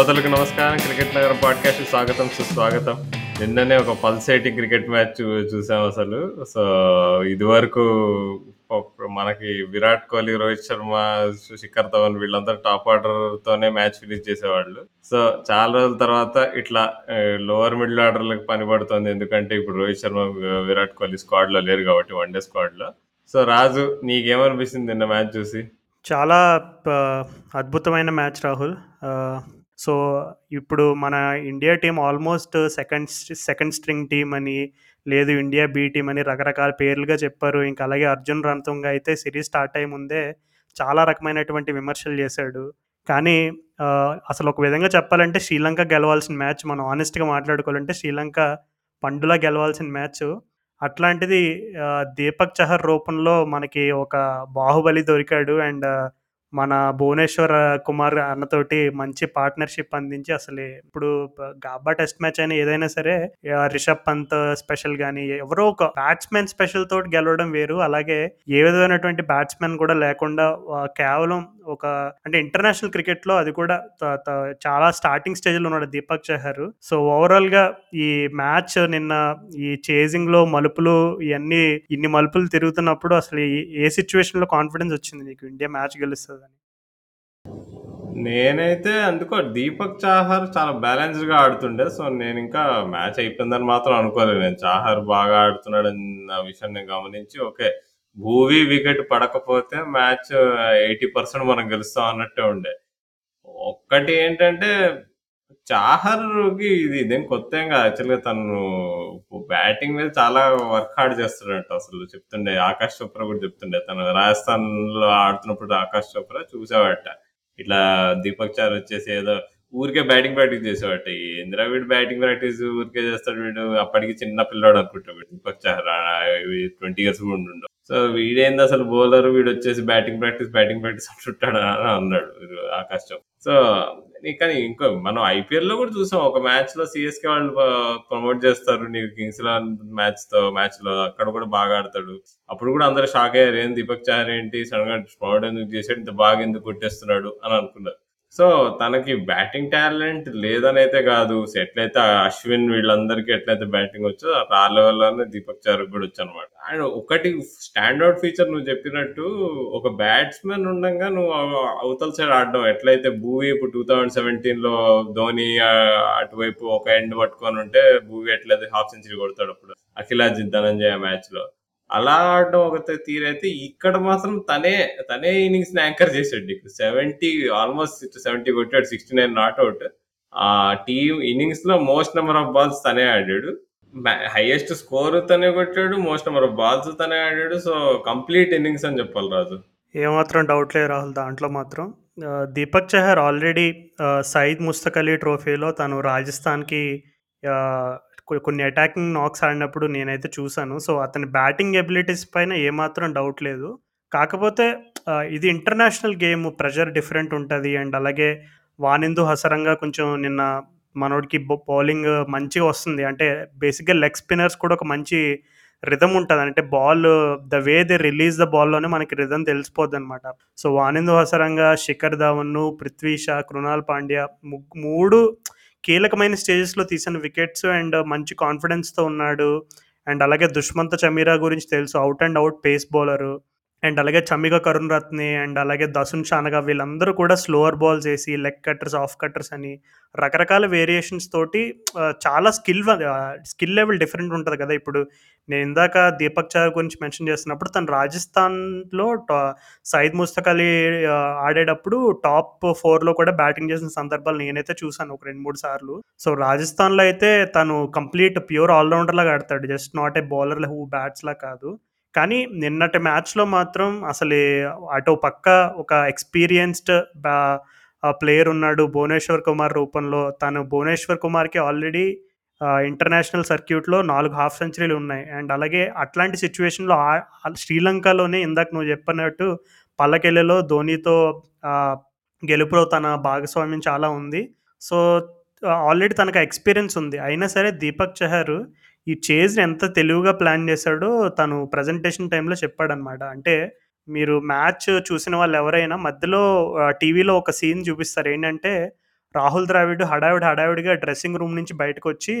శ్రోతలకు నమస్కారం. క్రికెట్ నగరం పాడ్కాస్ట్ స్వాగతం సుస్వాగతం. నిన్ననే ఒక పల్సేటింగ్ క్రికెట్ మ్యాచ్ చూసాం అసలు. సో ఇదివరకు మనకి విరాట్ కోహ్లీ రోహిత్ శర్మ శిఖర్ ధవన్ వీళ్ళందరూ టాప్ ఆర్డర్ తోనే మ్యాచ్ ఫినిష్ చేసేవాళ్ళు. సో చాలా రోజుల తర్వాత ఇట్లా లోవర్ మిడిల్ ఆర్డర్లకు పని పడుతుంది. ఎందుకంటే ఇప్పుడు రోహిత్ శర్మ విరాట్ కోహ్లీ స్క్వాడ్లో లేరు కాబట్టి వన్డే స్క్వాడ్లో సో రాజు నీకేమనిపిస్తుంది నిన్న మ్యాచ్ చూసి? చాలా అద్భుతమైన మ్యాచ్ రాహుల్. సో, ఇప్పుడు మన India team almost second second string team అని, లేదు ఇండియా బి టీం అని రకరకాల పేర్లుగా చెప్పారు. ఇంకా అలాగే అర్జున్ రంతంగా అయితే సిరీస్ స్టార్ట్ అయ్యే ముందే చాలా రకమైనటువంటి విమర్శలు చేశాడు. కానీ అసలు ఒక విధంగా చెప్పాలంటే శ్రీలంక గెలవాల్సిన మ్యాచ్ మనం ఆనెస్ట్గా మాట్లాడుకోవాలంటే శ్రీలంక పండులా గెలవాల్సిన మ్యాచ్ అట్లాంటిది దీపక్ చహర్ రూపంలో మనకి ఒక బాహుబలి దొరికాడు. అండ్ మన భువనేశ్వర్ కుమార్ అన్నతోటి మంచి పార్ట్నర్‌షిప్ అందించి అసలు ఇప్పుడు గాబా టెస్ట్ మ్యాచ్ అయినా ఏదైనా సరే రిషబ్ పంత్ స్పెషల్ కానీ ఎవరో ఒక బ్యాట్స్‌మెన్ స్పెషల్ తోటి గెలవడం వేరు. అలాగే ఏ విధమైనటువంటి బ్యాట్స్‌మెన్ కూడా లేకుండా కేవలం ఒక అంటే ఇంటర్నేషనల్ క్రికెట్‌లో అది కూడా చాలా స్టార్టింగ్ స్టేజ్‌లో ఉన్నాడు దీపక్ చహర్. సో, ఓవరాల్‌గా ఈ మ్యాచ్ నిన్న ఈ చేజింగ్‌లో మలుపులు ఇవన్నీ ఇన్ని మలుపులు తిరుగుతున్నప్పుడు అసలు ఏ ఏ సిట్యుయేషన్‌లో కాన్ఫిడెన్స్ వచ్చింది నీకు ఇండియా మ్యాచ్ గెలుస్తుంది నేనైతే అందుకో దీపక్ చాహర్ చాలా బ్యాలెన్స్డ్గా ఆడుతుండే సో నేను ఇంకా మ్యాచ్ అయిపోయిందని మాత్రం అనుకోలేదు. నేను చాహర్ బాగా ఆడుతున్నాడన్న విషయం నేను గమనించి ఓకే భూవి వికెట్ పడకపోతే మ్యాచ్ ఎయిటీ పర్సెంట్ మనం గెలుస్తాం అన్నట్టే ఉండే. ఒక్కటి ఏంటంటే చాహర్కి ఇది ఇదేం కొత్త ఏం కాదు. యాక్చువల్గా తను బ్యాటింగ్ మీద చాలా వర్క్ హార్డ్ చేస్తాడంట అసలు చెప్తుండే. ఆకాష్ చోప్రా కూడా చెప్తుండే తను రాజస్థాన్లో ఆడుతున్నప్పుడు ఆకాష్ చోప్రా చూసావట. ఇట్లా దీపక్ చార్ వచ్చేసి ఏదో ఊరికే బ్యాటింగ్ ప్రాక్టీస్ చేసేవాట ఇందిరా వీడు బ్యాటింగ్ ప్రాక్టీస్ ఊరికే చేస్తాడు వీడు. అప్పటికి చిన్న పిల్లాడు అనుకుంటా వీడు దీపక్ చార్. ట్వంటీ ఇయర్స్ కూడా ఉండు సో వీడేంది అసలు బౌలర్? వీడు వచ్చేసి బ్యాటింగ్ ప్రాక్టీస్ బ్యాటింగ్ ప్రాక్టీస్ అంటుంటాడు అని అన్నాడు ఆ కష్టం. సో కానీ ఇంకో మనం ఐపీఎల్లో కూడా చూసాం. ఒక మ్యాచ్లో సిఎస్కే వాళ్ళు ప్రమోట్ చేస్తారు. నీకు కింగ్స్ లెవెన్ మ్యాచ్తో మ్యాచ్లో అక్కడ కూడా బాగా ఆడతాడు. అప్పుడు కూడా అందరూ షాక్ అయ్యారు. ఏం దీపక్ చార్ ఏంటి? సడన్గా ప్రమోట్ ఎందుకు చేసాడు ఇంత బాగా ఎందుకు కొట్టేస్తున్నాడు? అని అనుకున్నారు. సో తనకి బ్యాటింగ్ టాలెంట్ లేదని అయితే కాదు. ఎట్లయితే అశ్విన్ వీళ్ళందరికీ ఎట్లయితే బ్యాటింగ్ వచ్చో ఆ లెవెల్లోనే దీపక్ చార్ కూడా వచ్చు అనమాట అండ్ ఒకటి స్టాండర్డ్ ఫీచర్ నువ్వు చెప్పినట్టు ఒక బ్యాట్స్మెన్ ఉండగా నువ్వు అవతల సైడ్ ఆడడం. ఎట్లయితే భూవి ఇప్పుడు టూ థౌజండ్ సెవెంటీన్లో ధోని అటువైపు ఒక ఎండ్ పట్టుకొని ఉంటే భూవి ఎట్లయితే హాఫ్ సెంచరీ కొడతాడు అప్పుడు. అఖిలాజిత్ ధనంజయ మ్యాచ్లో అలా ఆడడం ఒక తీరైతే ఇక్కడ మాత్రం తనే తనే ఇన్నింగ్స్ని యాంకర్ చేసాడు నీకు. సెవెంటీ ఆల్మోస్ట్ సెవెంటీ కొట్టాడు సిక్స్టీ నైన్ నాట్ అవుట్ ఆ టీమ్ ఇన్నింగ్స్లో మోస్ట్ నెంబర్ ఆఫ్ బాల్స్ తనే ఆడాడు. హైయెస్ట్ స్కోర్ తనే కొట్టాడు మోస్ట్ నెంబర్ ఆఫ్ బాల్స్ తనే ఆడాడు. సో కంప్లీట్ ఇన్నింగ్స్ అని చెప్పాలి రాజు. ఏమాత్రం డౌట్ లేదు రాహుల్ దాంట్లో మాత్రం. దీపక్ చహర్ ఆల్రెడీ ఆహ్, సయీద్ ముస్తక్ అలీ ట్రోఫీలో తను రాజస్థాన్‌కి కొన్ని అటాకింగ్ నాక్స్ ఆడినప్పుడు నేనైతే చూసాను. సో, అతని బ్యాటింగ్ ఎబిలిటీస్ పైన ఏమాత్రం డౌట్ లేదు. కాకపోతే ఇది ఇంటర్నేషనల్ గేమ్ ప్రెషర్ డిఫరెంట్ ఉంటుంది అండ్ అలాగే వానిందు హసరంగా కొంచెం నిన్న మనోడికి బౌలింగ్ మంచిగా వస్తుంది. అంటే బేసిక్‌గా లెగ్ స్పిన్నర్స్ కూడా ఒక మంచి రిథమ్ ఉంటుంది అంటే ball the way they release the బాల్‌లోనే మనకి రిధమ్ తెలిసిపోద్ది అనమాట సో, వానిందు హసరంగా, శిఖర్ ధవన్, పృథ్వీ షా, కృణాల్ పాండ్యా ముగ్ మూడు కీలకమైన స్టేజెస్‌లో తీసిన వికెట్స్ అండ్ మంచి కాన్ఫిడెన్స్‌తో ఉన్నాడు. అండ్ అలాగే దుష్మంత్ చమీరా గురించి తెలుసు. Out and out pace bowler. And అలాగే చమిక కరుణ్ రత్ని అండ్ అలాగే దసున్ షానగా వీళ్ళందరూ కూడా స్లోవర్ బాల్స్ వేసి లెగ్ కట్టర్స్, ఆఫ్ కట్టర్స్ అని రకరకాల వేరియేషన్స్ తోటి చాలా స్కిల్ స్కిల్ లెవెల్ డిఫరెంట్ ఉంటుంది కదా! ఇప్పుడు నేను ఇందాక దీపక్ చార్ గురించి మెన్షన్ చేస్తున్నప్పుడు తను రాజస్థాన్‌లో టా ముస్తక్ అలీ ఆడేటప్పుడు టాప్ ఫోర్లో కూడా బ్యాటింగ్ చేసిన సందర్భాలు నేనైతే చూసాను ఒక 2, 3 సార్లు. సో, రాజస్థాన్‌లో అయితే తను కంప్లీట్ ప్యూర్ ఆల్ ఆడతాడు. Just not a bowler who బ్యాట్స్‌లా కాదు. కానీ నిన్నటి మ్యాచ్‌లో మాత్రం అసలు అటు పక్క ఒక ఎక్స్‌పీరియన్స్‌డ్ ప్లేయర్ ఉన్నాడు భువనేశ్వర్ కుమార్ రూపంలో. తను భువనేశ్వర్ కుమార్‌కి ఆల్రెడీ ఇంటర్నేషనల్ సర్క్యూట్‌లో నాలుగు హాఫ్ సెంచరీలు ఉన్నాయి. అండ్ అలాగే అట్లాంటి సిచ్యువేషన్లో శ్రీలంకలోనే ఇందాక నువ్వు చెప్పినట్టు పల్లకెళ్ళలో ధోనితో గెలుపులో తన భాగస్వామ్యం చాలా ఉంది. సో, ఆల్రెడీ తనకు ఎక్స్‌పీరియన్స్ ఉంది. అయినా సరే దీపక్ చహర్ ఈ చేజ్‌ని ఎంత తెలివిగా ప్లాన్ చేశాడో తను ప్రజెంటేషన్ టైమ్‌లో చెప్పాడనమాట. అంటే మీరు మ్యాచ్ చూసిన వాళ్ళెవరైనా మధ్యలో ఆహ్, టీవీలో ఒక సీన్ చూపిస్తారు. ఏంటంటే రాహుల్ ద్రావిడ్ హడావిడి హడావిడిగా డ్రెస్సింగ్ రూమ్ నుంచి బయటకొచ్చి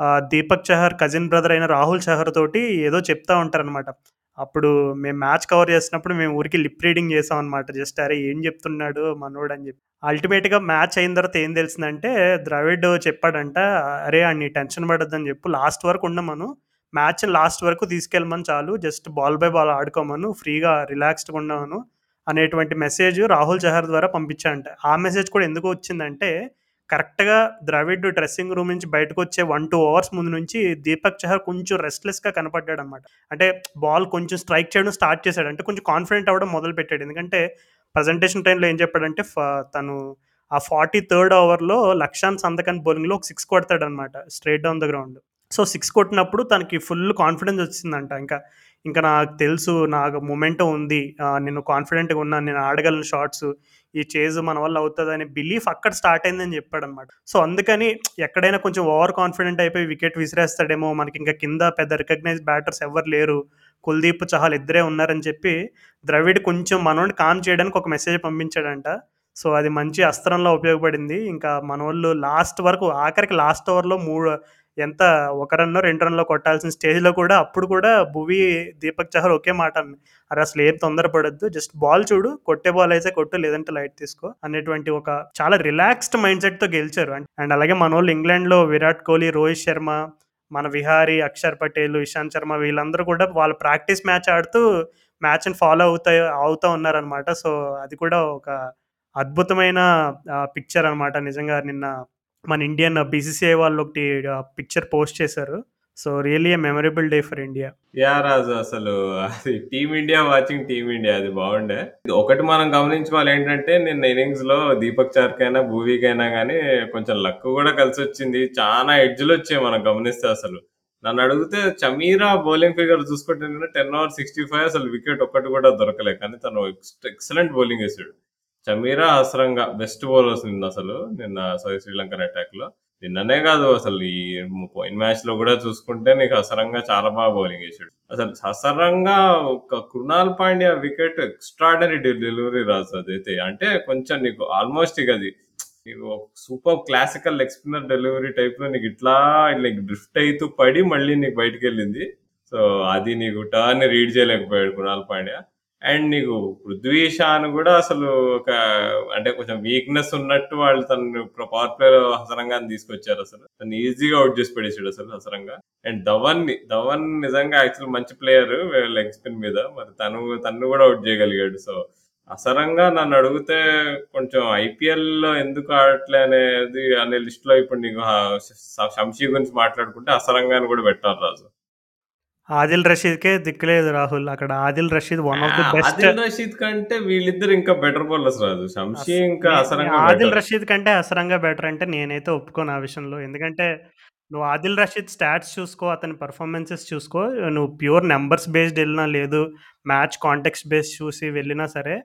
ఆహ్, దీపక్ చహర్ కజిన్ బ్రదర్ అయిన రాహుల్ చహర్ తోటి ఏదో చెప్తా ఉంటారనమాట. అప్పుడు మేము మ్యాచ్ కవర్ చేసినప్పుడు మేము ఊరికి లిప్ రీడింగ్ చేసాం అనమాట జస్ట్ అరే! ఏం చెప్తున్నాడు మనోడు అని చెప్పి. అల్టిమేట్‌గా మ్యాచ్ అయిన తర్వాత ఏం తెలిసిందంటే ద్రవిడ్ చెప్పాడంట, "అరే! అన్ని టెన్షన్ పడొద్దని చెప్పు. లాస్ట్ వరకు ఉండమను. మ్యాచ్ లాస్ట్ వరకు తీసుకెళ్ళమను చాలు. జస్ట్ బాల్ బై బాల్ ఆడుకోమను. ఫ్రీగా రిలాక్స్డ్‌గా ఉండమను" అనేటువంటి మెసేజ్ రాహుల్ చహర్ ద్వారా పంపించాడంట. ఆ మెసేజ్ కూడా ఎందుకు వచ్చిందంటే కరెక్ట్‌గా ద్రవిడ్ డ్రెస్సింగ్ రూమ్ నుంచి బయటకొచ్చే 1, 2 అవర్స్ ముందు నుంచి దీపక్ చహర్ కొంచెం రెస్ట్‌లెస్‌గా కనపడ్డాడనమాట. అంటే బాల్ కొంచెం స్ట్రైక్ చేయడం స్టార్ట్ చేశాడు. అంటే కొంచెం కాన్ఫిడెంట్ అవ్వడం మొదలు పెట్టాడు ఎందుకంటే ప్రెజెంటేషన్ టైంలో ఏం చెప్పాడంటే ఫ తను ఆ 43ర్డ్ ఓవర్‌లో లక్షాంత్ సందకన్ బౌలింగ్‌లో ఒక six కొడతాడనమాట. Straight down the ground. So, six కొట్టినప్పుడు తనకి ఫుల్ కాన్ఫిడెన్స్ వచ్చిందంట ఇంకా, ఇంకా నాకు తెలుసు నాకు మొమెంటం ఉంది. నేను కాన్ఫిడెంట్‌గా ఉన్నాను. నేను ఆడగలను షార్ట్స్ ఈ చేజ్ మన వల్ల అవుతదనే బిలీఫ్ అక్కడ స్టార్ట్ అయిందని చెప్పాడనమాట. సో, అందుకని ఎక్కడైనా కొంచెం ఓవర్ కాన్ఫిడెంట్ అయిపోయి వికెట్ విసిరేస్తాడేమో, మనకి ఇంకా కింద పెద్ద రికగ్నైజ్డ్ బ్యాటర్స్ ఎవ్వరు లేరు. కుల్దీప్, చహల్ ఇద్దరే ఉన్నారని చెప్పి ద్రవిడ్ కొంచెం మనోడిని కామ్ చేయడానికి ఒక మెసేజ్ పంపించాడంట. సో, అది మంచి అస్త్రంలో ఉపయోగపడింది. ఇంకా మనోళ్ళు లాస్ట్ వరకు ఆఖరికి లాస్ట్ ఓవర్‌లో మూడు ఎంత ఒక రన్నో, రెండు రన్‌లో కొట్టాల్సిన స్టేజ్‌లో కూడా అప్పుడు కూడా భువీ, దీపక్ చహర్ ఒకే మాట అన్న అరే అసలు ఏం తొందరపడద్దు జస్ట్ బాల్ చూడు. కొట్టే బాల్ అయితే కొట్టు. లేదంటే లైట్ తీసుకో" అనేటువంటి ఒక చాలా రిలాక్స్డ్ మైండ్‌సెట్‌తో గెలిచారు. అండ్ అలాగే మన వాళ్ళు ఇంగ్లాండ్‌లో విరాట్ కోహ్లీ, రోహిత్ శర్మ, మన విహారీ, అక్షర్ పటేల్, ఇషాంత్ శర్మ వీళ్ళందరూ కూడా వాళ్ళు ప్రాక్టీస్ మ్యాచ్ ఆడుతూ మ్యాచ్‌ని ఫాలో అవుతా అవుతా ఉన్నారనమాట. సో, అది కూడా ఒక అద్భుతమైన పిక్చర్ అనమాట. నిజంగా నిన్న మన ఇండియన్ బీసీసీఐ వాళ్ళు ఒకటి పిక్చర్ పోస్ట్ చేశారు. So, really a memorable day for India. Yeah Raju అసలు అది ఇండియా వాచింగ్ టీమిండియా అది బాగుండే. ఒకటి మనం గమనించుకోవాలేంటంటే నిన్న ఇన్నింగ్స్‌లో దీపక్ చార్కైనా భూవీకైనా కానీ కొంచెం లక్ కూడా కలిసి వచ్చింది చానా ఎడ్జ్‌లొచ్చాయి మనం గమనిస్తే అసలు. నన్ను అడిగితే చమీరా బౌలింగ్ ఫిగర్ చూసుకుంటే టెన్ అవర్ సిక్స్టీ ఫైవ్ అసలు వికెట్ ఒక్కటి కూడా దొరకలే. కానీ తను ఎక్స్ ఎక్సలెంట్ బౌలింగ్ వేసాడు చమీరా, అసరంగా బెస్ట్ బౌలర్స్ నిన్నసలు. నిన్న సౌ శ్రీలంకన్ అటాక్‌లో. నిన్ననే కాదు అసలు ఈ పోయిన మ్యాచ్‌లో కూడా చూసుకుంటే నీకు అసరంగా చాలా బాగా బౌలింగ్ వేసాడు అసలు అసరంగా ఒక Krunal Pandya wicket extraordinary delivery Raju అదైతే. అంటే కొంచెం నీకు ఆల్మోస్ట్ ఇక అది super classical leg spinner delivery టైప్‌లో నీకు ఇట్లా లైక్ డ్రిఫ్ట్ అవుతూ పడి మళ్ళీ నీకు బయటికెళ్ళింది. సో, అది నీకు టర్న్ రీడ్ చేయలేకపోయాడు కృణాల్ పాండ్యా. అండ్ నీకు పృథ్వీ అని కూడా అసలు ఒక అంటే కొంచెం వీక్‌నెస్ ఉన్నట్టు వాళ్ళు తను పవర్ హసరంగా తీసుకొచ్చారు అసలు తను ఈజీగా అవుట్ చేసి పడేసాడు అసలు హసరంగా. అండ్ ధవన్‌ని ధవన్ నిజంగా యాక్చువల్ మంచి ప్లేయర్ లెగ్ స్పిన్ మీద. మరి తను తను కూడా అవుట్ చేయగలిగాడు. సో, అసరంగా నన్ను అడిగితే కొంచెం ఐపీఎల్‌లో ఎందుకు ఆడట్లే అనేది అనే లిస్ట్‌లో ఇప్పుడు నీకు ఆహ్, గురించి మాట్లాడుకుంటే అసరంగాని కూడా పెట్టారు రాజు. ఆదిల్ రషీద్‌కే దిక్కులేదు రాహుల్. అక్కడ Adil Rashid one of the best Adil Rashid కంటే వీళ్ళిద్దరు ఇంకా బెటర్ బౌలర్స్. షంషీ అస్ ఇంకా నే హసరంగా ఆదిల్. రషీద్ కంటే హసరంగా బెటర్ అంటే నేనైతే ఒప్పుకోను ఆ విషయంలో. ఎందుకంటే నువ్వు ఆదిల్ రషీద్ స్టాట్స్ చూసుకో, అతని పెర్ఫార్మన్సెస్ చూసుకో. నువ్వు ప్యూర్ నంబర్స్ బేస్డ్ ఎళ్ళినా లేదు, మ్యాచ్ కాంటెక్స్ట్ బేస్ చూసి వెళ్ళినా సరే,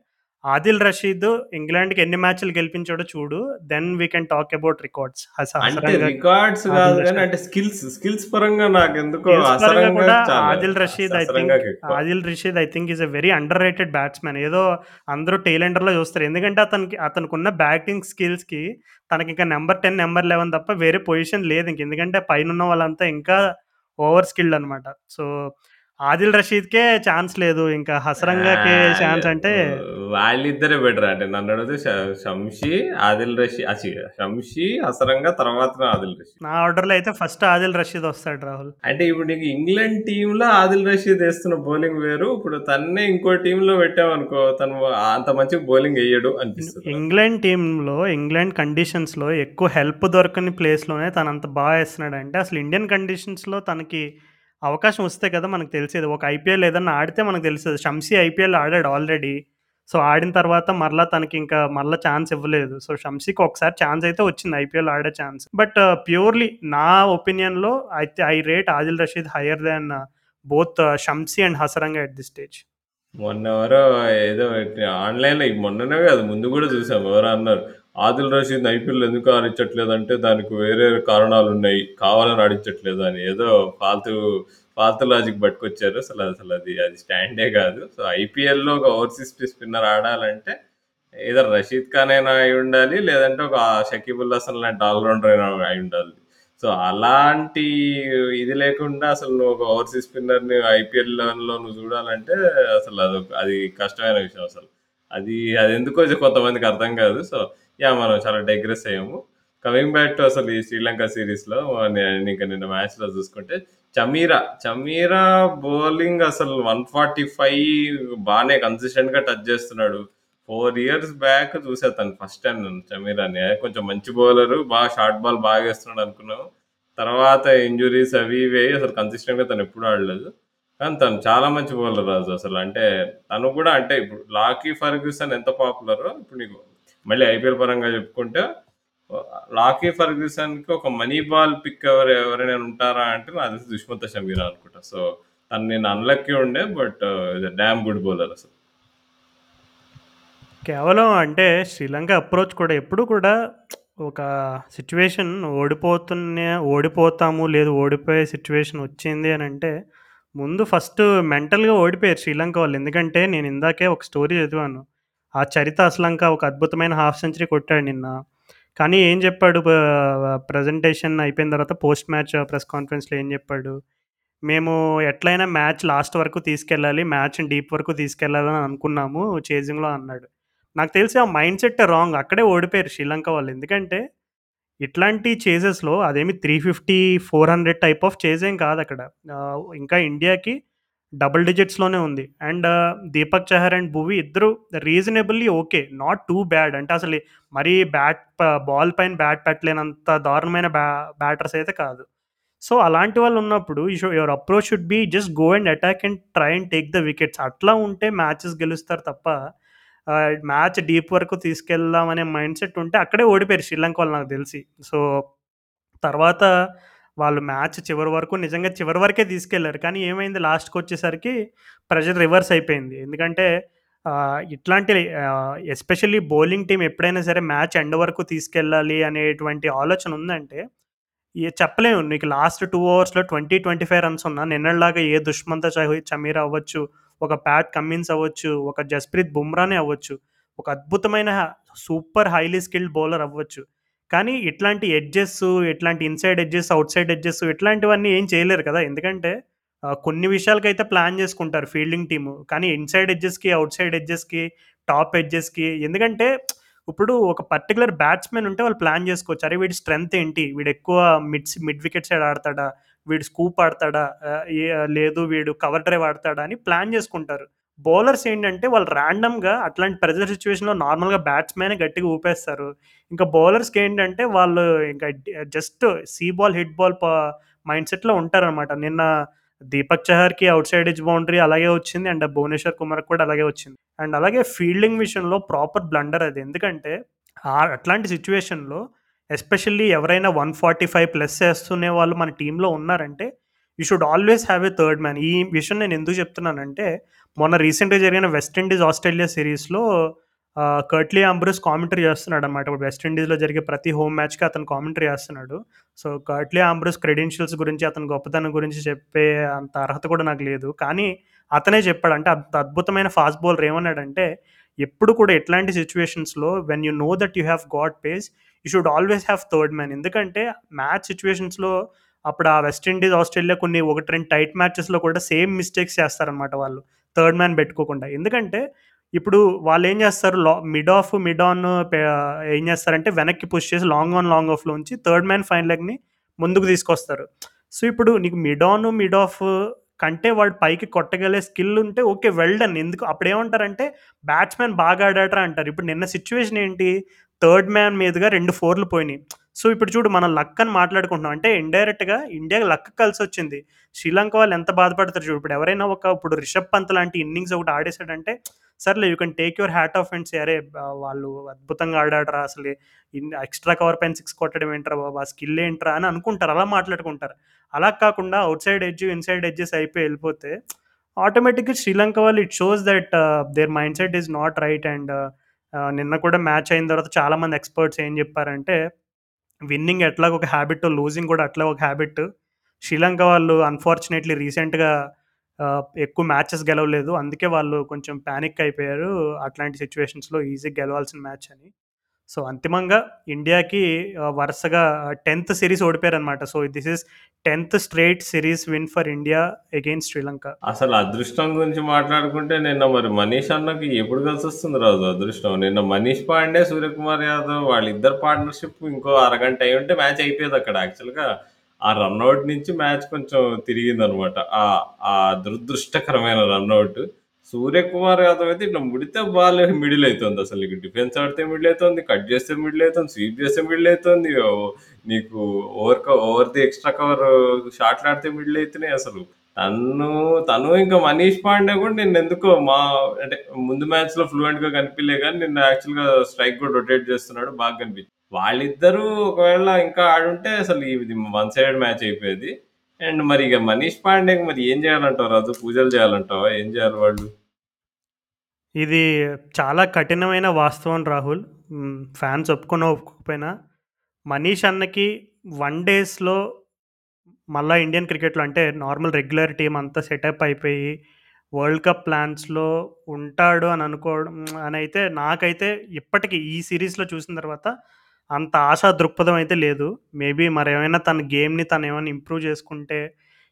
ఆదిల్ రషీద్ ఇంగ్లాండ్‌కి ఎన్ని మ్యాచ్‌లు గెలిపించాడో చూడు. Then we can talk about records. అంటే రికార్డ్స్ ఆదిల్ కాదు అంటే స్కిల్స్, స్కిల్స్ పరంగా స్కిల్స్ పరంగా హసరంగా కూడా Adil Rashid I think. Adil Rashid I think is a very underrated batsman. ఏదో అందరూ టెయిల్ ఎండర్‌లో చూస్తారు. ఎందుకంటే అతనికి అతనికున్న బ్యాటింగ్ స్కిల్స్‌కి తనకింక నంబర్ 10, నంబర్ 11 తప్ప వేరే పొజిషన్ లేదింక. ఎందుకంటే పైనున్న వాళ్ళంతా ఇంకా ఓవర్ స్కిల్డ్ అనమాట. సో, ఆదిల్ రషీద్‌కే ఛాన్స్ లేదు. ఇంకా హసరంగాకి ఛాన్స్ అంటే వాళ్ళిద్దరే బెటర్ అంటే నన్నడిగితే ష షంషీ, ఆదిల్ రషీద్ అచ్చి షంషీ, హసరంగా తర్వాతనే ఆదిల్ రషీద్. నా ఆర్డర్‌లో అయితే ఫస్ట్ ఆదిల్ రషీద్ వస్తాడు రాహుల్. అంటే ఇప్పుడు నీకు ఇంగ్లాండ్ టీమ్‌లో ఆదిల్ రషీద్ ఏస్తున్న బౌలింగ్ వేరు. ఇప్పుడు తన్నే ఇంకో టీమ్‌లో పెట్టామనుకో తను అంత మంచిగా బౌలింగ్ ఎయ్యడు అనిపిస్తది. ఇంగ్లాండ్ టీమ్‌లో, ఇంగ్లాండ్ కండిషన్స్‌లో ఎక్కువ హెల్ప్ దొరకని ప్లేస్‌లోనే తనంత బా ఏస్తున్నాడంటే అసలు ఇండియన్ కండిషన్స్‌లో తనకి అవకాశం వస్తే కదా మనకు తెలిసేది. ఒక ఐపీఎల్ ఏదన్నా ఆడితే మనకు తెలిసేది షంసీ ఐపీఎల్ ఆడాడు ఆల్రెడీ. సో, ఆడిన తర్వాత మరలా తనకింకా మరలా ఛాన్స్ ఇవ్వలేదు. సో, షంసీకి ఒకసారి ఛాన్స్ అయితే వచ్చింది ఐపీఎల్ ఆడే ఛాన్స్. బట్ uh, ప్యూర్‌లీ నా ఒపీనియన్‌లో అయితే I rate Adil Rashid higher than uh, both uh, Shamsi and Hasaranga at the stage. మొన్నెవరో ఏదో ఆన్‌లైన్‌లో మొన్ననే కాదు ముందు కూడా చూసాం. ఎవరో అన్నారు. ఆదిల్ రషీద్ ఐపీఎల్ ఎందుకు ఆడించట్లేదంటే దానికి వేరే కారణాలు ఉన్నాయి కావాలని ఆడించట్లేదు అని ఏదో ఫాల్తు ఫాల్తు లాజిక్ పట్టుకొచ్చారు. అసలు అసలు అది అది స్టాండే కాదు. సో, ఐపీఎల్‌లో ఒక ఓవర్‌సీస్ స్పిన్నర్ ఆడాలంటే ఏదో రషీద్ ఖాన్ అయినా అయ్యుండాలి. లేదంటే ఒక షకీబుల్ హసన్ లాంటి ఆల్‌రౌండర్ అయినా అయి ఉండాలి సో, అలాంటి ఇది లేకుండా అసలు నువ్వు ఒక ఓవర్‌సీస్ స్పిన్నర్‌ని ఐపీఎల్లో నువ్వు చూడాలంటే అసలు అది అది కష్టమైన విషయం అసలు. అది అది ఎందుకో కొంతమందికి అర్థం కాదు. సో, యా మనం చాలా డైగ్రెస్ అయ్యాము. కమింగ్ బ్యాక్ టు అసలు ఈ శ్రీలంక సిరీస్లో నేను నిన్న మ్యాచ్‌లో చూసుకుంటే చమీరా, చమీరా బౌలింగ్ అసలు వన్ ఫార్టీ ఫైవ్ బాగానే కన్సిస్టెంట్‌గా టచ్ చేస్తున్నాడు. ఫోర్ ఇయర్స్ బ్యాక్ చూసా తను ఫస్ట్ టైం నేను చమీరాని. కొంచెం మంచి బౌలరు బాగా షార్ట్ బాల్ బాగా వేస్తున్నాడు అనుకున్నాము. తర్వాత ఇంజురీస్ అవి ఇవి అసలు కన్సిస్టెంట్‌గా తను ఎప్పుడు ఆడలేదు. కానీ తను చాలా మంచి బౌలర్ రాజు అసలు. అంటే తను కూడా అంటే ఇప్పుడు లాకీ ఫర్గ్యూసన్ ఎంత పాపులరో ఇప్పుడు నీకు మళ్ళీ ఐపీఎల్ పరంగా చెప్పుకుంటే లాకీ ఫర్గ్యూసన్‌కి ఒక మనీ బాల్ పిక్ ఎవరు ఎవరైనా ఉంటారా అంటే నాకు తెలిసి దుష్మంత షమీర్ అనుకుంటా. సో, తను నేను అన్‌లక్కీ ఉండే but is a good bowler అసలు. కేవలం అంటే శ్రీలంక అప్రోచ్ కూడా ఎప్పుడు కూడా ఒక సిచ్యువేషన్ ఓడిపోతున్న ఓడిపోతాము లేదు ఓడిపోయే సిచ్యువేషన్ వచ్చింది అని అంటే ముందు ఫస్ట్ మెంటల్‌గా ఓడిపోయారు శ్రీలంక వాళ్ళు. ఎందుకంటే నేను ఇందాకే ఒక స్టోరీ చదివాను. ఆ చరిత అసలంక ఒక అద్భుతమైన హాఫ్ సెంచరీ కొట్టాడు నిన్న. కానీ ఏం చెప్పాడు ప్రజెంటేషన్ ప్రెజెంటేషన్ అయిపోయిన తర్వాత పోస్ట్ మ్యాచ్ ప్రెస్ కాన్ఫరెన్స్‌లో ఏం చెప్పాడు? మేము ఎట్లయినా మ్యాచ్ లాస్ట్ వరకు తీసుకెళ్ళాలి. మ్యాచ్ డీప్ వరకు తీసుకెళ్ళాలని అనుకున్నాము చేజింగ్‌లో అన్నాడు. నాకు తెలిసి ఆ మైండ్ సెట్ రాంగ్. అక్కడే ఓడిపోయారు శ్రీలంక వాళ్ళు. ఎందుకంటే ఇట్లాంటి చేజెస్‌లో అదేమి 350, 400 టైప్ ఆఫ్ చేజ్ ఏం కాదు అక్కడ ఇంకా ఇండియాకి డబుల్ డిజిట్స్‌లోనే ఉంది. And uh, Deepak Chahar and Bhuvi ఇద్దరు reasonably okay. Not too bad. అంటే అసలు మరీ బ్యాట్ ప బాల్ పైన బ్యాట్ పెట్టలేనంత దారుణమైన బ్యా బ్యాటర్స్ అయితే కాదు. సో, అలాంటి వాళ్ళు ఉన్నప్పుడు you your approach should be just go and attack and try and take the wickets. అట్లా ఉంటే మ్యాచెస్ గెలుస్తారు తప్ప uh, మ్యాచ్ డీప్ వరకు తీసుకెళ్దాం అనే మైండ్ సెట్ ఉంటే అక్కడే ఓడిపోయారు శ్రీలంక వాళ్ళు నాకు తెలిసి. సో, తర్వాత వాళ్ళు మ్యాచ్ చివరి వరకు నిజంగా చివరి వరకే తీసుకెళ్ళారు. కానీ ఏమైంది లాస్ట్కి వచ్చేసరికి ప్రెషర్ రివర్స్ అయిపోయింది. ఎందుకంటే ఇట్లాంటి ఎస్పెషల్లీ బౌలింగ్ టీం ఎప్పుడైనా సరే మ్యాచ్ ఎండ్ వరకు తీసుకెళ్ళాలి అనేటువంటి ఆలోచన ఉందంటే ఏ చెప్పలేము. నీకు లాస్ట్ టూ అవర్స్లో ట్వంటీ ట్వంటీ ఫైవ్ రన్స్ ఉన్నా నిన్నలాగా ఏ దుష్మంత చహి చమీరా అవ్వచ్చు, ఒక ప్యాట్ కమ్మిన్స్ అవ్వచ్చు, ఒక జస్‌ప్రీత్ బుమ్రానే అవ్వచ్చు. ఒక అద్భుతమైన సూపర్ హైలీ స్కిల్డ్ బౌలర్ అవ్వచ్చు. కానీ ఇట్లాంటి ఎడ్జెస్, ఇట్లాంటి ఇన్‌సైడ్ ఎడ్జెస్, ఔట్‌సైడ్ ఎడ్జెస్ ఇట్లాంటివన్నీ ఏం చేయలేరు కదా! ఎందుకంటే కొన్ని విషయాలకైతే ప్లాన్ చేసుకుంటారు ఫీల్డింగ్ టీము. కానీ ఇన్‌సైడ్ ఎడ్జెస్‌కి, ఔట్‌సైడ్ ఎడ్జెస్‌కి, టాప్ ఎడ్జెస్‌కి ఎందుకంటే ఇప్పుడు ఒక పర్టిక్యులర్ బ్యాట్స్‌మెన్ ఉంటే వాళ్ళు ప్లాన్ చేసుకోవచ్చు. అరే! వీడి స్ట్రెంత్ ఏంటి? వీడు ఎక్కువ మిడ్స్ మిడ్ వికెట్ సైడ్ ఆడతాడా? వీడు స్కూప్ ఆడతాడా? ఏ లేదు వీడు కవర్ డ్రైవ్ ఆడతాడా? అని ప్లాన్ చేసుకుంటారు. బౌలర్స్ ఏంటంటే వాళ్ళు ర్యాండమ్‌గా అట్లాంటి ప్రెజర్ సిచ్యువేషన్లో నార్మల్‌గా బ్యాట్స్మెన్ గట్టిగా ఊపేస్తారు. ఇంకా బౌలర్స్‌కి ఏంటంటే వాళ్ళు ఇంకా just see ball, hit ball mind సెట్‌లో ఉంటారనమాట. నిన్న దీపక్ చహర్‌కి ఔట్‌సైడ్ ఎడ్జ్ బౌండరీ అలాగే వచ్చింది. అండ్ భువనేశ్వర్ కుమార్ కూడా అలాగే వచ్చింది. అండ్ అలాగే ఫీల్డింగ్ విషయంలో ప్రాపర్ బ్లండర్ అది. ఎందుకంటే అట్లాంటి సిచ్యువేషన్లో ఎస్పెషల్లీ ఎవరైనా 145 ప్లస్ చేస్తునే వాళ్ళు మన టీంలో ఉన్నారంటే you should always have a third man. ఈ విషయం నేను ఎందుకు చెప్తున్నానంటే మొన్న రీసెంట్‌గా జరిగిన వెస్టిండీస్ ఆస్ట్రేలియా సిరీస్‌లో కర్ట్లీ అంబ్రూస్ కామెంటరీ చేస్తున్నాడనమాట. ఇప్పుడు వెస్టిండీస్లో జరిగే ప్రతి హోమ్ మ్యాచ్‌కి అతను కామెంటరీ చేస్తున్నాడు. సో, కర్ట్లీ అంబ్రూస్ క్రెడెన్షియల్స్ గురించి, అతని గొప్పతనం గురించి చెప్పే అంత అర్హత కూడా నాకు లేదు. కానీ అతనే చెప్పాడు. అంటే అంత అద్భుతమైన ఫాస్ట్ బౌలర్ ఏమన్నాడంటే ఎప్పుడు కూడా ఎట్లాంటి సిచ్యువేషన్స్లో when you know that you have got pace you should always have third man. ఎందుకంటే మ్యాచ్ సిచ్యువేషన్స్లో అప్పుడు ఆ వెస్టిండీస్ ఆస్ట్రేలియా కొన్ని 1, 2 టైట్ మ్యాచెస్‌లో కూడా సేమ్ మిస్టేక్స్ చేస్తారనమాట వాళ్ళు. థర్డ్ మ్యాన్ పెట్టుకోకుండా. ఎందుకంటే ఇప్పుడు వాళ్ళు ఏం చేస్తారు లా మిడ్ ఆఫ్, మిడ్ ఆన్ ఏం చేస్తారంటే వెనక్కి పుష్ చేసి లాంగ్ ఆన్, లాంగ్ ఆఫ్‌లో ఉంచి థర్డ్ మ్యాన్ ఫైన్ లెగ్‌ని ముందుకు తీసుకొస్తారు. సో, ఇప్పుడు నీకు మిడ్ ఆన్, మిడ్ ఆఫ్ కంటే వాడు పైకి కొట్టగలే స్కిల్ ఉంటే ఓకే. వెల్డన్ ఎందుకు అప్పుడు ఏమంటారంటే బ్యాట్స్‌మెన్ బాగా ఆడాడరా అంటారు. ఇప్పుడు నిన్న సిచ్యువేషన్ ఏంటి? థర్డ్ మ్యాన్ మీదుగా రెండు ఫోర్‌లు పోయినాయి. సో, ఇప్పుడు చూడు మనం లక్ అని మాట్లాడుకుంటున్నాం. అంటే ఇండైరెక్ట్‌గా ఇండియాకి లక్ కలిసొచ్చింది. శ్రీలంక వాళ్ళు ఎంత బాధపడతారు చూడు. ఇప్పుడు ఎవరైనా ఒక ఇప్పుడు రిషబ్ పంత్ లాంటి ఇన్నింగ్స్ ఒకటి ఆడేసాడంటే సర్లే you can take your hat off and అరే! వాళ్ళు అద్భుతంగా ఆడాడురా అసలు ఎక్స్‌ట్రా కవర్ పైన సిక్స్ కొట్టడం ఏంట్రా బాబా స్కిల్ ఏంట్రా అని అనుకుంటారు. అలా మాట్లాడుకుంటారు. అలా కాకుండా outside edge, inside edges అయిపోయి వెళ్ళిపోతే ఆటోమేటిక్‌గా శ్రీలంక వాళ్ళు it shows that their mindset is not right and నిన్న కూడా మ్యాచ్ అయిన తర్వాత చాలామంది ఎక్స్‌పర్ట్స్ ఏం చెప్పారంటే విన్నింగ్ ఎట్లా ఒక హ్యాబిట్, లూజింగ్ కూడా అట్లా ఒక హ్యాబిట్. శ్రీలంక వాళ్ళు అన్‌ఫార్చునేట్‌లీ రీసెంట్‌గా ఎక్కువ మ్యాచెస్ గెలవలేదు. అందుకే వాళ్ళు కొంచెం ప్యానిక్ అయిపోయారు. అట్లాంటి సిచ్యువేషన్స్లో ఈజీగా గెలవాల్సిన మ్యాచ్ అని. సో, అంతిమంగా ఇండియాకి వరుసగా టెన్త్ సిరీస్ ఓడిపోయారనమాట. సో, దిస్ ఈస్ 10థ్ straight series win for India against Sri Lanka. అసలు అదృష్టం గురించి మాట్లాడుకుంటే నిన్న మరి మనీష్ అన్నకి ఎప్పుడు కలిసి వస్తుంది రాజు అదృష్టం. నిన్న మనీష్ పాండే, సూర్యకుమార్ యాదవ్ వాళ్ళిద్దరు పార్ట్నర్‌షిప్ ఇంకో అరగంట అయి ఉంటే మ్యాచ్ అయిపోయేది అక్కడ యాక్చువల్‌గా ఆ రన్అట్ నుంచి మ్యాచ్ కొంచెం తిరిగిందనమాట. అనమాట ఆ దురదృష్టకరమైన రన్అట్ సూర్యకుమార్ యాదవ్ అయితే ఇట్లా ముడితే బాల్ మిడిల్ అవుతుంది అసలు. నీకు డిఫెన్స్ ఆడితే మిడిల్ అవుతుంది కట్ చేస్తే మిడిల్ అవుతుంది స్వీప్ చేస్తే మిడిల్ అవుతుంది నీకు over over the extra cover షాట్లు ఆడితే మిడిల్ అవుతున్నాయి అసలు. తను తను ఇంకా మనీష్ పాండే కూడా నిన్నెందుకో మా అంటే ముందు మ్యాచ్‌లో ఫ్లూయెంట్‌గా కనిపియలే కానీ నిన్న యాక్చువల్‌గా స్ట్రైక్ కూడా రొటేట్ చేస్తున్నాడు. బాగా కనిపించింది. వాళ్ళిద్దరూ ఒకవేళ ఇంకా ఆడుంటే అసలు ఇది వన్ సైడెడ్ మ్యాచ్ అయిపోయేది. అండ్ మరి ఇక మనీష్ పాండే మరి ఏం చేయాలంటావు రాజు? పూజలు చేయాలంటావా? ఏం చేయాలి వాళ్ళు? ఇది చాలా కఠినమైన వాస్తవం రాహుల్. ఫ్యాన్స్ ఒప్పుకున్నా, ఒప్పుకోకపోయినా మనీష్ అన్నకి వన్ డేస్‌లో మళ్ళీ ఇండియన్ క్రికెట్‌లో అంటే నార్మల్ రెగ్యులర్ టీం అంతా సెటప్ అయిపోయి వరల్డ్ కప్ ప్లాన్స్‌లో ఉంటాడు అని అనుకోవడం అని అయితే నాకైతే ఇప్పటికి ఈ సిరీస్లో చూసిన తర్వాత అంత ఆశా దృక్పథం అయితే లేదు. మేబీ మరేమైనా తన గేమ్‌ని తను ఏమైనా ఇంప్రూవ్ చేసుకుంటే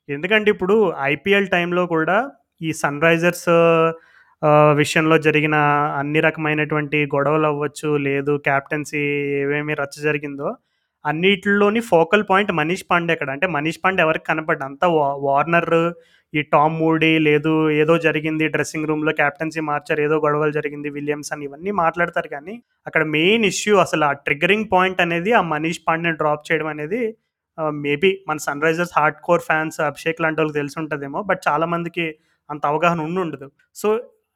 ఎందుకంటే ఇప్పుడు ఐపీఎల్ టైంలో కూడా ఈ సన్ రైజర్స్ విషయంలో జరిగిన అన్ని రకమైనటువంటి గొడవలు అవ్వచ్చు లేదు కెప్టెన్సీ ఏవేమి రచ్చ జరిగిందో అన్నిటిలోని ఫోకల్ పాయింట్ మనీష్ పాండే అక్కడ. అంటే మనీష్ పాండే ఎవరికి కనపడ్డు. అంతా వా వార్నర్, ఈ టామ్ మూడీ లేదు ఏదో జరిగింది డ్రెస్సింగ్ రూమ్‌లో కెప్టెన్సీ మార్చారు. ఏదో గొడవలు జరిగింది. విలియమ్స్ అని ఇవన్నీ మాట్లాడతారు కానీ అక్కడ మెయిన్ ఇష్యూ అసలు ఆ ట్రిగ్గరింగ్ పాయింట్ అనేది ఆ మనీష్ పాండేని డ్రాప్ చేయడం అనేది మేబీ మన Sunrisers hardcore fans Abhishek లాంటి వాళ్ళకి తెలిసి ఉంటుందేమో బట్ చాలామందికి అంత అవగాహన ఉండి ఉండదు సో,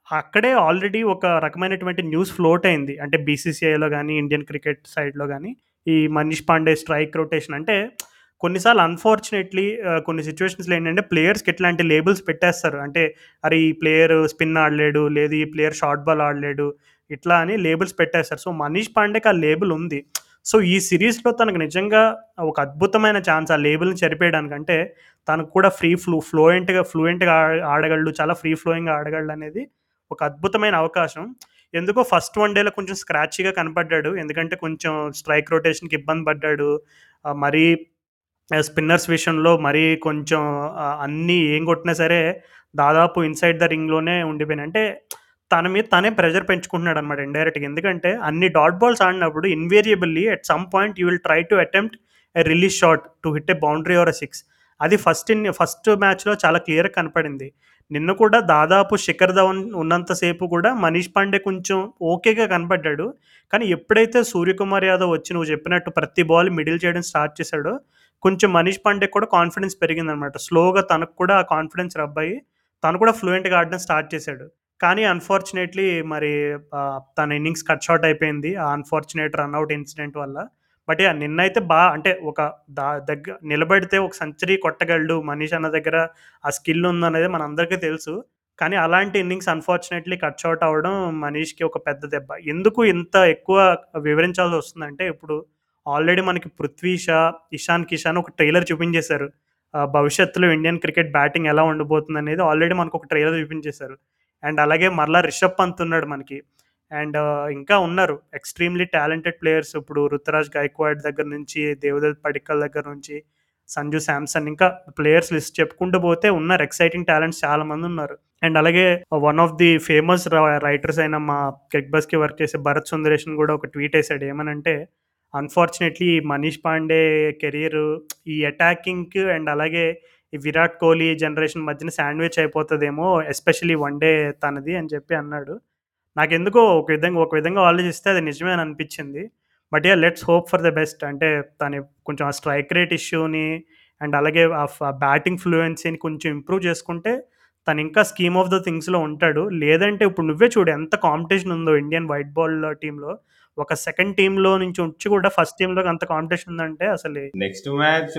అక్కడే ఆల్రెడీ ఒక రకమైనటువంటి న్యూస్ ఫ్లోట్ అయింది. అంటే బీసీసీఐలో కానీ ఇండియన్ క్రికెట్ సైడ్‌లో కానీ ఈ మనీష్ పాండే స్ట్రైక్ రొటేషన్ అంటే కొన్నిసార్లు అన్‌ఫార్చునేట్‌లీ కొన్ని సిచ్యువేషన్స్లో ఏంటంటే ప్లేయర్స్‌కి ఇట్లాంటి లేబుల్స్ పెట్టేస్తారు. అంటే అరే! ఈ ప్లేయర్ స్పిన్ ఆడలేడు. లేదు ఈ ప్లేయర్ షార్ట్ బాల్ ఆడలేడు. ఇట్లా అని లేబుల్స్ పెట్టేస్తారు. సో, మనీష్ పాండేకి ఆ లేబుల్ ఉంది. సో, ఈ సిరీస్లో తనకు నిజంగా ఒక అద్భుతమైన ఛాన్స్ ఆ లేబుల్‌ని చెరిపేయడానికంటే తనకు కూడా ఫ్రీ ఫ్లూ ఫ్లూయెంట్‌గా ఫ్లూయెంట్‌గా ఆడగలడు. చాలా ఫ్రీ ఫ్లోయింగ్‌గా ఆడగలడనేది ఒక అద్భుతమైన అవకాశం. ఎందుకో ఫస్ట్ వన్ డేలో కొంచెం స్క్రాచ్గా కనపడ్డాడు. ఎందుకంటే కొంచెం స్ట్రైక్ రొటేషన్‌కి ఇబ్బంది పడ్డాడు. మరీ స్పిన్నర్స్ విషయంలో మరీ కొంచెం అన్నీ ఏం కొట్టినా సరే దాదాపు ఇన్‌సైడ్ ద రింగ్‌లోనే ఉండిపోయినాయి. అంటే తన మీద తనే ప్రెషర్ పెంచుకుంటున్నాడనమాట ఇండైరెక్ట్‌గా. ఎందుకంటే అన్ని డాట్ బాల్స్ ఆడినప్పుడు invariably at some point you will try to attempt a release shot to hit a boundary or a six. అది ఫస్ట్ ఇన్ ఫస్ట్ మ్యాచ్‌లో చాలా క్లియర్‌గా కనపడింది. నిన్న కూడా దాదాపు శిఖర్ ధవన్ ఉన్నంతసేపు కూడా మనీష్ పాండే కొంచెం ఓకేగా కనపడ్డాడు. కానీ ఎప్పుడైతే సూర్యకుమార్ యాదవ్ వచ్చి నువ్వు చెప్పినట్టు ప్రతి బాల్ మిడిల్ చేయడం స్టార్ట్ చేశాడో కొంచెం మనీష్ పాండే కూడా కాన్ఫిడెన్స్ పెరిగిందనమాట. స్లోగా తనకు కూడా ఆ కాన్ఫిడెన్స్ రబ్బాయి తను కూడా ఫ్లూయెంట్‌గా ఆడడం స్టార్ట్ చేశాడు. కానీ అన్‌ఫార్చునేట్‌లీ మరి తన ఇన్నింగ్స్ కట్ షార్ట్ అయిపోయింది. ఆ అన్‌ఫార్చునేట్ రన్అట్ ఇన్సిడెంట్ వల్ల. But yeah! నిన్నైతే బాగా అంటే ఒక దా దగ్గర నిలబడితే ఒక సెంచరీ కొట్టగలడు మనీష్ అన్న దగ్గర ఆ స్కిల్ ఉందనేది మనందరికీ తెలుసు. కానీ అలాంటి ఇన్నింగ్స్ అన్‌ఫార్చునేట్‌లీ కట్ అవుట్ అవ్వడం మనీష్‌కి ఒక పెద్ద దెబ్బ. ఎందుకు ఇంత ఎక్కువ వివరించాల్సి వస్తుందంటే ఇప్పుడు ఆల్రెడీ మనకి 'పృథ్వీ షా', 'ఇషాన్ కిషాన్' ఒక ట్రైలర్ చూపించేశారు. భవిష్యత్తులో ఇండియన్ క్రికెట్ బ్యాటింగ్ ఎలా ఉండబోతుందనేది ఆల్రెడీ మనకు ఒక ట్రైలర్ చూపించేశారు. అండ్ అలాగే మరలా రిషబ్ పంత్ ఉన్నాడు మనకి. అండ్ ఇంకా ఉన్నారు. ఎక్స్‌ట్రీమ్‌లీ టాలెంటెడ్ ప్లేయర్స్ ఇప్పుడు 'రుతురాజ్ గైక్వాడ్' దగ్గర నుంచి, 'దేవదత్ పడిక్కల్' దగ్గర నుంచి, 'సంజు శాంసన్' ఇంకా ప్లేయర్స్ లిస్ట్ చెప్పుకుంటూ పోతే ఉన్నారు. ఎక్సైటింగ్ టాలెంట్స్ చాలా మందున్నారు. అండ్ అలాగే one of the famous writers అయిన మా 'క్రిక్ బజ్‌కి' వర్క్ చేసే 'భరత్ సుందరేషన్' కూడా ఒక ట్వీట్ వేశాడు ఏమనంటే అన్‌ఫార్చునేట్‌లీ మనీష్ పాండే కెరియర్ ఈ అటాకింగ్‌కి అండ్ అలాగే ఈ 'విరాట్ కోహ్లీ' జనరేషన్ మధ్యన శాండ్‌విచ్ అయిపోతుందేమో ఎస్పెషల్లీ వన్ డే తనది అని చెప్పి అన్నాడు. నాకెందుకో ఒక విధంగా ఒక విధంగా ఆలోచిస్తే అది నిజమే అని అనిపించింది. But yeah let's hope for the best. అంటే తను కొంచెం ఆ స్ట్రైక్ రేట్ ఇష్యూని అండ్ అలాగే ఆ బ్యాటింగ్ ఫ్లూయెన్సీని కొంచెం ఇంప్రూవ్ చేసుకుంటే తను ఇంకా స్కీమ్ ఆఫ్ ద థింగ్స్‌లో ఉంటాడు. లేదంటే ఇప్పుడు నువ్వే చూడు ఎంత కాంపిటీషన్ ఉందో ఇండియన్ వైట్ బాల్ టీంలో ఒక సెకండ్ టీమ్లో నుంచి వచ్చి కూడా ఫస్ట్ టీమ్‌లోకి అంత కాంపిటీషన్ ఉందంటే అసలు నెక్స్ట్ మ్యాచ్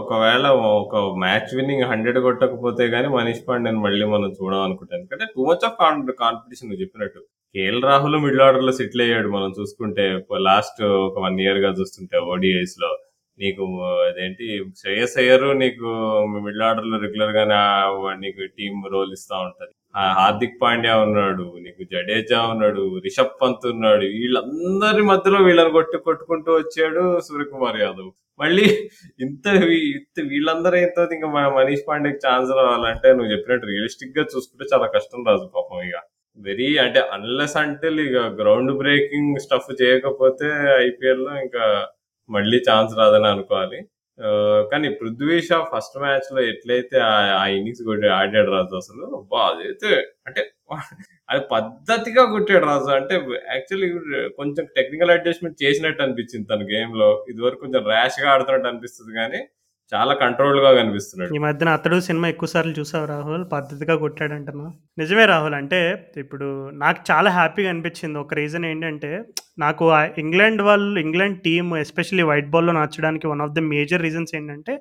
ఒకవేళ ఒక మ్యాచ్ విన్నింగ్ 100 కొట్టకపోతే గానీ మనీష్ పాండేని మళ్ళీ మనం చూడాలనుకుంటాను ఎందుకంటే టూ మచ్ ఆఫ్ కాంపిటీషన్ నువ్వు చెప్పినట్టు. కేఎల్ రాహుల్ మిడిల్ ఆర్డర్లో సెటిల్ అయ్యాడు మనం చూసుకుంటే లాస్ట్ ఒక 1 ఇయర్‌గా చూస్తుంటే ఓడీఐస్‌లో. నీకు అదేంటి శ్రేయస్ అయ్యర్ నీకు మిడిల్ ఆర్డర్లో రెగ్యులర్ గానే నీకు టీమ్ రోల్ ఇస్తా ఉంటది. హార్దిక్ పాండ్యా ఉన్నాడు నీకు జడేజా ఉన్నాడు రిషబ్ పంత్ ఉన్నాడు వీళ్ళందరి మధ్యలో వీళ్ళని కొట్టి కొట్టుకుంటూ వచ్చాడు సూర్యకుమార్ యాదవ్. మళ్ళీ ఇంత ఇంత వీళ్ళందరూ ఏంతో ఇంకా మన మనీష్ పాండేకి ఛాన్స్ రావాలంటే నువ్వు చెప్పినట్టు రియలిస్టిక్గా చూసుకుంటే చాలా కష్టం రాదు పాపం ఇక. వెరీ అంటే అన్లెస్ అంటే ఇక గ్రౌండ్ బ్రేకింగ్ స్టఫ్ చేయకపోతే ఐపీఎల్లో ఇంకా మళ్ళీ ఛాన్స్ రాదని అనుకోవాలి. కానీ పృథ్వీ షా ఫస్ట్ మ్యాచ్లో ఎట్లయితే ఆ- ఇన్నింగ్స్ కొట్టి ఆడాడు రాజు అసలు? అబ్బా, అదైతే అంటే అది పద్ధతిగా కొట్టాడు రాజు. అంటే యాక్చువల్లీ కొంచెం టెక్నికల్ అడ్జస్ట్మెంట్ చేసినట్టు అనిపించింది తన గేమ్లో. ఇదివరకు కొంచెం ర్యాష్గా ఆడుతున్నట్టు అనిపిస్తుంది కానీ చాలా కంట్రోల్గా కనిపిస్తున్నాడు. ఈ మధ్యన అతడు సినిమా ఎక్కువ సార్లు చూసావు రాహుల్? పద్ధతిగా కొట్టాడంటున్నా నిజమే రాహుల్ అంటే ఇప్పుడు నాకు చాలా హ్యాపీగా అనిపించింది. ఒక రీజన్ ఏంటంటే నాకు ఆ ఇంగ్లాండ్ వాళ్ళు ఇంగ్లాండ్ టీమ్ ఎస్పెషల్లీ వైట్ బాల్లో నచ్చడానికి one of the major reasons ఏంటంటే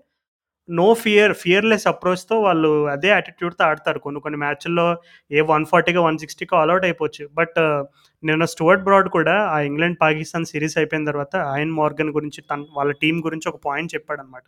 నో ఫియర్ ఫియర్లెస్ అప్రోచ్తో వాళ్ళు అదే యాటిట్యూడ్తో ఆడతారు. కొన్ని కొన్ని మ్యాచ్ల్లో ఏ వన్ ఫార్టీగా వన్ సిక్స్టీగా ఆల్అౌట్ అయిపోవచ్చు. బట్ uh, నిన్న స్టూవర్ట్ బ్రాడ్ కూడా ఆ ఇంగ్లాండ్ పాకిస్తాన్ సిరీస్ అయిపోయిన తర్వాత ఆయన్ మార్గన్ గురించి తన వాళ్ళ టీం గురించి ఒక పాయింట్ చెప్పాడనమాట.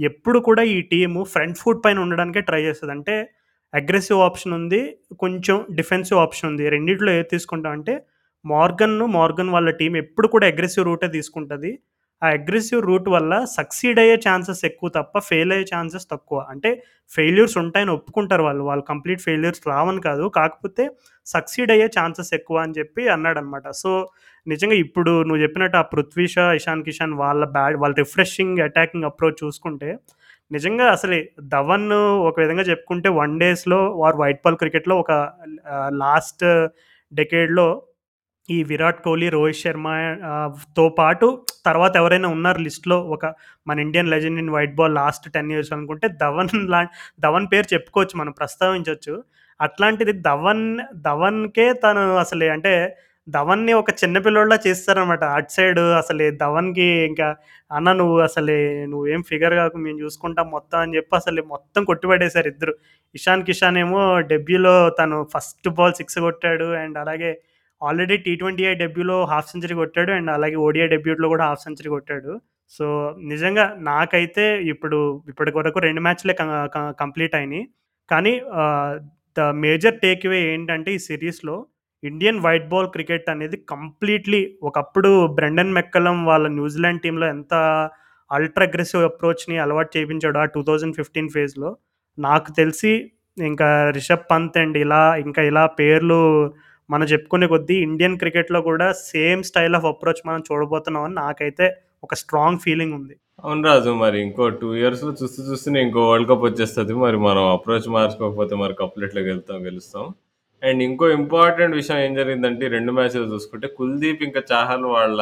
ఎప్పుడు కూడా ఈ టీము ఫ్రంట్ ఫుట్ పైన ఉండడానికే ట్రై చేస్తుంది. అంటే అగ్రెసివ్ ఆప్షన్ ఉంది కొంచెం డిఫెన్సివ్ ఆప్షన్ ఉంది. రెండింటిలో ఏది తీసుకుంటాం అంటే మార్గన్ మార్గన్ వాళ్ళ టీం ఎప్పుడు కూడా అగ్రెసివ్ రూటే తీసుకుంటుంది. ఆ అగ్రెసివ్ రూట్ వల్ల సక్సీడ్ అయ్యే ఛాన్సెస్ ఎక్కువ తప్ప ఫెయిల్ అయ్యే ఛాన్సెస్ తక్కువ. అంటే ఫెయిల్యూర్స్ ఉంటాయని ఒప్పుకుంటారు వాళ్ళు. వాళ్ళు కంప్లీట్ ఫెయిల్యూర్స్ రావని కాదు. కాకపోతే సక్సీడ్ అయ్యే ఛాన్సెస్ ఎక్కువ అని చెప్పి అన్నాడనమాట. సో నిజంగా ఇప్పుడు నువ్వు చెప్పినట్టు ఆ పృథ్వీ షా ఇషాన్ కిషాన్ వాళ్ళ బ్యాడ్ వాళ్ళ రిఫ్రెషింగ్ అటాకింగ్ అప్రోచ్ చూసుకుంటే నిజంగా అసలు ధవన్ ఒక విధంగా చెప్పుకుంటే వన్ డేస్లో వారు వైట్ బాల్ క్రికెట్లో ఒక లాస్ట్ డెకేడ్లో ఈ విరాట్ కోహ్లీ రోహిత్ శర్మ తో పాటు తర్వాత ఎవరైనా ఉన్నారు లిస్ట్లో ఒక మన Indian legend in white ball last ten years అనుకుంటే ధవన్ లా ధవన్ పేరు చెప్పుకోవచ్చు మనం ప్రస్తావించవచ్చు. అట్లాంటిది ధవన్ ధవన్కే తను అసలు అంటే ధవన్ని ఒక చిన్నపిల్లోళ్ళ చేస్తారనమాట అటు సైడ్ అసలు ధవన్కి ఇంకా అన్న నువ్వు అసలు నువ్వేం ఫిగర్ కాకు మేము చూసుకుంటాం మొత్తం అని చెప్పి అసలు మొత్తం కొట్టిపడేశారు ఇద్దరు. ఇషాన్ కిషాన్ ఏమో డెబ్యూలో తను ఫస్ట్ బాల్ సిక్స్ కొట్టాడు అండ్ అలాగే ఆల్రెడీ టీ ట్వంటీ ఐ డెబ్యూలో హాఫ్ సెంచరీ కొట్టాడు అండ్ అలాగే ఓడిఐ డెబ్యూట్లో కూడా హాఫ్ సెంచరీ కొట్టాడు. సో నిజంగా నాకైతే ఇప్పుడు ఇప్పటి వరకు రెండు మ్యాచ్లే కంప్లీట్ అయినాయి. కానీ ద మేజర్ టేక్వే ఏంటంటే ఈ సిరీస్లో ఇండియన్ వైట్ బాల్ క్రికెట్ అనేది కంప్లీట్లీ ఒకప్పుడు బ్రెండన్ మెక్కలం వాళ్ళ న్యూజిలాండ్ టీంలో ఎంత అల్ట్రా అగ్రెసివ్ అప్రోచ్ని అలవాటు చేయించాడు ఆ టూ థౌజండ్ ఫిఫ్టీన్ ఫేజ్లో. నాకు తెలిసి ఇంకా రిషబ్ పంత్ అండ్ ఇలా ఇంకా ఇలా పేర్లు మనం చెప్పుకునే కొద్దీ ఇండియన్ క్రికెట్లో కూడా సేమ్ స్టైల్ ఆఫ్ అప్రోచ్ మనం చూడబోతున్నాం అని నాకైతే ఒక స్ట్రాంగ్ ఫీలింగ్ ఉంది. అవును రాజు మరి ఇంకో టూ ఇయర్స్లో చూస్తూ చూస్తూనే ఇంకో వరల్డ్ కప్ వచ్చేస్తుంది. మరి మనం అప్రోచ్ మార్చుకోకపోతే మరి కప్లెట్లోకి వెళ్తాం గెలుస్తాం. అండ్ ఇంకో ఇంపార్టెంట్ విషయం ఏం జరిగిందంటే ఈ రెండు మ్యాచ్లు చూసుకుంటే కుల్దీప్ ఇంకా చాహల్ వాళ్ళ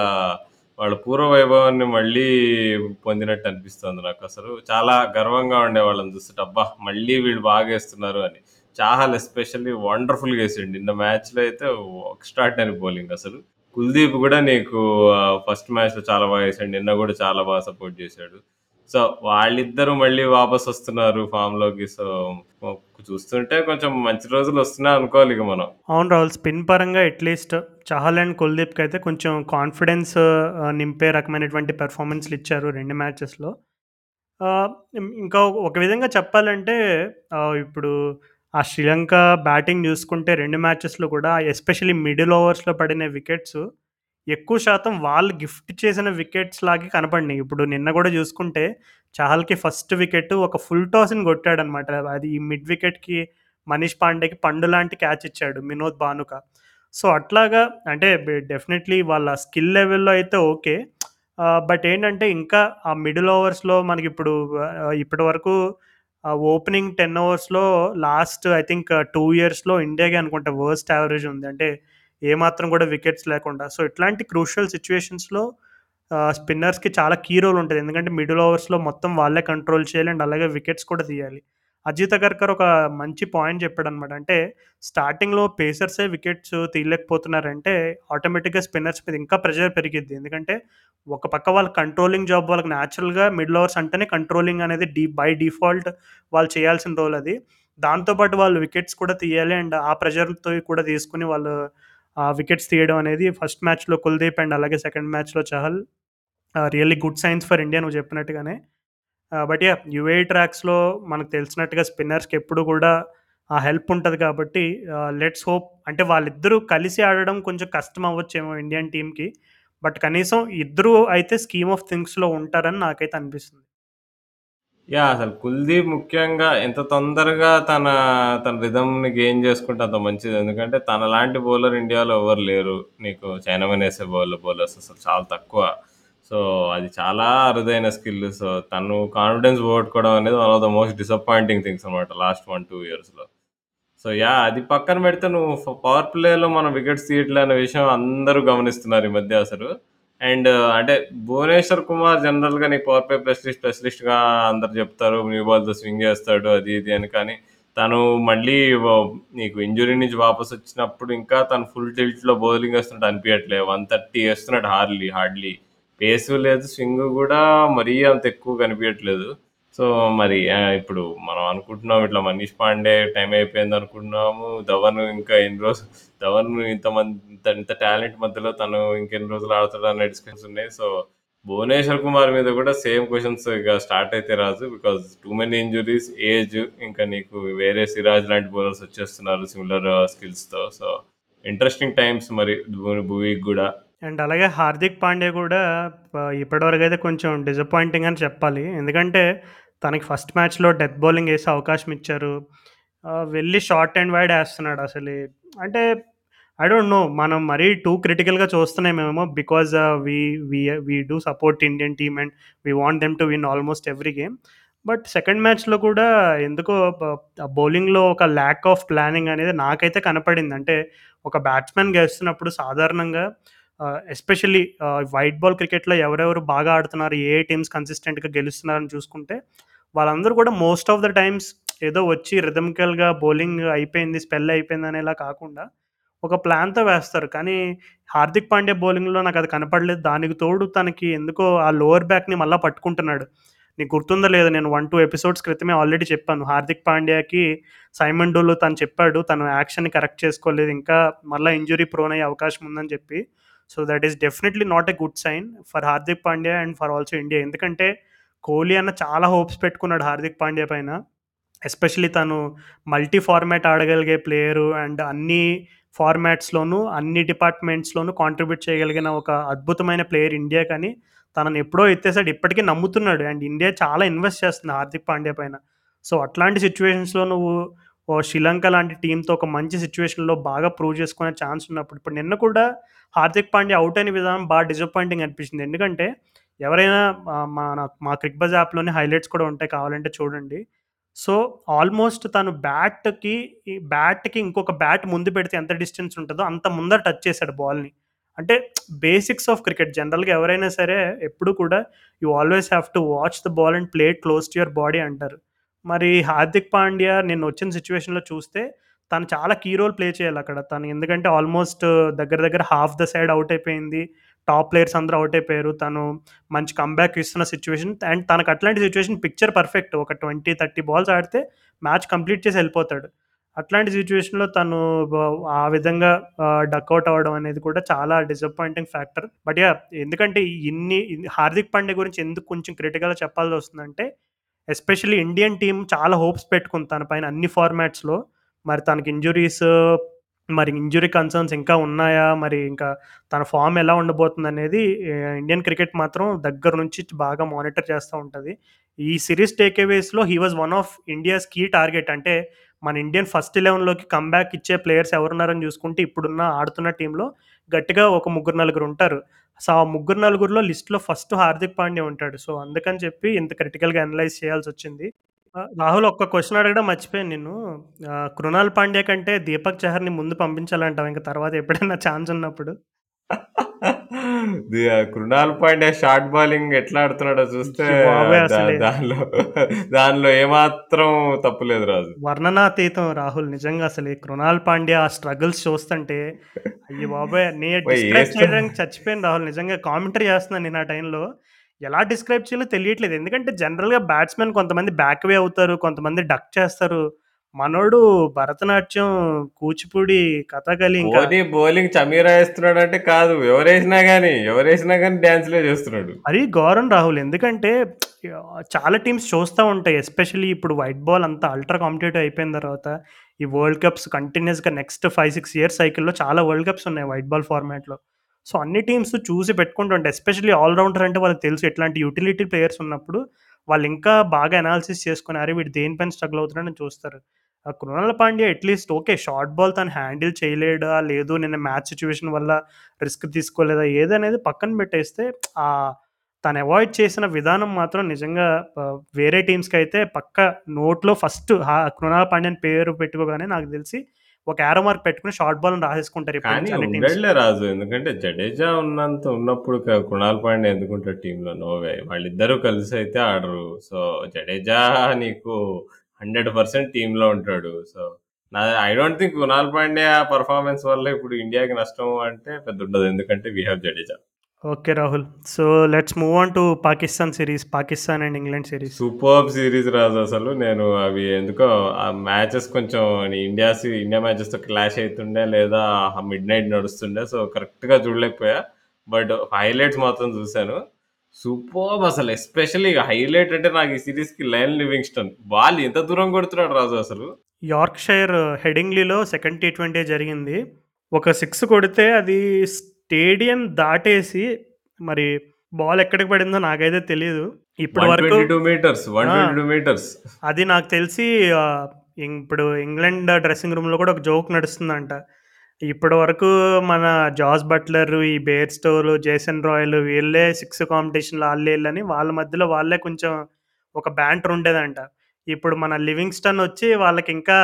వాళ్ళ పూర్వ వైభవాన్ని మళ్ళీ పొందినట్టు అనిపిస్తుంది నాకు అసలు. చాలా గర్వంగా ఉండే వాళ్ళని చూస్తుంటే అబ్బా మళ్ళీ వీళ్ళు బాగా వేస్తున్నారు అని. చాహల్ ఎస్పెషల్లీ వండర్ఫుల్ వేసిండు. నిన్న మ్యాచ్లో అయితే ఎక్స్ట్రాడినరీ బౌలింగ్ అసలు. కుల్దీప్ కూడా నీకు ఫస్ట్ మ్యాచ్లో చాలా బాగా వేసాడు. నిన్న కూడా చాలా బాగా సపోర్ట్ చేశాడు. సో వాళ్ళిద్దరూ మళ్ళీ వాపస్ వస్తున్నారు ఫామ్లోకి. సో చూస్తుంటే కొంచెం మంచి రోజులు వస్తున్నాయి అనుకోవాలి ఇక మనం. అవును రాహుల్ స్పిన్ పరంగా అట్లీస్ట్ చహల్ అండ్ కుల్దీప్కి అయితే కొంచెం కాన్ఫిడెన్స్ నింపే రకమైనటువంటి పెర్ఫార్మెన్స్లు ఇచ్చారు రెండు మ్యాచెస్లో ఇంకా ఒక విధంగా చెప్పాలంటే ఇప్పుడు ఆ శ్రీలంక బ్యాటింగ్ చూసుకుంటే రెండు మ్యాచెస్లో కూడా ఎస్పెషల్లీ మిడిల్ ఓవర్స్లో పడిన వికెట్స్ ఎక్కువ శాతం వాళ్ళు గిఫ్ట్ చేసిన వికెట్స్ లాగే కనపడినాయి. ఇప్పుడు నిన్న కూడా చూసుకుంటే చహల్కి ఫస్ట్ వికెట్ ఒక ఫుల్ టాస్ని కొట్టాడనమాట. అది ఈ మిడ్ వికెట్కి మనీష్ పాండేకి పండు లాంటి క్యాచ్ ఇచ్చాడు వినోద్ భానుక. సో అట్లాగా అంటే డెఫినెట్లీ వాళ్ళ స్కిల్ లెవెల్లో అయితే ఓకే. బట్ ఏంటంటే ఇంకా ఆ మిడిల్ ఓవర్స్లో మనకి ఇప్పుడు ఇప్పటి వరకు ఓపెనింగ్ టెన్ ఓవర్స్లో లాస్ట్ ఐ థింక్ టూ ఇయర్స్లో ఇండియాకి అనుకుంటా వర్స్ట్ యావరేజ్ ఉంది. అంటే ఏమాత్రం కూడా వికెట్స్ లేకుండా. సో ఇట్లాంటి క్రూషియల్ సిచ్యువేషన్స్లో స్పిన్నర్స్కి చాలా కీ రోల్ ఉంటుంది. ఎందుకంటే మిడిల్ ఓవర్స్లో మొత్తం వాళ్ళే కంట్రోల్ చేయాలి అండ్ అలాగే వికెట్స్ కూడా తీయాలి. అజిత్ అగర్కర్ ఒక మంచి పాయింట్ చెప్పాడు అనమాట అంటే స్టార్టింగ్లో పేసర్సే వికెట్స్ తీయలేకపోతున్నారంటే ఆటోమేటిక్గా స్పిన్నర్స్ మీద ఇంకా ప్రెషర్ పెరిగిద్ది. ఎందుకంటే ఒక పక్క వాళ్ళ కంట్రోలింగ్ జాబ్ వాళ్ళకి న్యాచురల్గా మిడిల్ ఓవర్స్ అంటేనే కంట్రోలింగ్ అనేది డీ బై డిఫాల్ట్ వాళ్ళు చేయాల్సిన రోల్ అది. దాంతోపాటు వాళ్ళు వికెట్స్ కూడా తీయాలి అండ్ ఆ ప్రెషర్తో కూడా తీసుకుని వాళ్ళు వికెట్స్ తీయడం అనేది ఫస్ట్ మ్యాచ్లో కుల్దీప్ అండ్ అలాగే సెకండ్ మ్యాచ్లో Chahal really good signs for India నువ్వు చెప్పినట్టుగానే. బట్ యా యుఏ ట్రాక్స్‌లో మనకు తెలిసినట్టుగా స్పిన్నర్స్‌కి ఎప్పుడు కూడా ఆ హెల్ప్ ఉంటుంది కాబట్టి లెట్స్ హోప్ అంటే వాళ్ళిద్దరూ కలిసి ఆడడం కొంచెం కష్టం అవ్వచ్చేమో ఇండియన్ టీమ్‌కి. బట్ కనీసం ఇద్దరు అయితే స్కీమ్ ఆఫ్ థింగ్స్‌లో ఉంటారని నాకైతే అనిపిస్తుంది. యాహ్! అసలు కుల్దీప్ ముఖ్యంగా ఎంత తొందరగా తన, తన రిథమ్‌ని గెయిన్ చేసుకుంటే అంత మంచిది. ఎందుకంటే తనలాంటి బౌలర్ ఇండియాలో ఎవరు లేరు. నీకు చైనామన్ ఏసే బౌల బౌలర్స్ అసలు చాలా తక్కువ. సో, అది చాలా అరుదైన స్కిల్. సో, తను కాన్ఫిడెన్స్ పోగొట్టుకోవడం అనేది one of the most disappointing things అనమాట లాస్ట్ 1, 2 ఇయర్స్‌లో. So, yeah! అది పక్కన పెడితే నువ్వు ఫ పవర్ ప్లేలో మనం వికెట్స్ తీయట్లే అనే విషయం అందరూ గమనిస్తున్నారు ఈ మధ్య అసలు. అండ్ అంటే భువనేశ్వర్ కుమార్ జనరల్‌గా నీకు పవర్ ప్లే స్పెషలిస్ట్ స్పెషలిస్ట్‌గా అందరూ చెప్తారు. న్యూ బాల్‌తో స్వింగ్ చేస్తాడు అది ఇది అని. కానీ తను మళ్ళీ వ నీకు ఇంజ్యూరీ నుంచి వాపస్ వచ్చినప్పుడు ఇంకా తను ఫుల్ టిల్ట్‌లో బౌలింగ్ ఏస్తున్నట్టు అనిపియట్లే. 130 వేస్తున్నాడు హార్డ్లీ హార్డ్లీ. పేసు లేదు. స్వింగ్ కూడా మరీ అంత ఎక్కువ కనిపియట్లేదు. సో, మరి ఆహ్, ఇప్పుడు మనం అనుకుంటున్నాం ఇట్లా మనీష్ పాండే టైం అయిపోయింది అనుకుంటున్నాము. ధవన్ ఇంకా ఎన్ని రోజులు ధవన్ ఇంతమంది ఇంత ఇంత టాలెంట్ మధ్యలో తను ఇంకెన్ని రోజులు ఆడతాడు అనే డిస్కషన్స్ ఉన్నాయి. సో, భువనేశ్వర్ కుమార్ మీద కూడా సేమ్ క్వెషన్స్ ఇక స్టార్ట్ అయితే Raju. Because too many injuries, age ఇంకా నీకు వేరే సిరాజ్ లాంటి బౌలర్స్ వచ్చేస్తున్నారు సిమిలర్ స్కిల్స్‌తో. సో, ఇంట్రెస్టింగ్ టైమ్స్ మరి భు భువీకి కూడా. అండ్ అలాగే హార్దిక్ పాండ్యా కూడా ప ఇప్పటివరకైతే కొంచెం డిసప్పాయింటింగ్ అని చెప్పాలి. ఎందుకంటే తనకి ఫస్ట్ మ్యాచ్‌లో డెత్ బౌలింగ్ వేసే అవకాశం ఇచ్చారు. వెళ్ళి షార్ట్ అండ్ వైడ్ వేస్తున్నాడు అసలు. అంటే ఐ డోంట్ నో మనం మరీ టూ క్రిటికల్‌గా చూస్తున్నామేమో because we we we do support Indian team and we want them to win almost every game. But second మ్యాచ్‌లో కూడా ఎందుకో బౌలింగ్‌లో ఒక ల్యాక్ ఆఫ్ ప్లానింగ్ అనేది నాకైతే కనపడింది. అంటే ఒక బ్యాట్స్‌మెన్ గెలుస్తున్నప్పుడు సాధారణంగా ఎస్పెషల్లీ వైట్ బాల్ క్రికెట్‌లో ఎవరెవరు బాగా ఆడుతున్నారు, ఏ ఏ టీమ్స్ కన్సిస్టెంట్‌గా గెలుస్తున్నారని చూసుకుంటే వాళ్ళందరూ కూడా మోస్ట్ ఆఫ్ ద టైమ్స్ ఏదో వచ్చి రిథమికల్‌గా బౌలింగ్ అయిపోయింది, స్పెల్ అయిపోయింది అనేలా కాకుండా ఒక ప్లాన్‌తో వేస్తారు. కానీ హార్దిక్ పాండ్యా బౌలింగ్‌లో నాకు అది కనపడలేదు. దానికి తోడు తనకి ఎందుకో ఆ లోవర్ బ్యాక్‌ని మళ్ళీ పట్టుకుంటున్నాడు. నీకు గుర్తుందో లేదో నేను 1, 2 ఎపిసోడ్స్ క్రితమే ఆల్రెడీ చెప్పాను. హార్దిక్ పాండ్యాకి సైమన్ డోలో తను చెప్పాడు. తను యాక్షన్‌ని కరెక్ట్ చేసుకోలేదు. ఇంకా మళ్ళీ ఇంజురీ ప్రోన్ అయ్యే అవకాశం ఉందని చెప్పి. So, that is definitely not a good sign for Hardik Pandya and for also India. ఎందుకంటే కోహ్లీ అన్న చాలా హోప్స్ పెట్టుకున్నాడు హార్దిక్ పాండ్యా పైన. ఎస్పెషల్లీ తను మల్టీ ఫార్మాట్ ఆడగలిగే ప్లేయరు అండ్ అన్ని ఫార్మాట్స్‌లోనూ, అన్ని డిపార్ట్‌మెంట్స్‌లోనూ కాంట్రిబ్యూట్ చేయగలిగిన ఒక అద్భుతమైన ప్లేయర్ ఇండియా కానీ తనని ఎప్పుడో ఎత్తేసాడు. ఇప్పటికీ నమ్ముతున్నాడు. అండ్ ఇండియా చాలా ఇన్వెస్ట్ చేస్తుంది హార్దిక్ పాండ్యా పైన. సో, అట్లాంటి సిచ్యువేషన్స్లో నువ్వు ఓ శ్రీలంక లాంటి టీంతో ఒక మంచి సిచ్యువేషన్లో బాగా ప్రూవ్ చేసుకునే ఛాన్స్ ఉన్నప్పుడు ఇప్పుడు నిన్న కూడా హార్దిక్ పాండ్యా అవుట్ అయిన విధానం బాగా డిసప్పాయింటింగ్ అనిపించింది. ఎందుకంటే ఎవరైనా మా మన మా క్రిక్బజ్ యాప్‌లోనే హైలైట్స్ కూడా ఉంటాయి కావాలంటే చూడండి. సో, ఆల్మోస్ట్ తను బ్యాట్‌కి ఈ బ్యాట్‌కి ఇంకొక బ్యాట్ ముందు పెడితే ఎంత డిస్టెన్స్ ఉంటుందో అంత ముందర టచ్ చేసాడు బాల్‌ని. అంటే బేసిక్స్ ఆఫ్ క్రికెట్ జనరల్‌గా ఎవరైనా సరే ఎప్పుడు కూడా you always have to watch the ball and play close to your body అంటారు. మరి హార్దిక్ పాండ్యా నేను వచ్చిన సిచ్యువేషన్లో చూస్తే తను చాలా కీ రోల్ ప్లే చేయాలి అక్కడ తను ఎందుకంటే ఆల్మోస్ట్ దగ్గర దగ్గర హాఫ్ ద సైడ్ అవుట్ అయిపోయింది. టాప్ ప్లేయర్స్ అందరూ అవుట్ అయిపోయారు. తను మంచి కంబ్యాక్ ఇస్తున్న సిచ్యువేషన్ అండ్ తనకు అట్లాంటి సిచ్యువేషన్ పిక్చర్ పర్ఫెక్ట్. ఒక 20, 30 బాల్స్ ఆడితే మ్యాచ్ కంప్లీట్ చేసి వెళ్ళిపోతాడు అట్లాంటి సిచ్యువేషన్లో తను ఆ విధంగా ఆహ్, డక్ అవ్వడం అనేది కూడా చాలా డిసప్పాయింటింగ్ ఫ్యాక్టర్. బట్ యా ఎందుకంటే ఇన్ని హార్దిక్ పాండే గురించి ఎందుకు కొంచెం క్రిటికల్‌గా చెప్పాల్సి వస్తుందంటే ఎస్పెషల్లీ ఇండియన్ టీమ్ చాలా హోప్స్ పెట్టుకుంది తన పైన అన్ని ఫార్మాట్స్‌లో. మరి తనకి ఇంజురీస్ మరి ఇంజురీ కన్సర్న్స్ ఇంకా ఉన్నాయా? మరి ఇంకా తన ఫామ్ ఎలా ఉండబోతుందనేది అనేది ఇండియన్ క్రికెట్ మాత్రం దగ్గర నుంచి బాగా మానిటర్ చేస్తూ ఉంటుంది ఈ series టేకేవేస్లో he was one of India's key target. అంటే మన ఇండియన్ ఫస్ట్ 11లోకి కమ్‌బ్యాక్ ఇచ్చే ప్లేయర్స్ ఎవరున్నారని చూసుకుంటే ఇప్పుడున్న ఆడుతున్న టీంలో గట్టిగా ఒక ముగ్గురు, నలుగురు ఉంటారు. సో, ఆ ముగ్గురు, నలుగురిలో లిస్ట్‌లో ఫస్ట్ హార్దిక్ పాండ్యా ఉంటాడు. సో, అందుకని చెప్పి ఇంత క్రిటికల్‌గా అనలైజ్ చేయాల్సొచ్చింది. రాహుల్ ఒక్క క్వెషన్ అడగడం మర్చిపోయాను నిన్ను. ఆహ్, కృణాల్ పాండ్యా కంటే దీపక్ చహర్‌ని ముందు పంపించాలంటావా ఇంక తర్వాత ఎప్పుడైనా ఛాన్స్ ఉన్నప్పుడు? The Krunal Pandya short bowling ఎట్లా ఆడుతున్నాడో చూస్తే! దా అసలే దానిలో దానిలో ఏమాత్రం తప్పు లేదు రాజు. వర్ణనాతీతం రాహుల్. నిజంగా అసలు ఈ కృణాల్ పాండ్యా ఆ స్ట్రగుల్స్ చూస్తుంటే అయ్య బాబోయ్! నేను పోయి డిస్క్రైబ్ ఏస్తా చేయడానికి చచ్చిపోయాను రాహుల్. నిజంగా కామెంటరీ చేస్తున్నాను నేను ఆ టైంలో. ఎలా డిస్క్రైబ్ చేయాలో తెలియట్లేదు. ఎందుకంటే జనరల్‌గా బ్యాట్స్‌మెన్ కొంతమంది బ్యాక్ వే అవుతారు. కొంతమంది డక్ చేస్తారు. మనోడు భరతనాట్యం, కూచిపూడి, కథకళి ఇంకా బౌలింగ్ సమీరా ఏస్తున్నాడంటే కాదు. ఎవరేసినా గాని, ఎవరేసినా గాని డాన్స్‌లే చేస్తున్నాడు. మరీ ఘోరం రాహుల్. ఎందుకంటే చాలా టీమ్స్ చూస్తా ఉంటాయి. ఎస్పెషల్లీ ఇప్పుడు వైట్ బాల్ అంతా అల్ట్రా కాంపిటేటివ్ అయిపోయిన తర్వాత, ఈ వరల్డ్ కప్స్ కంటిన్యూయస్‌గా నెక్స్ట్ 5, 6 ఇయర్స్ సైకిల్‌లో చాలా వరల్డ్ కప్స్ ఉన్నాయి వైట్ బాల్ ఫార్మాట్‌లో. సో, అన్ని టీమ్స్ చూసి పెట్టుకుంటూ ఎస్పెషల్లీ ఆల్ రౌండర్ అంటే వాళ్ళకి తెలుసు ఎట్లాంటి యుటిలిటీ ప్లేయర్స్ ఉన్నప్పుడు, వాళ్ళు ఇంకా బాగా అనాలిసిస్ చేసుకున్నారు అరే! వీడు దేనిపైన స్ట్రగుల్ అవుతున్నాడని చూస్తారు. Krunal Pandya at least okay. Short ball తను హ్యాండిల్ చేయలేడా? లేదు నిన్న మ్యాచ్ సిచ్యువేషన్ వల్ల రిస్క్ తీసుకోలేదా? ఏదనేది పక్కన పెట్టేస్తే ఆ తను అవాయిడ్ చేసిన విధానం మాత్రం నిజంగా వేరే టీమ్స్కి అయితే పక్క నోట్‌లో ఫస్ట్ కృణాల కృణాల్ పేరు పెట్టుకోగానే నాకు తెలిసి ఒక యారో మార్క్ పెట్టుకొని షార్ట్ బాల్ రాసేసుకుంటారు రాజు. ఎందుకంటే జడేజా ఉన్నంత ఉన్నప్పుడు కృణాల్ పాండ్యా ఎందుకుంటాడు టీమ్‌లో? No way. వాళ్ళిద్దరూ కలిసి అయితే ఆడరు. సో, జడేజా నీకు 100% టీమ్‌లో ఉంటాడు. సో, నా I don't think Krunal Pandya performance వల్ల ఇప్పుడు ఇండియాకి నష్టం అంటే పెద్ద ఉండదు. ఎందుకంటే we have Jadeja. Okay Rahul. So, let's move on to Pakistan series. Pakistan and England series. Superb series Raju అసలు. నేను అవి ఎందుకో ఆ మ్యాచెస్ కొంచెం ఇండియాస్ ఇండియా మ్యాచెస్‌తో క్లాష్ అయితుండే లేదా మిడ్‌నైట్ నడుస్తుండే. సో, కరెక్ట్‌గా చూడలేకపోయా. బట్ హైలైట్స్ మాత్రం చూసాను. సూపర్బ్ అసలు. ఎస్పెషల్లీ హైలైట్ అంటే నాకు ఈ సీరీస్‌కి లయన్ లివింగ్‌స్టన్. బాల్ ఎంత దూరం కొడుతున్నాడు రాజు అసలు. యార్క్‌షైర్ హెడింగ్లీలో సెకండ్ టీ ట్వెంటీ జరిగింది. ఒక 6 కొడితే అది స్టేడియం దాటేసి మరి బాల్ ఎక్కడికి పడిందో నాకైతే తెలీదు. ఇప్పటి వరకు 122 మీటర్స్. ఆ! 122 మీటర్స్. అది నాకు తెలిసి ఇప్పుడు ఇంగ్లాండ్ డ్రెస్సింగ్ రూమ్‌లో కూడా ఒక జోక్ నడుస్తుందంట. ఇప్పటి వరకు మన జాస్ బట్లర్, ఈ బేర్ స్టోలు, జేసన్ రాయల్ వీళ్ళే 6 కాంపిటీషన్‌లో ఆళ్ళే ఈళ్ళని వాళ్ళ మధ్యలో వాళ్ళే కొంచెం ఒక బ్యాంటర్ ఉండేదంట. ఇప్పుడు మన లివింగ్‌స్టన్ వచ్చి వాళ్ళకి ఇంకా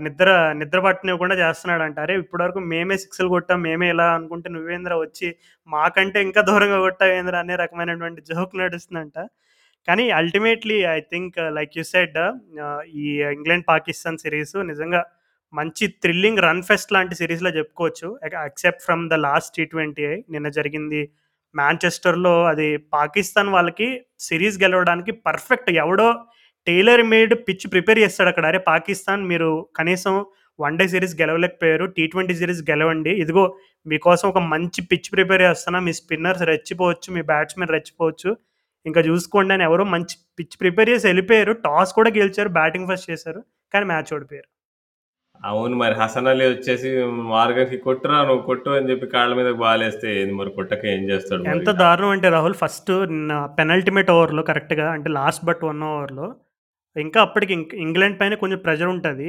నిద్ర నిద్ర పట్టనివ్వకుండా చేస్తున్నాడంట. అరే! ఇప్పటివరకు మేమే 6లు కొట్టాం. మేమే ఇలా అనుకుంటే నువ్వేంద్ర వచ్చి మాకంటే ఇంకా దూరంగా కొట్టావేంద్ర అనే రకమైనటువంటి జోక్ నడుస్తుందంట. కానీ ultimately I think like you said ఈ ఇంగ్లాండ్ పాకిస్తాన్ సిరీస్ నిజంగా మంచి థ్రిల్లింగ్ రన్ ఫెస్ట్ లాంటి సిరీస్లో చెప్పుకోవచ్చు. ఎక్ except from the last T twenty నిన్న జరిగింది మాంచెస్టర్‌లో అది పాకిస్తాన్ వాళ్ళకి సిరీస్ గెలవడానికి పర్ఫెక్ట్ ఎవడో టైలర్ మేడ్ పిచ్ ప్రిపేర్ చేస్తాడు అక్కడ. అరే! పాకిస్తాన్ మీరు కనీసం వన్ డే సిరీస్ గెలవలేకపోయారు. టీ ట్వెంటీ సిరీస్ గెలవండి. ఇదిగో మీకోసం ఒక మంచి పిచ్ ప్రిపేర్ చేస్తున్నా. మీ స్పిన్నర్స్ రెచ్చిపోవచ్చు. మీ బ్యాట్స్‌మెన్ రెచ్చిపోవచ్చు. ఇంకా చూసుకోండి అని ఎవరో మంచి పిచ్ ప్రిపేర్ చేసి ఎళ్ళిపోయారు. టాస్ కూడా గెలిచారు. బ్యాటింగ్ ఫస్ట్ చేశారు. కానీ మ్యాచ్ ఓడిపోయారు. అవును. మరి హసన్ అలీ వచ్చేసి మార్గన్‌కి కొట్టురా నువ్వు కొట్టు అని చెప్పి కాళ్ళ మీదకి బాలేస్తే ఏంది మరి కొట్టక ఏం చేస్తాడు? ఎంత దారుణం అంటే రాహుల్ ఫస్ట్ పెనల్టిమేట్ ఓవర్‌లో కరెక్ట్‌గా అంటే లాస్ట్ బట్ 1 ఓవర్‌లో ఇంకా అప్పటికి ఇంగ్లాండ్ పైన కొంచెం ప్రెషర్ ఉంటుంది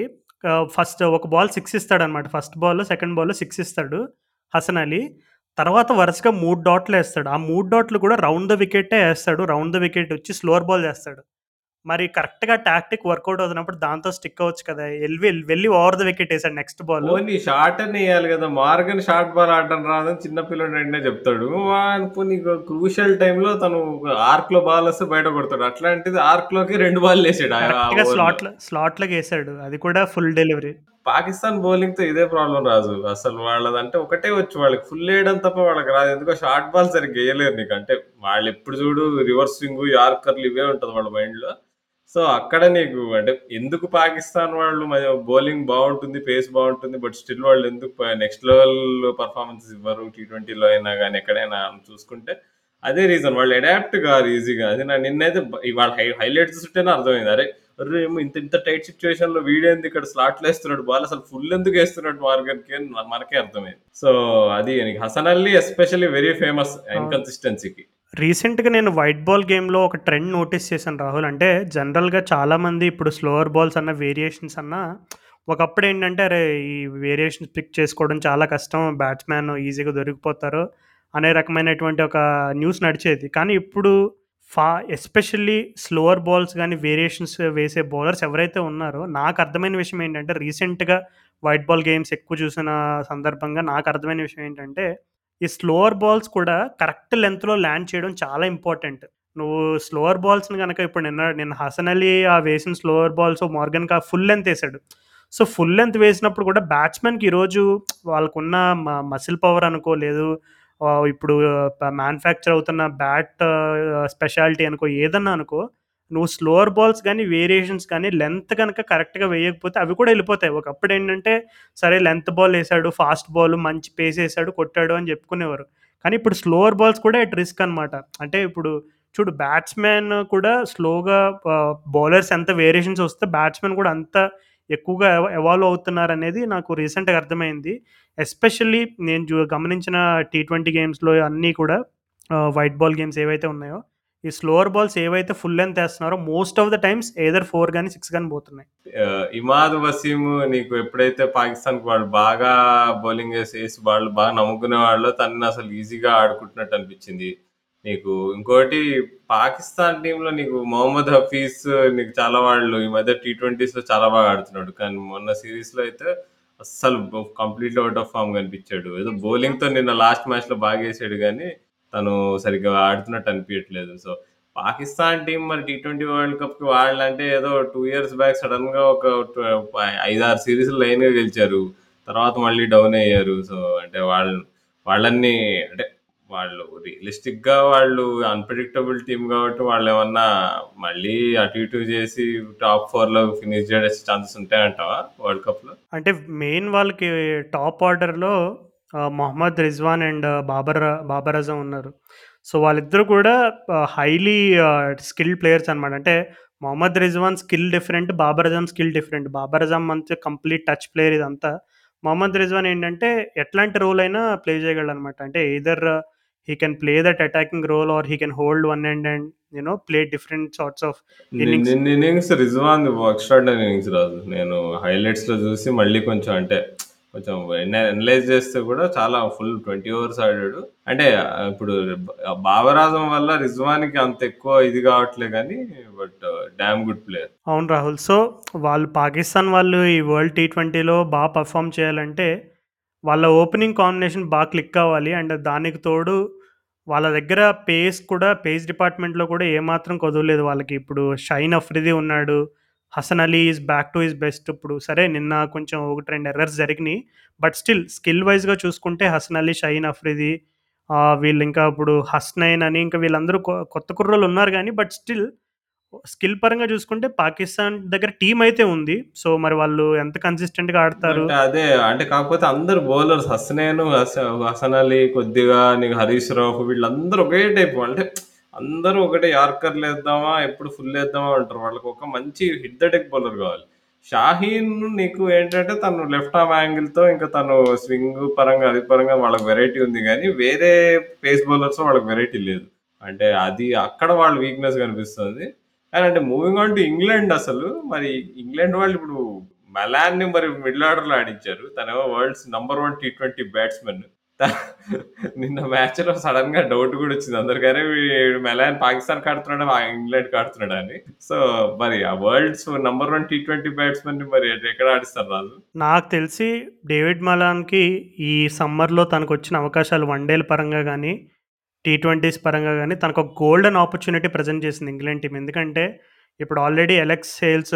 ఫస్ట్ ఒక బాల్ 6 ఇస్తాడనమాట. ఫస్ట్ బాల్‌లో, సెకండ్ బాల్‌లో సిక్స్ ఇస్తాడు హసన్ అలీ. తర్వాత వరుసగా మూడు డాట్లు వేస్తాడు ఆ మూడు డాట్లు కూడా రౌండ్ ద వికెటే వేస్తాడు రౌండ్ ద వికెట్ వచ్చి స్లోవర్ బాల్ చేస్తాడు. మరి కరెక్ట్‌గా టాక్టిక్ వర్కౌట్ అవుతున్నప్పుడు దాంతో స్టిక్ అవ్వచ్చు కదా! ఎల్వి వెళ్ళి ఓవర్ ద వికెట్ ఏసాడు నెక్స్ట్ బాల్. పోనీ షార్ట్ అన్నా ఎయ్యాలి కదా! మార్గన్ షార్ట్ బాల్ ఆడడం రాదని చిన్న పిల్లోడు వెంటనే చెప్తాడు. పోనీ క్రూషియల్ టైమ్‌లో తను ఆర్క్‌లో బాల్ వస్తే బయట కొడతాడు. అట్లాంటిది ఆర్క్‌లోకి 2 బాల్లేసాడు. ఆ కరెక్ట్‌గా ఓవర్‌లో. స్లాట్‌లో స్లాట్‌లోకి ఏసాడు. అది కూడా ఫుల్ డెలివరీ. పాకిస్తాన్ బౌలింగ్‌తో ఇదే ప్రాబ్లమ్ రాజు. అసలు వాళ్ళదంటే ఒకటే వచ్చు వాళ్ళకి ఫుల్ ఏయడం తప్ప వాళ్ళకి రాదు. ఎందుకో షార్ట్ బాల్ సరిగ్గా ఎయలేరు నీకు. అంటే వాళ్ళెప్పుడు చూడు రివర్స్ స్వింగు, యార్కర్‌లు ఇవే ఉంటది వాళ్ళ మైండ్‌లో. సో, అక్కడ నీకు అంటే ఎందుకు పాకిస్తాన్ వాళ్ళు బౌలింగ్ బావుంటుంది, పేస్ బావుంటుంది. బట్ స్టిల్ వాళ్ళు ఎందుకు నెక్స్ట్ లెవెల్ పర్ఫార్మెన్సెస్ ఇవ్వరు. టీ ట్వెంటీలో అయినా గాని ఎక్కడైనా చూసుకుంటే అదే రీజన్ వాళ్ళు అడాప్ట్ గారు ఈజీగా. అది నా నిన్నైతే ఇవాళ హై హైలైట్స్ చూస్తేనే అర్థమైంది. అరే! అర్రేమో ఇంత ఇంత టైట్ సిట్యుయేషన్‌లో వీడేంది ఇక్కడ స్లాట్‌లో ఏస్తున్నాడు బాల్ అసలు ఫుల్ ఎందుకు ఏస్తున్నాడు మార్గన్‌కి అని మనకే అర్థమైంది. సో, అది Hasan Ali especially very famous. ఇన్‌కన్సిస్టెన్సీకి. రీసెంట్‌గా నేను వైట్ బాల్ గేమ్‌లో ఒక ట్రెండ్ నోటీస్ చేశాను రాహుల్. అంటే జనరల్‌గా చాలామంది ఇప్పుడు స్లోవర్ బాల్స్ అన్న, వేరియేషన్స్ అన్నా ఒకప్పుడు ఏంటంటే అరే! ఈ వేరియేషన్స్ పిక్ చేసుకోవడం చాలా కష్టం. బ్యాట్స్‌మ్యాన్ ఈజీగా దొరికిపోతారు అనే రకమైనటువంటి ఒక న్యూస్ నడిచేది. కానీ ఇప్పుడు ఫా ఎస్పెషల్లీ స్లోవర్ బాల్స్ కానీ వేరియేషన్స్ వేసే బౌలర్స్ ఎవరైతే ఉన్నారో నాకు అర్థమైన విషయం ఏంటంటే రీసెంట్‌గా వైట్ బాల్ గేమ్స్ ఎక్కువ చూసిన సందర్భంగా నాకు అర్థమైన విషయం ఏంటంటే ఈ స్లోవర్ బాల్స్ కూడా కరెక్ట్ లెంత్లో ల్యాండ్ చేయడం చాలా ఇంపార్టెంట్. నువ్వు స్లోవర్ బాల్స్‌ని కనుక ఇప్పుడు నిన్న నిన్న హసన్ అలీ ఆ వేసిన స్లోవర్ బాల్స్ మార్గన్‌కి ఫుల్ లెంత్ వేసాడు సో, ఫుల్ లెంత్ వేసినప్పుడు కూడా బ్యాట్స్‌మెన్‌కి ఈరోజు వాళ్ళకున్న మ మసిల్ పవర్ అనుకో లేదు ఇప్పుడు మ్యానుఫ్యాక్చర్ అవుతున్న బ్యాట్ స్పెషాలిటీ అనుకో ఏదన్నా అనుకో నువ్వు స్లోవర్ బాల్స్ కానీ వేరియేషన్స్ కానీ లెంత్ కనుక కరెక్ట్‌గా వేయకపోతే అవి కూడా వెళ్ళిపోతాయి ఒకప్పుడు ఏంటంటే సరే లెంత్ బాల్ వేసాడు ఫాస్ట్ బాల్ మంచి పేస్ వేసాడు కొట్టాడు అని చెప్పుకునేవారు కానీ ఇప్పుడు స్లోవర్ బాల్స్ కూడా ఇట్ రిస్క్ అనమాట. అంటే ఇప్పుడు చూడు బ్యాట్స్‌మెన్ కూడా స్లోగా బౌలర్స్ ఎంత వేరియేషన్స్ వస్తే బ్యాట్స్‌మెన్ కూడా అంత ఎక్కువగా ఎవాల్వ్ అవుతున్నారు అవుతున్నారనేది నాకు రీసెంట్‌గా అర్థమైంది. ఎస్పెషల్లీ నేను గమనించిన టీ ట్వంటీ గేమ్స్‌లో అన్నీ కూడా వైట్ బాల్ గేమ్స్ ఏవైతే ఉన్నాయో, ఈ స్లోవర్ బాల్స్ ఏవైతే full length వేస్తున్నారో most of the times either four కానీ సిక్స్ కానీ పోతున్నాయి. ఇమాద్ వసీం నీకు ఎప్పుడైతే పాకిస్తాన్‌కి వాళ్ళు బాగా బౌలింగ్ వేసి వాళ్ళు బాగా నమ్ముకునే వాళ్ళు తనని అసలు ఈజీగా ఆడుకుంటున్నట్టు అనిపించింది. నీకు ఇంకోటి పాకిస్తాన్ టీంలో నీకు మొహమ్మద్ హఫీజ్ నీకు చాలా వాళ్ళు ఈ మధ్య టీ ట్వంటీస్లో చాలా బాగా ఆడుతున్నాడు. కానీ మొన్న సిరీస్లో అయితే అస్సలు కంప్లీట్‌లీ ఔట్ ఆఫ్ ఫార్మ్ కనిపించాడు. ఏదో బౌలింగ్‌తో నిన్న లాస్ట్ మ్యాచ్‌లో బాగేసాడు కానీ తను సరిగ్గా ఆడుతున్నట్టు అనిపించట్లేదు సో, పాకిస్తాన్ టీం మరి టీ ట్వంటీ వరల్డ్ కప్‌కి వాళ్ళంటే ఏదో టూ ఇయర్స్ బ్యాక్ సడెన్‌గా ఒక ట్వ 5, 6 సీరీస్‌లు లైన్‌గా గెలిచారు. తర్వాత మళ్ళీ డౌన్ అయ్యారు. సో, అంటే వాళ్ళు వాళ్ళని అంటే వాళ్ళు రియలిస్టిక్‌గా వాళ్ళు అన్‌ప్రెడిక్టబుల్ టీమ్ కాబట్టి వాళ్ళు ఏమన్నా మళ్ళీ అటు ఇటు చేసి టాప్ 4లో ఫినిష్ చేసే ఛాన్సెస్ ఉంటాయంటావా వరల్డ్ కప్‌లో? అంటే మెయిన్ వాళ్ళకి టాప్ ఆర్డర్‌లో లో మొహమ్మద్ రిజ్వాన్ అండ్ బాబర్ బాబర్ అజమ్ ఉన్నారు. సో, వాళ్ళిద్దరూ కూడా హైలీ స్కిల్డ్ ప్లేయర్స్ అనమాట. అంటే Mohammad Rizwan skill different, Babar Azam skill different. Babar Azam అంతే కంప్లీట్ టచ్ ప్లేయర్ ఇదంతా. మొహమ్మద్ రిజ్వాన్ ఏంటంటే ఎట్లాంటి రోల్ అయినా ప్లే చేయగలడనమాట. అంటే either he can play that attacking role or he can hold one and you know play different sorts of innings. రిజ్వాన్‌ది extraordinary innings Raju. నేను హైలైట్స్‌లో చూసి మళ్ళీ కొంచెం అంటే కొంచెం అనలైజ్ చేస్తే కూడా చాలా ఫుల్ 20 ఓవర్స్ ఆడాడు. అంటే ఇప్పుడు భావరాజం వల్ల రిజ్వానికి అంత ఎక్కువ ఇది కావట్లే కానీ బట్ డామ్ గుడ్ ప్లేయర్. అవును రాహుల్. సో, వాళ్ళు పాకిస్తాన్ వాళ్ళు ఈ వరల్డ్ టీ ట్వంటీలో బాగా పర్ఫామ్ చేయాలంటే, వాళ్ళ ఓపెనింగ్ కాంబినేషన్ బాగా క్లిక్ అవ్వాలి. అండ్ దానికి తోడు వాళ్ళ దగ్గర పేస్ కూడా పేస్ డిపార్ట్‌మెంట్‌లో కూడా ఏమాత్రం కొదవలేదు వాళ్ళకి. ఇప్పుడు షైన్ అఫ్రిది ఉన్నాడు. Hasan Ali is back to is best ఇప్పుడు. సరే నిన్న కొంచెం 1, 2 ఎర్రర్స్ జరిగినాయి బట్ స్టిల్ స్కిల్ వైజ్గా చూసుకుంటే హసన్ అలీ, షహీన్ అఫ్రిది వీళ్ళు ఇంకా ఇప్పుడు హస్నైన్ అని ఇంకా వీళ్ళందరూ కొత్త కుర్రోళ్ళు ఉన్నారు కానీ బట్ స్టిల్ స్కిల్ పరంగా చూసుకుంటే పాకిస్తాన్ దగ్గర టీం అయితే ఉంది. సో, మరి వాళ్ళు ఎంత కన్సిస్టెంట్గా ఆడతారు? అదే అంటే కాకపోతే అందరూ బౌలర్స్ హసనైన్, హస హసన్ అలీ కొద్దిగా నీకు హరీష్ రావు వీళ్ళందరూ ఒకే టైప్ అంటే అందరూ ఒకటే యార్కర్‌లు వేద్దామా ఎప్పుడు ఫుల్ వేద్దామా అంటారు. వాళ్ళకి ఒక మంచి హిట్ ద డెక్ బౌలర్ కావాలి. షాహీన్ నీకు ఏంటంటే తను లెఫ్ట్ ఆర్మ్ యాంగిల్‌తో ఇంకా తను స్వింగ్ పరంగా, అది పరంగా వాళ్ళకి వెరైటీ ఉంది కానీ వేరే పేస్ బౌలర్స్ వాళ్ళకి వెరైటీ లేదు. అంటే అది అక్కడ వాళ్ళ వీక్‌నెస్ కనిపిస్తుంది. కానీ అంటే మూవింగ్ ఆన్ టు ఇంగ్లాండ్ అసలు మరి ఇంగ్లాండ్ వాళ్ళు ఇప్పుడు మలాన్‌ని మరి మిడిల్ ఆర్డర్‌లో ఆడించారు. తనేమో world's number one T twenty batsmen త నిన్న సడన్గా డౌట్ కూడా వచ్చింది అందరికి. అరే! వీడు మలాన్ పాకిస్తాన్‌కి ఆడుతున్నాడా, ఆ ఇంగ్లాండ్‌కి అని. సో, మరి ఆ world's number one T twenty batsmen మరి ఎక్కడ ఆడిస్తారు రాజు? నాకు తెలిసి డేవిడ్ మలాన్‌కి ఈ సమ్మర్‌లో తనకొచ్చిన అవకాశాలు వన్ డేల పరంగా కానీ టీ ట్వెంటీస్ పరంగా కానీ తనకు ఒక గోల్డెన్ ఆపర్చునిటీ ప్రెజెంట్ చేసింది ఇంగ్లాండ్ టీమ్. ఎందుకంటే ఇప్పుడు ఆల్రెడీ ఎలెక్స్ సేల్స్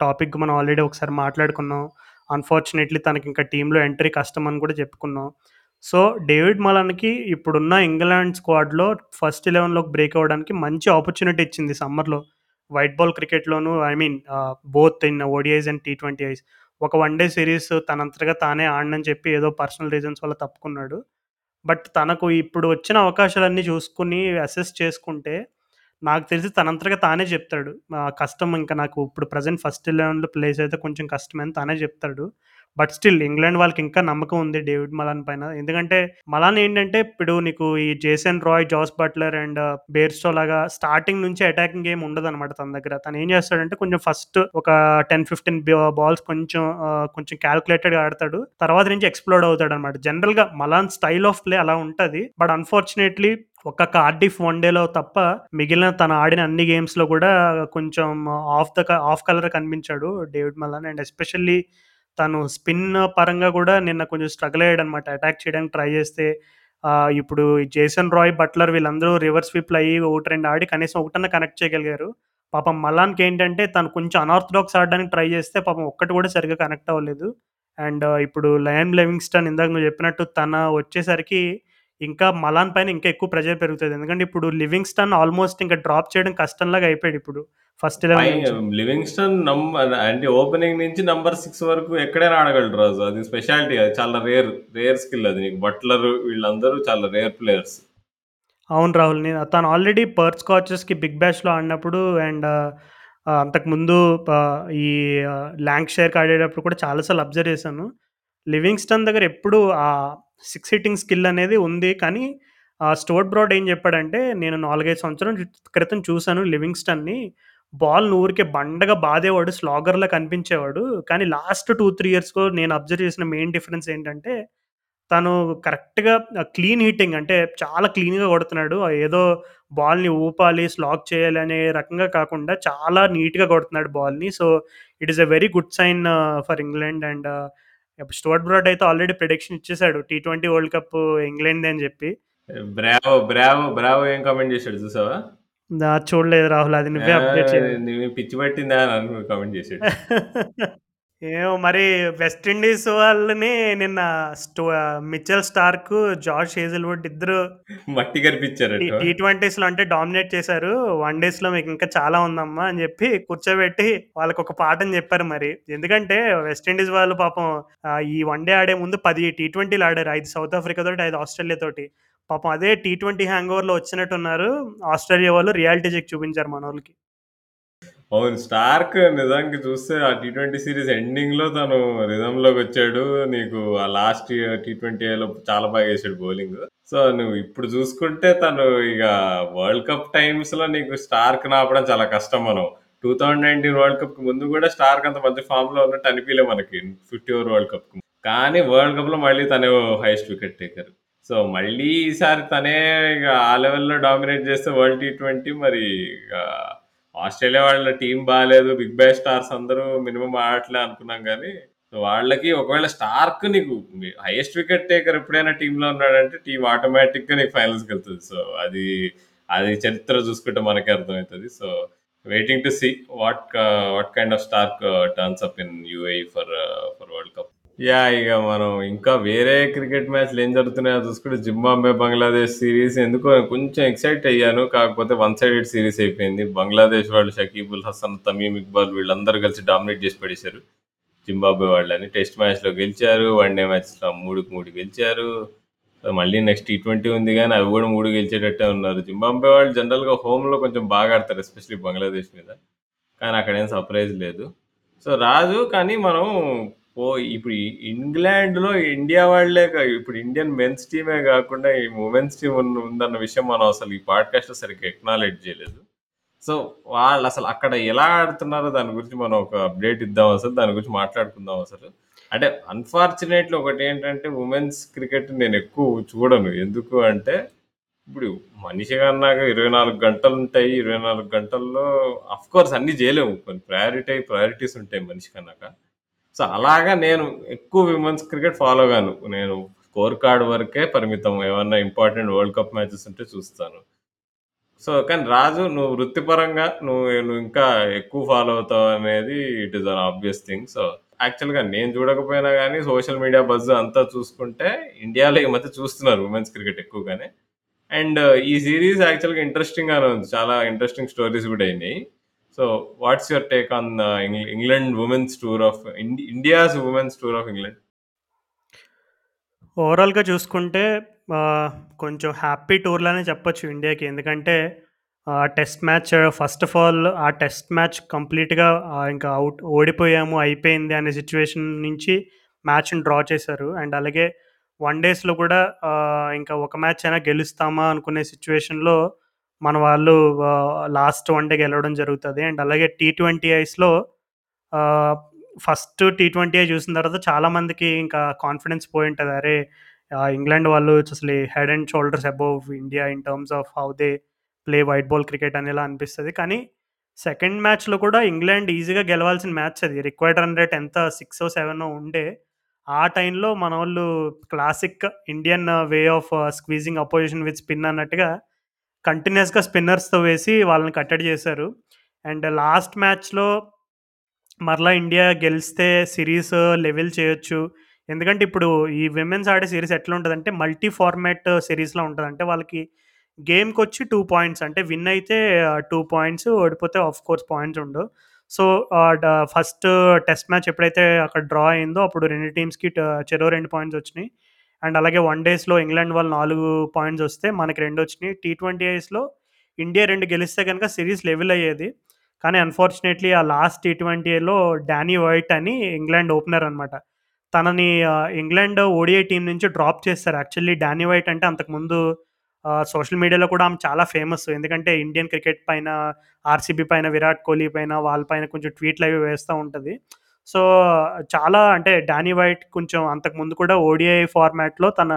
టాపిక్ మనం ఆల్రెడీ ఒకసారి మాట్లాడుకున్నాం. అన్‌ఫార్చునేట్‌లీ తనకి ఇంకా టీంలో ఎంట్రీ కష్టం అని కూడా చెప్పుకున్నాం. సో, డేవిడ్ మలాన్‌కి ఇప్పుడున్న ఇంగ్లాండ్ స్క్వాడ్‌లో ఫస్ట్ 11లోకి బ్రేక్ అవ్వడానికి మంచి ఆపర్చునిటీ ఇచ్చింది సమ్మర్‌లో. White ball క్రికెట్లోనూ I mean both in ODIs and T twenty Is. ఒక వన్ డే సిరీస్ తనంతగా తానే ఆడనని చెప్పి ఏదో పర్సనల్ రీజన్స్ వల్ల తప్పుకున్నాడు. బట్ తనకు ఇప్పుడు వచ్చిన అవకాశాలన్నీ చూసుకొని అసెస్ చేసుకుంటే, నాకు తెలిసి తనంతటగా తానే చెప్తాడు. కష్టం ఇంకా నాకు ఇప్పుడు ప్రజెంట్ ఫస్ట్ 11లో ప్లేస్ అయితే కొంచెం కష్టమని అని చెప్తాడు. బట్ స్టిల్ ఇంగ్లాండ్ వాళ్ళకి ఇంకా నమ్మకం ఉంది డేవిడ్ మలాన్ పైన. ఎందుకంటే మలాన్ ఏంటంటే ఇప్పుడు నీకు ఈ Jason Roy, Jos Buttler and uh, Bairstow లాగా స్టార్టింగ్ నుంచి అటాకింగ్ గేమ్ ఉండదు అనమాట తన దగ్గర. తను ఏం చేస్తాడంటే కొంచెం ఫస్ట్ ఒక టెన్ ఫిఫ్టీన్ బాల్స్ కొంచెం uh, కొంచెం క్యాల్కులేటెడ్ ఆడతాడు. తర్వాత నుంచి ఎక్స్‌ప్లోడ్ అవుతాడనమాట. జనరల్‌గా మలాన్ స్టైల్ ఆఫ్ ప్లే అలా ఉంటది. బట్ అన్‌ఫార్చునేట్‌లీ ఒక్క కార్డిఫ్ వన్ డేలో తప్ప మిగిలిన తను ఆడిన అన్ని గేమ్స్‌లో కూడా కొంచెం ఆఫ్ ద క ఆఫ్ కలర్ కనిపించాడు డేవిడ్ మలాన్. అండ్ ఎస్పెషల్లీ తను స్పిన్ పరంగా కూడా నిన్న కొంచెం స్ట్రగుల్ అయ్యాడనమాట. అటాక్ చేయడానికి ట్రై చేస్తే ఇప్పుడు జేసన్ రాయ్, బట్లర్ వీళ్ళందరూ రివర్స్ స్వీప్‌లు అయ్యి 1, 2 ఆడి కనీసం ఒకటన్నా కనెక్ట్ చేయగలిగారు. పాపం మలాన్కి ఏంటంటే తను కొంచెం అనార్థడాక్స్ ఆడడానికి ట్రై చేస్తే పాపం ఒక్కటి కూడా సరిగ్గా కనెక్ట్ అవ్వలేదు. అండ్ ఇప్పుడు లయన్ లెవింగ్స్టన్ ఇందాక నువ్వు చెప్పినట్టు తన వచ్చేసరికి ఇంకా మలాన్ పైన ఇంకా ఎక్కువ ప్రెషర్ పెరుగుతది. ఎందుకంటే ఇప్పుడు లివింగ్‌స్టన్ ఆల్మోస్ట్ ఇంకా డ్రాప్ చేయడం కష్టంలాగా అయిపోయాడు ఇప్పుడు. ఫస్ట్ 11 పై నుంచి. లివింగ్‌స్టన్ నంబర్ అంటే ఓపెనింగ్ నుంచి నంబర్ 6 వరకు ఎక్కడైనా ఆడగలడు రాజు. అది స్పెషాలిటీ అది చాలా రేర్. రేర్ స్కిల్ అది. నీకు బట్లర్ వీళ్ళందరూ చాలా రేర్ ప్లేయర్స్. అవును రాహుల్. నేను తను ఆల్రెడీ పర్త్ స్కాచెస్‌కి బిగ్ బ్యాష్‌లో ఆడినప్పుడు అండ్ అంతకుముందు ఈ లాంక్‌షైర్‌కి ఆడేటప్పుడు కూడా చాలా సార్లు అబ్జర్వ్ చేశాను. లివింగ్‌స్టన్ దగ్గర ఎప్పుడు సిక్స్ హిట్టింగ్ స్కిల్ అనేది ఉంది. కానీ ఆహ్, స్టోర్ట్ బ్రాడ్ ఏం చెప్పాడంటే నేను నాలుగైదు సంవత్సరం క్రితం చూశాను లివింగ్‌స్టన్‌ని. బాల్‌ని ఊరికే బండగా బాదేవాడు. స్లాగర్‌లా కనిపించేవాడు. కానీ లాస్ట్ టూ త్రీ ఇయర్స్కో నేను అబ్జర్వ్ చేసిన మెయిన్ డిఫరెన్స్ ఏంటంటే తను కరెక్ట్‌గా క్లీన్ హిట్టింగ్ అంటే చాలా క్లీన్‌గా కొడుతున్నాడు. ఏదో బాల్‌ని ఊపాలి, స్లాగ్ చేయాలి అనే రకంగా కాకుండా చాలా నీట్‌గా కొడుతున్నాడు బాల్‌ని. So, it is a very good sign for England and Stuart Broad అయితే ఆల్రెడీ ప్రిడిక్షన్ ఇచ్చేసాడు. టీ20 వరల్డ్ కప్ ఇంగ్లాండ్‌దే అని చెప్పి. బ్రావో! బ్రావో! బ్రావో ఏం కామెంట్ చేసాడు చూసావా? చూడలేదు రాహుల్. అది నువ్వే అప్డేట్ ఆహ్, చేయాలి. "నీకు పిచ్చి పట్టిందా" అని కామెంట్ చేసాడు. ఏమో మరి వెస్ట్ ఇండీస్ వాళ్ళని నిన్న స్టో మిచెల్ స్టార్క్, జాష్ హేజల్‌వుడ్ ఇద్దరు మట్టి టీ కరిపించారట. టీ20స్‌లో అంటే డామినేట్ చేశారు. వన్ డేస్‌లో మీకు ఇంకా చాలా ఉందమ్మా అని చెప్పి కూర్చోబెట్టి వాళ్ళకొక పాఠం చెప్పారు మరి. ఎందుకంటే వెస్ట్ ఇండీస్ వాళ్ళు పాపం ఈ వన్ డే ఆడే ముందు 10 టీ20లు ఆడారు. 5 సౌత్ ఆఫ్రికా తోటి, 5 ఆస్ట్రేలియా తోటి. పాపం అదే టీ20 హ్యాంగోవర్‌లో వచ్చినట్టున్నారు. ఆస్ట్రేలియా వాళ్ళు రియాలిటీ చెక్ చూపించారు మనోళ్ళకి. అవును. స్టార్క్ నిజానికి చూస్తే ఆ టీ20 సీరీస్ ఎండింగ్‌లో తను రిథమ్‌లోకొచ్చాడు. నీకు ఆ లాస్ట్ టీ20ఏలో చాలా బాగా వేసాడు బౌలింగ్. సో, నువ్వు ఇప్పుడు చూసుకుంటే తను ఇక వరల్డ్ కప్ టైమ్స్‌లో నీకు స్టార్క్ ఆపడం చాలా కష్టం మనం. 2019 వరల్డ్ కప్‌కి ముందు కూడా స్టార్క్ అంత మంచి ఫార్మ్‌లో ఉన్నట్టు అనిపించలే మనకి 50 ఓవర్ వరల్డ్ కప్ కానీ వరల్డ్ కప్‌లో మళ్ళీ తనే హైయెస్ట్ వికెట్ టేకర్. సో, మళ్ళీ ఈసారి తనే ఇక ఆ లెవెల్‌లో డామినేట్ చేస్తే వరల్డ్ టీ20 మరి ఇక ఆస్ట్రేలియా వాళ్ళ టీం బాగాలేదు బిగ్ బ్యాష్ స్టార్స్ అందరూ మినిమం ఆడట్లే అనుకున్నాం కానీ వాళ్ళకి ఒకవేళ స్టార్క్ నీకు హైయెస్ట్ వికెట్ టేకర్ ఎప్పుడైనా టీంలో ఉన్నాడంటే టీమ్ ఆటోమేటిక్‌గా నీకు ఫైనల్స్‌కెళ్తది. సో, అది అది చరిత్ర చూసుకుంటే మనకే అర్థమవుతుంది so, waiting to see what what kind of Starc turns up in UA for for world cup. Yeah ఇక మనం ఇంకా వేరే క్రికెట్ మ్యాచ్‌లు ఏం జరుగుతున్నాయో చూసుకుంటే జింబాబ్వే, బంగ్లాదేశ్ సిరీస్ ఎందుకో కొంచెం ఎక్సైట్ అయ్యాను. కాకపోతే వన్ సైడెడ్ సిరీస్ అయిపోయింది. బంగ్లాదేశ్ వాళ్ళు షకీబుల్ హసన్, తమీమ్ ఇక్బాల్ వీళ్ళందరూ కలిసి డామినేట్ చేసి పడేశారు. జింబాబ్వే వాళ్ళని. టెస్ట్ మ్యాచ్‌లో గెలిచారు. వన్ డే మ్యాచ్‌లో 3కి 3 గెలిచారు. మళ్ళీ నెక్స్ట్ టీ20 ఉంది కానీ అవి కూడా మూడు గెలిచేటట్టే ఉన్నారు. జింబాబ్వే వాళ్ళు జనరల్‌గా హోమ్‌లో కొంచెం బాగా ఆడతారు. ఎస్పెషల్లీ బంగ్లాదేశ్ మీద. కానీ అక్కడేం సర్ప్రైజ్ లేదు. సో, రాజు కానీ మనం ఓ ఇప్పుడు ఇంగ్లాండ్‌లో ఇండియా వాళ్ళే క ఇప్పుడు ఇండియన్ మెన్స్ టీమే కాకుండా ఈ ఉమెన్స్ టీమ్ ఉందన్న విషయం మనం అసలు ఈ పాడ్‌కాస్ట్‌లో సరిగ్గా ఎక్నాలెడ్జ్ చేయలేదు. సో, వాళ్ళు అసలు అక్కడ ఎలా ఆడుతున్నారో దాని గురించి మనం ఒక అప్డేట్ ఇద్దాం అసలు. దాని గురించి మాట్లాడుకుందాం అసలు. అంటే అన్‌ఫార్చునేట్‌లీ ఒకటేంటంటే ఉమెన్స్ క్రికెట్ నేను ఎక్కువ చూడను. ఎందుకు అంటే ఇప్పుడు మనిషి అన్నాక 24 గంటలుంటాయి. 24 గంటల్లో ఆఫ్‌కోర్స్ అన్నీ చేయలేము. కొన్ని ప్రయారిటీ ప్రయారిటీస్ ఉంటాయి మనిషికన్నాక. సో, అలాగా నేను ఎక్కువ విమెన్స్ క్రికెట్ ఫాలో గాను. నేను స్కోర్ కార్డ్ వరకే పరిమితం. ఏమన్నా ఇంపార్టెంట్ వరల్డ్ కప్ మ్యాచెస్ ఉంటే చూస్తాను. సో, కానీ రాజు నువ్వు వృత్తిపరంగా నువ్వు నువ్వు ఇంకా ఎక్కువ ఫాలో అవుతావు అనేది it is an obvious thing. So, యాక్చువల్‌గా నేను చూడకపోయినా కానీ సోషల్ మీడియా బజ్ అంతా చూసుకుంటే ఇండియాలో ఈ మధ్య చూస్తున్నారు ఉమెన్స్ క్రికెట్ ఎక్కువగానే. అండ్ ఈ సీరీస్ యాక్చువల్‌గా ఇంట్రెస్టింగ్‌గానే ఉంది. చాలా ఇంట్రెస్టింగ్ స్టోరీస్ కూడా అయినాయి. So, what's your take on England women's tour of India's women's tour of England? ఓవరాల్‌గా చూసుకుంటే కొంచెం హ్యాపీ టూర్లోనే చెప్పొచ్చు ఇండియాకి. ఎందుకంటే test match first of all ఆ టెస్ట్ మ్యాచ్ కంప్లీట్‌గా ఇంకా అవుట్ ఓడిపోయాము, అయిపోయింది అనే సిచ్యువేషన్ నుంచి మ్యాచ్‌ని డ్రా చేశారు. అండ్ అలాగే వన్ డేస్‌లో కూడా ఇంకా ఒక మ్యాచ్ అయినా గెలుస్తామా అనుకునే సిచ్యువేషన్లో మన వాళ్ళు లాస్ట్ వన్ డే గెలవడం జరుగుతుంది అండ్ అలాగే టీ20 ఐస్‌లో ఫస్ట్ టీ ట్వంటీ ఐ చూసిన తర్వాత చాలామందికి ఇంకా కాన్ఫిడెన్స్ పోయుంటది. అరే! ఇంగ్లాండ్ వాళ్ళు అసలు head and shoulders above India in terms of how they play white ball cricket అనేలా అనిపిస్తుంది కానీ సెకండ్ మ్యాచ్‌లో కూడా ఇంగ్లాండ్ ఈజీగా గెలవాల్సిన మ్యాచ్ అది. రిక్వైర్డ్ రన్ రేట్ ఎంత 6 7 ఉండే ఆ టైంలో మన వాళ్ళు classic Indian way of squeezing opposition with spin అన్నట్టుగా కంటిన్యూస్గా స్పిన్నర్స్‌తో వేసి వాళ్ళని కట్టడి చేశారు. అండ్ లాస్ట్ మ్యాచ్‌లో మరలా ఇండియా గెలిస్తే సిరీస్ లెవెల్ చేయొచ్చు. ఎందుకంటే ఇప్పుడు ఈ విమెన్స్ ఆడే సిరీస్ ఎట్లా ఉంటుందంటే మల్టీ ఫార్మాట్ సిరీస్లో ఉంటుంది అంటే వాళ్ళకి గేమ్కి వచ్చి టూ పాయింట్స్ అంటే విన్ అయితే టూ పాయింట్స్ ఓడిపోతే ఆఫ్ కోర్స్ పాయింట్స్ ఉండవు. సో, ఫస్ట్ టెస్ట్ మ్యాచ్ ఎప్పుడైతే అక్కడ డ్రా అయిందో అప్పుడు రెండు టీమ్స్‌కి చెరో రెండు పాయింట్స్ వచ్చినాయి. అండ్ అలాగే వన్ డేస్‌లో ఇంగ్లాండ్ వాళ్ళు నాలుగు పాయింట్స్ వస్తే మనకి రెండు వచ్చినాయి. టీ ట్వంటీ ఐస్‌లో ఇండియా రెండు గెలిస్తే కనుక సిరీస్ లెవెల్ అయ్యేది. కానీ అన్‌ఫార్చునేట్‌లీ ఆ లాస్ట్ టీ ట్వంటీలో డానీ వైట్ అని ఇంగ్లాండ్ ఓపెనర్ అనమాట. తనని ఇంగ్లాండ్ ఓడిఐ టీం నుంచి డ్రాప్ చేస్తారు యాక్చువల్లీ డానీ వైట్ అంటే అంతకుముందు సోషల్ మీడియాలో కూడా ఆమె చాలా ఫేమస్. ఎందుకంటే ఇండియన్ క్రికెట్ పైన, ఆర్‌సీబీ పైన, విరాట్ కోహ్లీ పైన వాళ్ళ పైన కొంచెం ట్వీట్లు అవి వేస్తూ ఉంటుంది సో, చాలా అంటే డానీ వైట్ కొంచెం అంతకుముందు కూడా ఓడీఐ ఫార్మాట్‌లో తన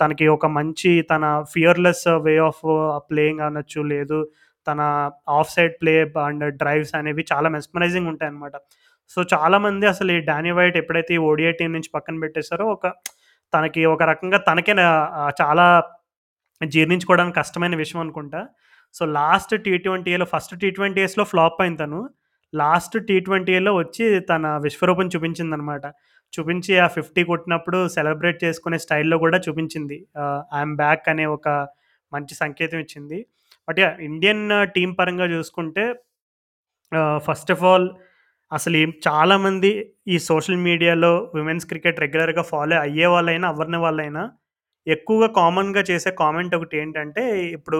తనకి ఒక మంచి తన ఫియర్‌లెస్ వే ఆఫ్ ప్లేయింగ్ అనొచ్చు. లేదు తన off side play and drives అనేవి చాలా మెస్మరైజింగ్ ఉంటాయన్నమాట. సో, చాలామంది అసలు ఈ డానీ వైట్ ఎప్పుడైతే ఈ ఓడీఐ టీం నుంచి పక్కన పెట్టేసారో ఒక తనకి ఒక రకంగా తనకే చాలా జీర్ణించుకోవడానికి కష్టమైన విషయం అనుకుంటా. సో, లాస్ట్ టీ ట్వంటీ ఇయర్లో ఫస్ట్ టీ ట్వంటీ డేస్‌లో ఫ్లాప్ అయింది తను. లాస్ట్ టీ ట్వెంటీలో వచ్చి తన విశ్వరూపం చూపించిందనమాట. చూపించి ఆ 50 కొట్టినప్పుడు సెలబ్రేట్ చేసుకునే స్టైల్‌లో కూడా చూపించింది. ఐఎమ్ బ్యాక్ అనే ఒక మంచి సంకేతం ఇచ్చింది. బట్ ఇండియన్ టీం పరంగా చూసుకుంటే ఫస్ట్ ఆఫ్ ఆల్ అసలు చాలామంది ఈ సోషల్ మీడియాలో విమెన్స్ క్రికెట్ రెగ్యులర్‌గా ఫాలో అయ్యే వాళ్ళైనా అవ్వని వాళ్ళైనా ఎక్కువగా కామన్‌గా చేసే కామెంట్ ఒకటి ఏంటంటే ఇప్పుడు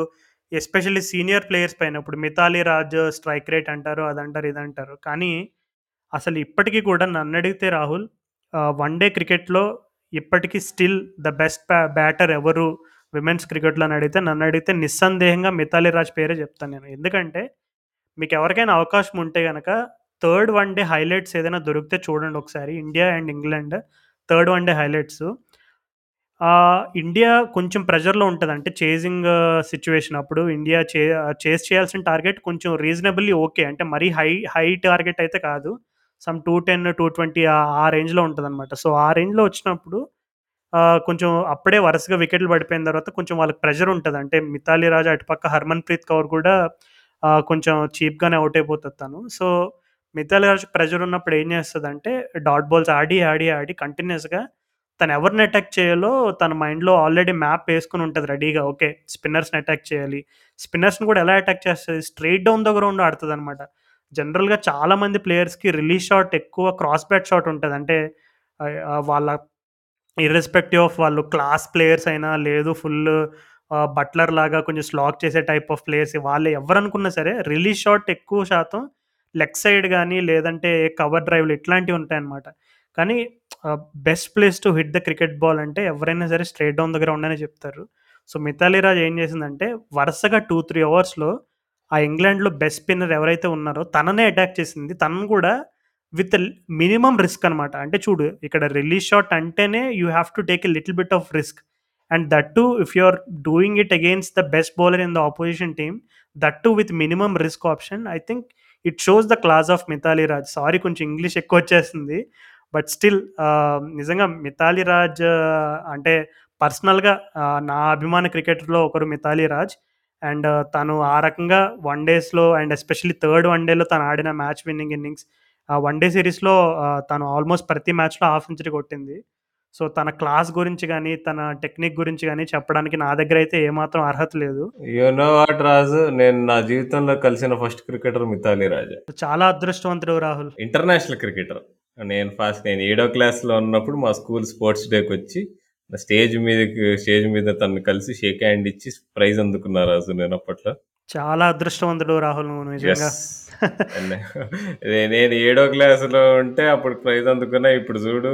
ఎస్పెషల్లీ సీనియర్ ప్లేయర్స్ పైన ఇప్పుడు మిథాలి రాజ్ స్ట్రైక్ రేట్ అంటారు, అదంటారు, ఇదంటారు. కానీ అసలు ఇప్పటికీ కూడా నన్ను అడిగితే రాహుల్ వన్ డే క్రికెట్‌లో ఇప్పటికీ స్టిల్ ద బెస్ట్ బ్యాటర్ ఎవరు విమెన్స్ క్రికెట్‌లో అని అడిగితే నన్ను అడిగితే నిస్సందేహంగా మిథాలి రాజ్ పేరే చెప్తాను నేను. ఎందుకంటే మీకు ఎవరికైనా అవకాశం ఉంటే కనుక థర్డ్ వన్ డే హైలైట్స్ ఏదైనా దొరికితే చూడండి ఒకసారి. India and England third one day highlights. Ah, India కొంచెం ప్రెషర్‌లో ఉంటది. అంటే చేజింగ్ సిట్యుయేషన్ అప్పుడు ఇండియా చే చేజ్ చేయాల్సిన టార్గెట్ కొంచెం రీజనబుల్లీ ఓకే. అంటే మరీ హై హై టార్గెట్ అయితే కాదు. సమ్ 210, 220 ఆ ఆ రేంజ్‌లో ఉంటదనమాట. సో, ఆ రేంజ్‌లో వచ్చినప్పుడు ఆహ్, కొంచెం అప్పుడే వరుసగా వికెట్లు పడిపోయిన తర్వాత కొంచెం వాళ్ళకి ప్రెషర్ ఉంటది. అంటే మిథాలీ రాజ్ అటుపక్క హర్మన్‌ప్రీత్ కౌర్ కూడా ఆహ్, కొంచెం చీప్‌గానే ఔట్ అయిపోతది తను. సో, మిథాలీ రాజ్‌కి ప్రెషర్ ఉన్నప్పుడు ఏం చేస్తదంటే డాట్ బాల్స్ ఆడి, ఆడి, ఆడి కంటిన్యూయస్‌గా తను ఎవరిని అటాక్ చేయాలో తన మైండ్‌లో ఆల్రెడీ మ్యాప్ వేసుకుని ఉంటుంది రెడీగా. ఓకే. స్పిన్నర్స్‌ని అటాక్ చేయాలి. స్పిన్నర్స్‌ని కూడా ఎలా అటాక్ చేస్తుంది స్ట్రెయిట్ డౌన్ దగ్గర ఉండి ఆడుతుంది అనమాట జనరల్‌గా చాలామంది ప్లేయర్స్‌కి రిలీజ్ షాట్ ఎక్కువ క్రాస్ బ్యాట్ షాట్ ఉంటుంది అంటే వాళ్ళ ఇర్రెస్పెక్టివ్ ఆఫ్ వాళ్ళు క్లాస్ ప్లేయర్స్ అయినా, లేదు ఫుల్ బట్లర్ లాగా కొంచెం స్లాక్ చేసే టైప్ ఆఫ్ ప్లేయర్స్ వాళ్ళు ఎవరనుకున్నా సరే రిలీజ్ షాట్ ఎక్కువ శాతం లెగ్ సైడ్ కానీ లేదంటే కవర్ డ్రైవ్‌లు ఇట్లాంటివి ఉంటాయన్నమాట. కానీ best place to hit the cricket ball అంటే ఎవరైనా సరే స్ట్రేట్ డౌన్ ద గ్రౌండ్ చెప్తారు. సో, మిథాలి రాజ్ ఏం చేసిందంటే వరుసగా టూ త్రీ అవర్స్లో ఆ ఇంగ్లాండ్‌లో బెస్ట్ స్పిన్నర్ ఎవరైతే ఉన్నారో తననే అటాక్ చేసింది. తనను కూడా విత్ మినిమం మినిమమ్ రిస్క్ అనమాట. అంటే చూడు ఇక్కడ రిలీజ్ షాట్ అంటేనే you have to take a little bit of risk. And that too if you are doing it against the best bowler in the opposition team, that too with minimum risk option. I think it shows the class of Mithali Raj. Sorry కొంచెం English ఎక్కువ వచ్చేస్తుంది but still నిజంగా మితాలీ రాజ్ అంటే పర్సనల్‌గా నా అభిమాన క్రికెటర్‌లో ఒకరు Mithali Raj. And తను ఆ రకంగా వన్ డేస్‌లో అండ్ ఎస్పెషల్లీ థర్డ్ వన్ డేలో తను ఆడిన మ్యాచ్ విన్నింగ్ ఇన్నింగ్స్ ఆ వన్ డే సీరీస్‌లో తను ఆల్మోస్ట్ ప్రతి మ్యాచ్‌లో హాఫ్ సెంచరీ కొట్టింది. సో, తన క్లాస్ గురించి గాని, తన టెక్నిక్ గురించి గాని చెప్పడానికి నా దగ్గరైతే ఏమాత్రం అర్హత లేదు. యూ నో వాట్ రాజు నేను నా జీవితంలో కలిసిన ఫస్ట్ క్రికెటర్ మితాలీ రాజ్. చాలా అదృష్టవంతుడివి రాహుల్. International cricketer. నేను ఫస్ట్ నేను ఏడో క్లాస్‌లో ఉన్నప్పుడు మా స్కూల్ స్పోర్ట్స్ డేకొచ్చి స్టేజ్ మీదకి స్టేజ్ మీద తనని కలిసి షేక్ హ్యాండ్ ఇచ్చి ప్రైజ్ అందుకున్నా రాజు నేను అప్పట్లో. చాలా అదృష్టవంతుడివి రాహుల్ నేను ఏడో క్లాస్‌లో ఉంటే అప్పుడు ప్రైజ్ అందుకున్నా. ఇప్పుడు చూడు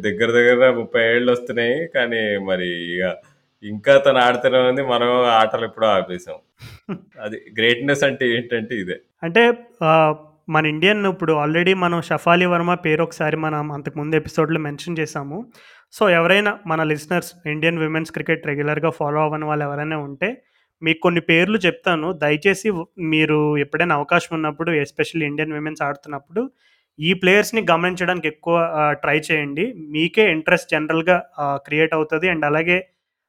దగ్గర దగ్గర 30 ఏళ్ళొస్తున్నాయి. కానీ మరి ఇగ ఇంకా తను ఆడుతూనే ఉంది. మనం ఆటలు ఎప్పుడో ఆపేసాం. అది గ్రేట్‌నెస్ అంటే ఏంటంటే ఇదే. అంటే మన ఇండియన్ ఇప్పుడు ఆల్రెడీ మనం షఫాలి వర్మ పేరు ఒకసారి మనం అంతకుముందు ఎపిసోడ్‌లో మెన్షన్ చేశాము సో, ఎవరైనా మన లిసనర్స్ ఇండియన్ విమెన్స్ క్రికెట్ రెగ్యులర్‌గా ఫాలో అవ్వని వాళ్ళు ఎవరైనా ఉంటే మీకు కొన్ని పేర్లు చెప్తాను. దయచేసి మీరు ఎప్పుడైనా అవకాశం ఉన్నప్పుడు ఎస్పెషల్లీ ఇండియన్ విమెన్స్ ఆడుతున్నప్పుడు ఈ ప్లేయర్స్‌ని గమనించడానికి ఎక్కువ ట్రై చేయండి. మీకే ఇంట్రెస్ట్ జనరల్‌గా క్రియేట్ అవుతుంది అండ్ అలాగే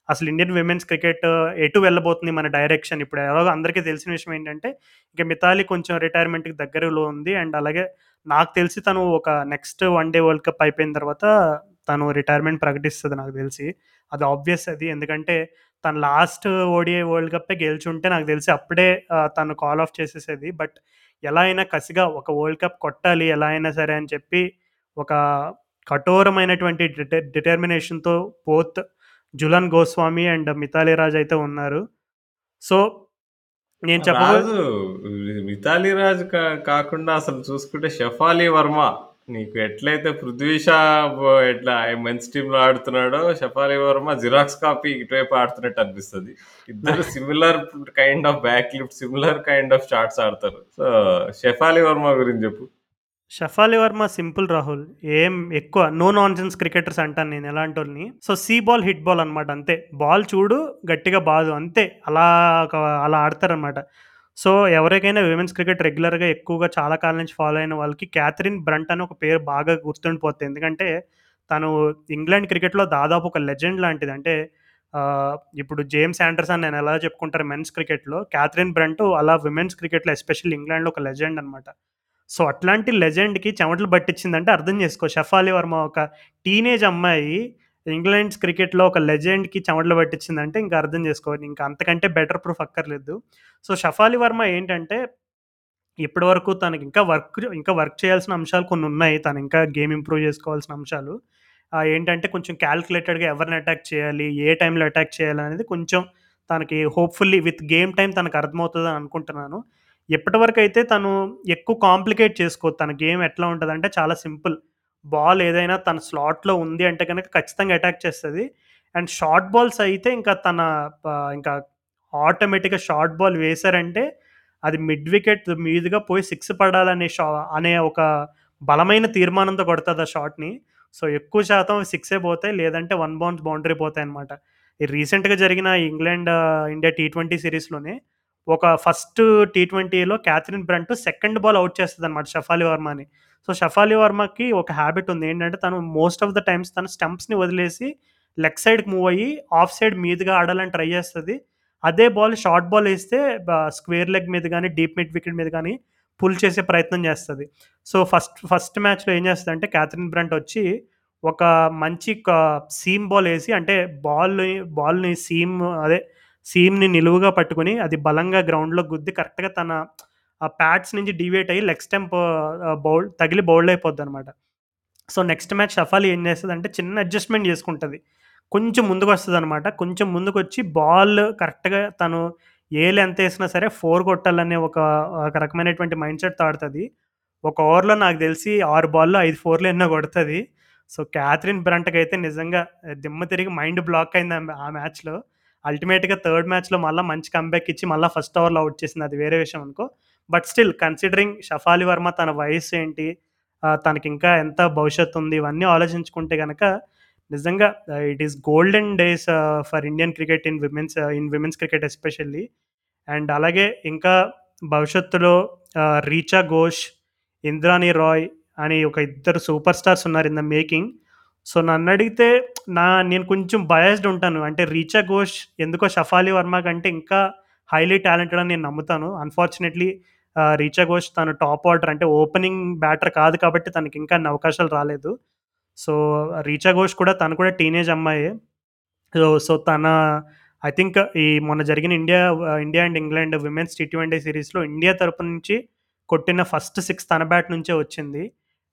అసలు ఇండియన్ విమెన్స్ క్రికెట్ ఎటు వెళ్ళబోతుంది మన డైరెక్షన్? ఇప్పుడు ఎలాగో అందరికీ తెలిసిన విషయం ఏంటంటే ఇంకా మితాలి కొంచెం రిటైర్మెంట్కి దగ్గరలో ఉంది. అండ్ అలాగే నాకు తెలిసి తను ఒక next one day world cup అయిపోయిన తర్వాత తను రిటైర్మెంట్ ప్రకటిస్తుంది నాకు తెలిసి. అది ఆబ్వియస్ అది. ఎందుకంటే తను లాస్ట్ ఓడిఐ వరల్డ్ కప్పే గెలిచుంటే నాకు తెలిసి అప్పుడే తను కాల్ ఆఫ్ చేసేసేది. బట్ ఎలా అయినా కసిగా ఒక వరల్డ్ కప్ కొట్టాలి ఎలా అయినా సరే అని చెప్పి ఒక కఠోరమైనటువంటి డిటర్మినేషన్తో పోత్ జులన్ గోస్వామి అండ్ మితాలి రాజ్ అయితే ఉన్నారు. సో నేను చెప్పబో రాజు మితాలి రాజు కాకుండా అసలు చూసుకుంటే షఫాలి వర్మ. నీకు ఎట్లయితే పృథ్వీ షా ఎట్లా మెన్స్ టీమ్లో ఆడుతున్నాడో షఫాలి వర్మ జిరాక్స్ కాపీ ఇటువైపు ఆడుతున్నట్టు అనిపిస్తుంది. ఇద్దరు similar kind of back lift similar kind of shots ఆడతారు. సో షఫాలి వర్మ గురించి చెప్పు. షఫాలి వర్మ సింపుల్ రాహుల్. ఏం ఎక్కువ నో నాన్సెన్స్ క్రికెటర్స్ అంటాను నేను ఎలాంటి వాళ్ళని so see ball hit ball అనమాట అంతే. బాల్ చూడు గట్టిగా బాదు అంతే. అలా అలా ఆడతారనమాట సో ఎవరికైనా విమెన్స్ క్రికెట్ రెగ్యులర్గా ఎక్కువగా చాలా కాలం నుంచి ఫాలో అయిన వాళ్ళకి క్యాథరిన్ బ్రంట్ అని ఒక పేరు బాగా గుర్తుండిపోతుంది ఎందుకంటే తను ఇంగ్లాండ్ క్రికెట్లో దాదాపు ఒక లెజెండ్ లాంటిది. అంటే ఇప్పుడు జేమ్స్ ఆండర్సన్ నేను ఎలా చెప్పుకుంటారు మెన్స్ క్రికెట్లో క్యాథరిన్ బ్రంట్ అలా విమెన్స్ క్రికెట్లో ఎస్పెషల్లీ ఇంగ్లాండ్లో ఒక లెజెండ్ అనమాట సో అట్లాంటి లెజెండ్కి చెమటలు పట్టించిందంటే అర్థం చేసుకో. షఫాలి వర్మ ఒక టీనేజ్ అమ్మాయి ఇంగ్లాండ్స్ క్రికెట్లో ఒక లెజెండ్కి చెమటలు పట్టించిందంటే ఇంకా అర్థం చేసుకోవాలి ఇంకా అంతకంటే బెటర్ ప్రూఫ్ అక్కర్లేదు. సో షఫాలి వర్మ ఏంటంటే ఇప్పటి వరకు తనకి ఇంకా వర్క్ ఇంకా వర్క్ చేయాల్సిన అంశాలు కొన్ని ఉన్నాయి. తను ఇంకా గేమ్ ఇంప్రూవ్ చేసుకోవాల్సిన అంశాలు. ఏంటంటే కొంచెం క్యాల్కులేటెడ్గా ఎవరిని అటాక్ చేయాలి ఏ టైంలో అటాక్ చేయాలి అనేది కొంచెం తనకి హోప్ఫుల్లీ విత్ గేమ్ టైం తనకు అర్థమవుతుంది అని అనుకుంటున్నాను. ఇప్పటివరకు అయితే తను ఎక్కువ కాంప్లికేట్ చేసుకో తన గేమ్ ఎట్లా ఉంటుంది అంటే చాలా సింపుల్. బాల్ ఏదైనా తన స్లాట్లో ఉంది అంటే కనుక ఖచ్చితంగా అటాక్ చేస్తుంది. అండ్ షార్ట్ బాల్స్ అయితే ఇంకా తన ఇంకా ఆటోమేటిక్గా షార్ట్ బాల్ వేశారంటే అది మిడ్ వికెట్ మీదుగా పోయి సిక్స్ పడాలనే షా అనే ఒక బలమైన తీర్మానంతో కొడుతుంది ఆ షాట్ని. సో ఎక్కువ శాతం సిక్సే పోతాయి. లేదంటే వన్ బౌన్స్ బౌండరీ పోతాయి అనమాట రీసెంట్గా జరిగిన ఇంగ్లాండ్ ఇండియా టీ ట్వంటీ సిరీస్లోనే ఒక ఫస్ట్ టీ ట్వంటీలో Katherine Brunt second ball out చేస్తుంది అనమాట షఫాలి వర్మని. సో షఫాలి వర్మకి ఒక హ్యాబిట్ ఉంది. ఏంటంటే తను మోస్ట్ ఆఫ్ ద టైమ్స్ తన స్టంప్స్ని వదిలేసి లెగ్ సైడ్కి మూవ్ అయ్యి ఆఫ్ సైడ్ మీదుగా ఆడాలని ట్రై చేస్తుంది. అదే బాల్ షార్ట్ బాల్ వేస్తే స్క్వేర్ లెగ్ మీద కానీ డీప్ మిడ్ వికెట్ మీద కానీ పుల్ చేసే ప్రయత్నం చేస్తుంది. సో ఫస్ట్ ఫస్ట్ మ్యాచ్లో ఏం చేస్తుంది అంటే క్యాథరిన్ బ్రంట్ వచ్చి ఒక మంచి సీమ్ బాల్ వేసి అంటే బాల్ని బాల్ని సీమ్ అదే సీమ్ని నిలువుగా పట్టుకుని అది బలంగా గ్రౌండ్లో గుద్ది కరెక్ట్గా తన ఆ ప్యాడ్స్ నుంచి డివేట్ అయ్యి లెగ్ స్టెంప్ బౌల్ తగిలి బౌల్డ్ అయిపోద్ది అనమాట సో నెక్స్ట్ మ్యాచ్ షఫాలి ఏం చేస్తుంది అంటే చిన్న అడ్జస్ట్మెంట్ చేసుకుంటుంది. కొంచెం ముందుకు వస్తుంది అనమాట కొంచెం ముందుకు వచ్చి బాల్ కరెక్ట్గా తను ఏ ఎంత వేసినా సరే ఫోర్ కొట్టాలనే ఒక ఒక రకమైనటువంటి మైండ్ సెట్ ఆడుతుంది ఒక ఓవర్లో నాకు తెలిసి ఆరు బాల్లో ఐదు ఫోర్లు ఎన్నో కొడుతుంది. సో క్యాథరిన్ బ్రంట్కి అయితే నిజంగా దిమ్మ తిరిగి మైండ్ బ్లాక్ అయింది ఆ మ్యాచ్లో అల్టిమేట్గా థర్డ్ మ్యాచ్లో మళ్ళీ మంచి కంబ్యాక్ ఇచ్చి మళ్ళీ ఫస్ట్ ఓవర్లో అవుట్ చేసింది. అది వేరే విషయం అనుకో. But still considering Shafali Verma తన వయసు ఏంటి తనకి ఇంకా ఎంత భవిష్యత్తు ఉంది ఇవన్నీ ఆలోచించుకుంటే కనుక నిజంగా it is golden days for Indian cricket in women's in women's cricket especially and అలాగే ఇంకా భవిష్యత్తులో రీచా ఘోష్ ఇంద్రాణి రాయ్ అని ఒక ఇద్దరు సూపర్ స్టార్స్ ఉన్నారు ఇన్ ద మేకింగ్ సో నన్ను అడిగితే నా నేను కొంచెం బయాస్డ్ ఉంటాను. అంటే రీచా ఘోష్ ఎందుకో షఫాలి వర్మ కంటే ఇంకా హైలీ టాలెంటెడ్ అని నేను నమ్ముతాను. అన్ఫార్చునేట్లీ రీచా ఘోష్ తను టాప్ ఆర్డర్ అంటే ఓపెనింగ్ బ్యాటర్ కాదు కాబట్టి తనకి ఇంకా అన్ని అవకాశాలు రాలేదు. సో రీచా ఘోష్ కూడా తను కూడా టీనేజ్ అమ్మాయే. సో సో తన ఐ థింక్ ఈ మొన్న జరిగిన India India and England women's T twenty సిరీస్లో ఇండియా తరపు నుంచి కొట్టిన ఫస్ట్ సిక్స్ తన బ్యాట్ నుంచే వచ్చింది.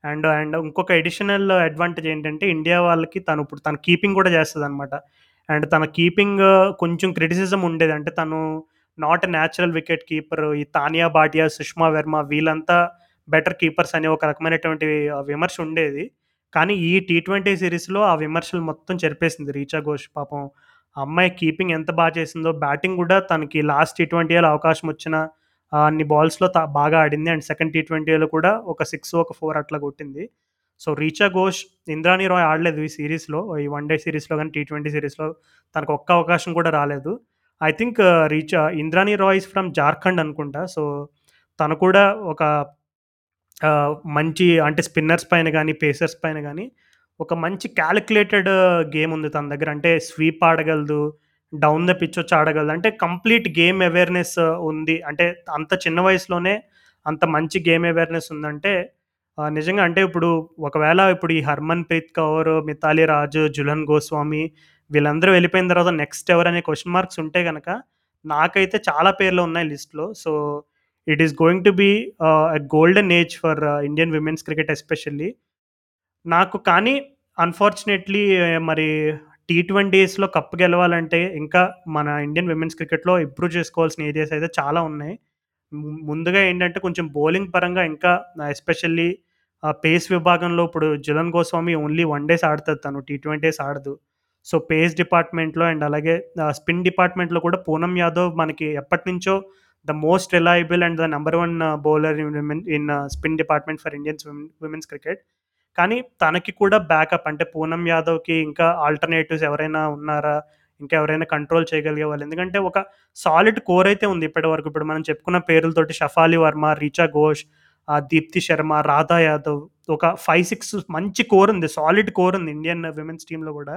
అండ్ అండ్ ఇంకొక ఎడిషనల్ అడ్వాంటేజ్ ఏంటంటే ఇండియా వాళ్ళకి తను ఇప్పుడు తన కీపింగ్ కూడా చేస్తుంది అనమాట అండ్ తన కీపింగ్ కొంచెం క్రిటిసిజం ఉండేది. అంటే తను నాట్ న్యాచురల్ వికెట్ కీపర్ ఈ తానియా బాటియా సుష్మా వర్మ వీళ్ళంతా బెటర్ కీపర్స్ అనే ఒక రకమైనటువంటి విమర్శ ఉండేది. కానీ ఈ టీ ట్వంటీ సిరీస్లో ఆ విమర్శలు మొత్తం చెరిపేసింది రీచా ఘోష్ పాపం. అమ్మాయి కీపింగ్ ఎంత బాగా చేసిందో బ్యాటింగ్ కూడా తనకి లాస్ట్ టీ ట్వంటీలో అవకాశం వచ్చినా అన్ని బాల్స్లో తా బాగా ఆడింది. అండ్ సెకండ్ టీ ట్వంటీలో కూడా ఒక సిక్స్ ఒక ఫోర్ అట్లా కొట్టింది. సో రీచా ఘోష్ ఇంద్రాణి రాయ్ ఆడలేదు ఈ సిరీస్లో ఈ వన్ డే సిరీస్లో కానీ టీ ట్వంటీ సిరీస్లో తనకు ఒక్క అవకాశం కూడా రాలేదు. I think uh, Richa Indrani Roy is from Jharkhand అనుకుంటా. సో తను కూడా ఒక మంచి అంటే స్పిన్నర్స్ పైన కానీ పేసర్స్ పైన కానీ ఒక మంచి క్యాలిక్యులేటెడ్ గేమ్ uh, ఉంది తన దగ్గర. అంటే స్వీప్ ఆడగలదు, డౌన్ ద పిచ్ వచ్చి ఆడగలదు. అంటే కంప్లీట్ గేమ్ అవేర్‌నెస్ ఉంది. అంటే అంత చిన్న వయసులోనే అంత మంచి గేమ్ అవేర్‌నెస్ ఉందంటే నిజంగా అంటే ఇప్పుడు ఒకవేళ ఇప్పుడు ఈ హర్మన్ ప్రీత్ కౌర్', 'మితాలి రాజు 'జులన్ గోస్వామి' వీళ్ళందరూ వెళ్ళిపోయిన తర్వాత నెక్స్ట్ ఎవరనే క్వశ్చన్ మార్క్స్ ఉంటే కనుక నాకైతే చాలా పేర్లు ఉన్నాయి లిస్ట్‌లో. So, it is going to be a golden age for Indian women's cricket especially. నాకు కానీ అన్‌ఫార్చునేట్‌లీ మరి టీ20స్‌లో కప్ గెలవాలంటే ఇంకా మన ఇండియన్ విమెన్స్ క్రికెట్‌లో ఇంప్రూవ్ చేసుకోవాల్సిన ఏరియాస్ అయితే చాలా ఉన్నాయి. ముందుగా ఏంటంటే కొంచెం బౌలింగ్ పరంగా ఇంకా ఎస్పెషల్లీ పేస్ విభాగంలో ఇప్పుడు 'Jhulan Goswami' only one days ఆడుతుంది తను. టీ20స్ ఆడదు. సో, పేస్ డిపార్ట్‌మెంట్‌లో అండ్ అలాగే స్పిన్ డిపార్ట్‌మెంట్‌లో కూడా పూనం యాదవ్ మనకి ఎప్పటినుంచో the most reliable and the number one bowler in women in spin department for Indians women's cricket. కానీ తనకి కూడా బ్యాకప్ అంటే పూనం యాదవ్‌కి ఇంకా ఆల్టర్‌నేటివ్స్ ఎవరైనా ఉన్నారా? ఇంకా ఎవరైనా కంట్రోల్ చేయగలిగే వాళ్ళు. ఎందుకంటే ఒక సాలిడ్ కోర్ అయితే ఉంది ఇప్పటివరకు. ఇప్పుడు మనం చెప్పుకున్న పేర్లతోటి షఫాలి వర్మ, రీచా ఘోష్, దీప్తి శర్మ, రాధా యాదవ్ ఒక 5, 6 మంచి కోర్ ఉంది. సాలిడ్ కోర్ ఉంది ఇండియన్ విమెన్స్ టీమ్‌లో కూడా.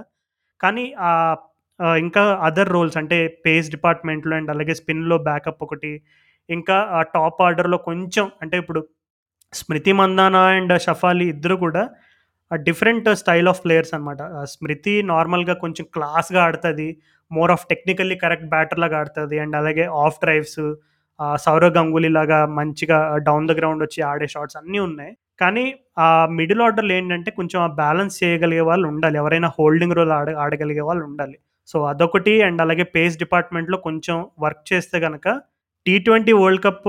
కానీ ఆ ఇంకా అదర్ రోల్స్ అంటే పేస్ డిపార్ట్‌మెంట్‌లో అండ్ అలాగే స్పిన్‌లో బ్యాకప్ ఒకటి. ఇంకా ఆ టాప్ ఆర్డర్‌లో కొంచెం అంటే ఇప్పుడు స్మృతి మందానా అండ్ షఫాలి ఇద్దరు కూడా డిఫరెంట్ స్టైల్ ఆఫ్ ప్లేయర్స్ అనమాట. స్మృతి నార్మల్‌గా కొంచెం క్లాస్‌గా ఆడుతుంది మోర్ ఆఫ్ టెక్నికల్లీ కరెక్ట్ బ్యాటర్‌లాగా ఆడుతుంది అండ్ అలాగే ఆఫ్ డ్రైవ్స్ సౌరవ్ గంగూలీ లాగా మంచిగా డౌన్ ద గ్రౌండ్ వచ్చి ఆడే షాట్స్ అన్నీ ఉన్నాయి. కానీ ఆ మిడిల్ ఆర్డర్లు ఏంటంటే కొంచెం ఆ బ్యాలెన్స్ చేయగలిగే వాళ్ళు ఉండాలి. ఎవరైనా హోల్డింగ్ రోల్ ఆడ ఆడగలిగే వాళ్ళు ఉండాలి. సో, అదొకటి అండ్ అలాగే పేస్ డిపార్ట్‌మెంట్‌లో కొంచెం వర్క్ చేస్తే కనుక T twenty world cup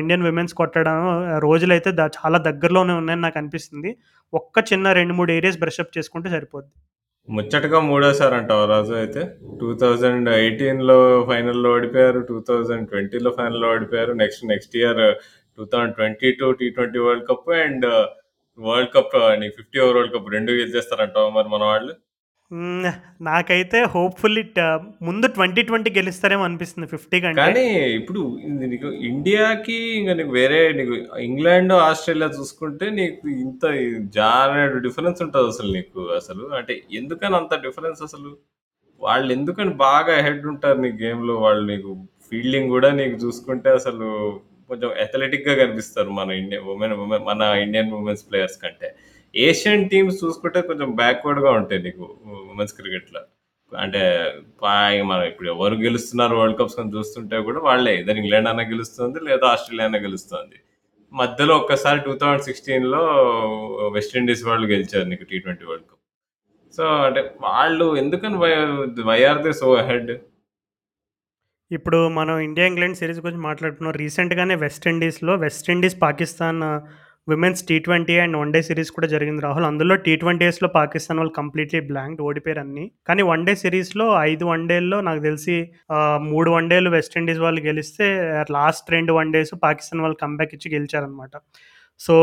Indian women's కొట్టడం రోజులైతే చాలా దగ్గరలోనే ఉన్నాయని నాకు అనిపిస్తుంది ఒక్క చిన్న 2, 3 ఏరియాస్ బ్రష్అప్ చేసుకుంటే సరిపోద్ది. ముచ్చటగా మూడోసారి అంటావు రాజు అయితే? 2018లో ఫైనల్‌లో ఓడిపోయారు. 2020లో ఫైనల్‌లో ఓడిపోయారు. Next next year 2022 T20 world cup and world cup నీకు 50 ఓవర్ వరల్డ్ కప్ రెండు గెలిచేస్తారంటావు మరి మన వాళ్ళు? నాకైతే హోప్‌ఫుల్లీ ముందు ముందు 2020 గెలుస్తారేమో అనిపిస్తుంది 50 కంటే. కానీ ఇప్పుడు నీకు ఇండియాకి ఇంకా నీకు వేరే నీకు ఇంగ్లాండ్, ఆస్ట్రేలియా చూసుకుంటే నీకు ఇంత జానెడు డిఫరెన్స్ ఉంటుంది అసలు నీకు అసలు. అంటే ఎందుకని అంత డిఫరెన్స్ అసలు? వాళ్ళు ఎందుకని బాగా హెడ్ ఉంటారు నీ గేమ్‌లో. వాళ్ళు నీకు ఫీల్డింగ్ కూడా నీకు చూసుకుంటే అసలు కొంచెం అథ్లెటిక్‌గా కనిపిస్తారు మన ఇండియా ఉమెన్ మన ఇండియన్ ఉమెన్స్ ప్లేయర్స్ కంటే. ఏషియన్ టీమ్స్ చూసుకుంటే కొంచెం బ్యాక్వర్డ్‌గా ఉంటాయి నీకు ఉమెన్స్ క్రికెట్‌లో. అంటే మనం ఇప్పుడు ఎవరు గెలుస్తున్నారు వరల్డ్ కప్స్ అని చూస్తుంటే కూడా వాళ్ళే. ఇద్దరు ఇంగ్లాండ్ అయినా గెలుస్తుంది లేదా ఆస్ట్రేలియా అన్నా గెలుస్తుంది. మధ్యలో ఒక్కసారి టూ థౌజండ్ సిక్స్టీన్లో వెస్టిండీస్ వాళ్ళు గెలిచారు నీకు టీ20 వరల్డ్ కప్. సో, అంటే వాళ్ళు ఎందుకని why why are they so head ఇప్పుడు మనం ఇండియా, ఇంగ్లాండ్ సిరీస్ గురించి మాట్లాడుకున్నాం. రీసెంట్‌గానే వెస్ట్ ఇండీస్‌లో పాకిస్తాన్ విమెన్స్ టీ20 అండ్ వన్ డే సిరీస్ కూడా జరిగింది రాహుల్. అందులో టీ20స్‌లో పాకిస్తాన్ వాళ్ళు కంప్లీట్‌లీ బ్లాంక్ ఓడిపోయారు అన్ని కానీ వన్ డే సిరీస్లో ఐదు వన్ డేల్లో నాకు తెలిసి మూడు వన్ డేలు వెస్టిండీస్ వాళ్ళు గెలిస్తే లాస్ట్ రెండు వన్ డేస్ పాకిస్తాన్ వాళ్ళు కంబ్యాక్ ఇచ్చి గెలిచారనమాట. సో,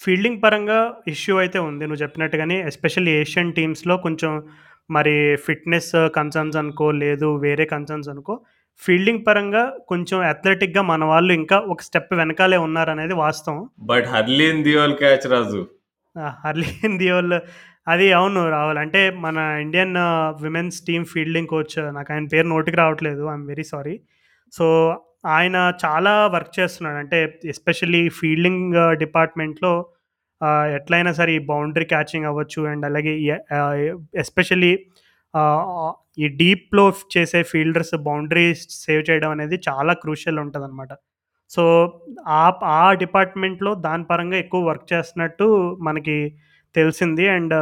ఫీల్డింగ్ పరంగా ఇష్యూ అయితే ఉంది. నువ్వు చెప్పినట్టుగానే ఎస్పెషల్లీ ఏషియన్ టీమ్స్‌లో కొంచెం మరి ఫిట్‌నెస్ కన్సర్న్స్ అనుకో, లేదు వేరే కన్సర్న్స్ అనుకో, ఫీల్డింగ్ పరంగా కొంచెం అథ్లెటిక్‌గా మన వాళ్ళు ఇంకా ఒక స్టెప్ వెనకాలే ఉన్నారనేది వాస్తవం. But Harleen Deol catch Raju. Harleen Deol అది అవును రాహుల్. అంటే మన Indian women's team fielding coach నాకాయన పేరు నోటికి రావట్లేదు. I am very sorry. So, ఆయన చాలా వర్క్ చేస్తున్నాడు. అంటే ఎస్పెషల్లీ ఫీల్డింగ్ డిపార్ట్‌మెంట్‌లో ఆహ్, ఎట్లైనా సరే ఈ బౌండరీ క్యాచింగ్ అవ్వచ్చు అండ్ అలాగే ఎస్పెషల్లీ ఈ డీప్‌లో చేసే ఫీల్డర్స్ బౌండరీస్ సేవ్ చేయడం అనేది చాలా క్రూషియల్ ఉంటదనమాట. సో, ఆ ఆ డిపార్ట్‌మెంట్‌లో దాని పరంగా ఎక్కువ వర్క్ చేస్తున్నట్టు మనకి తెలిసింది. అండ్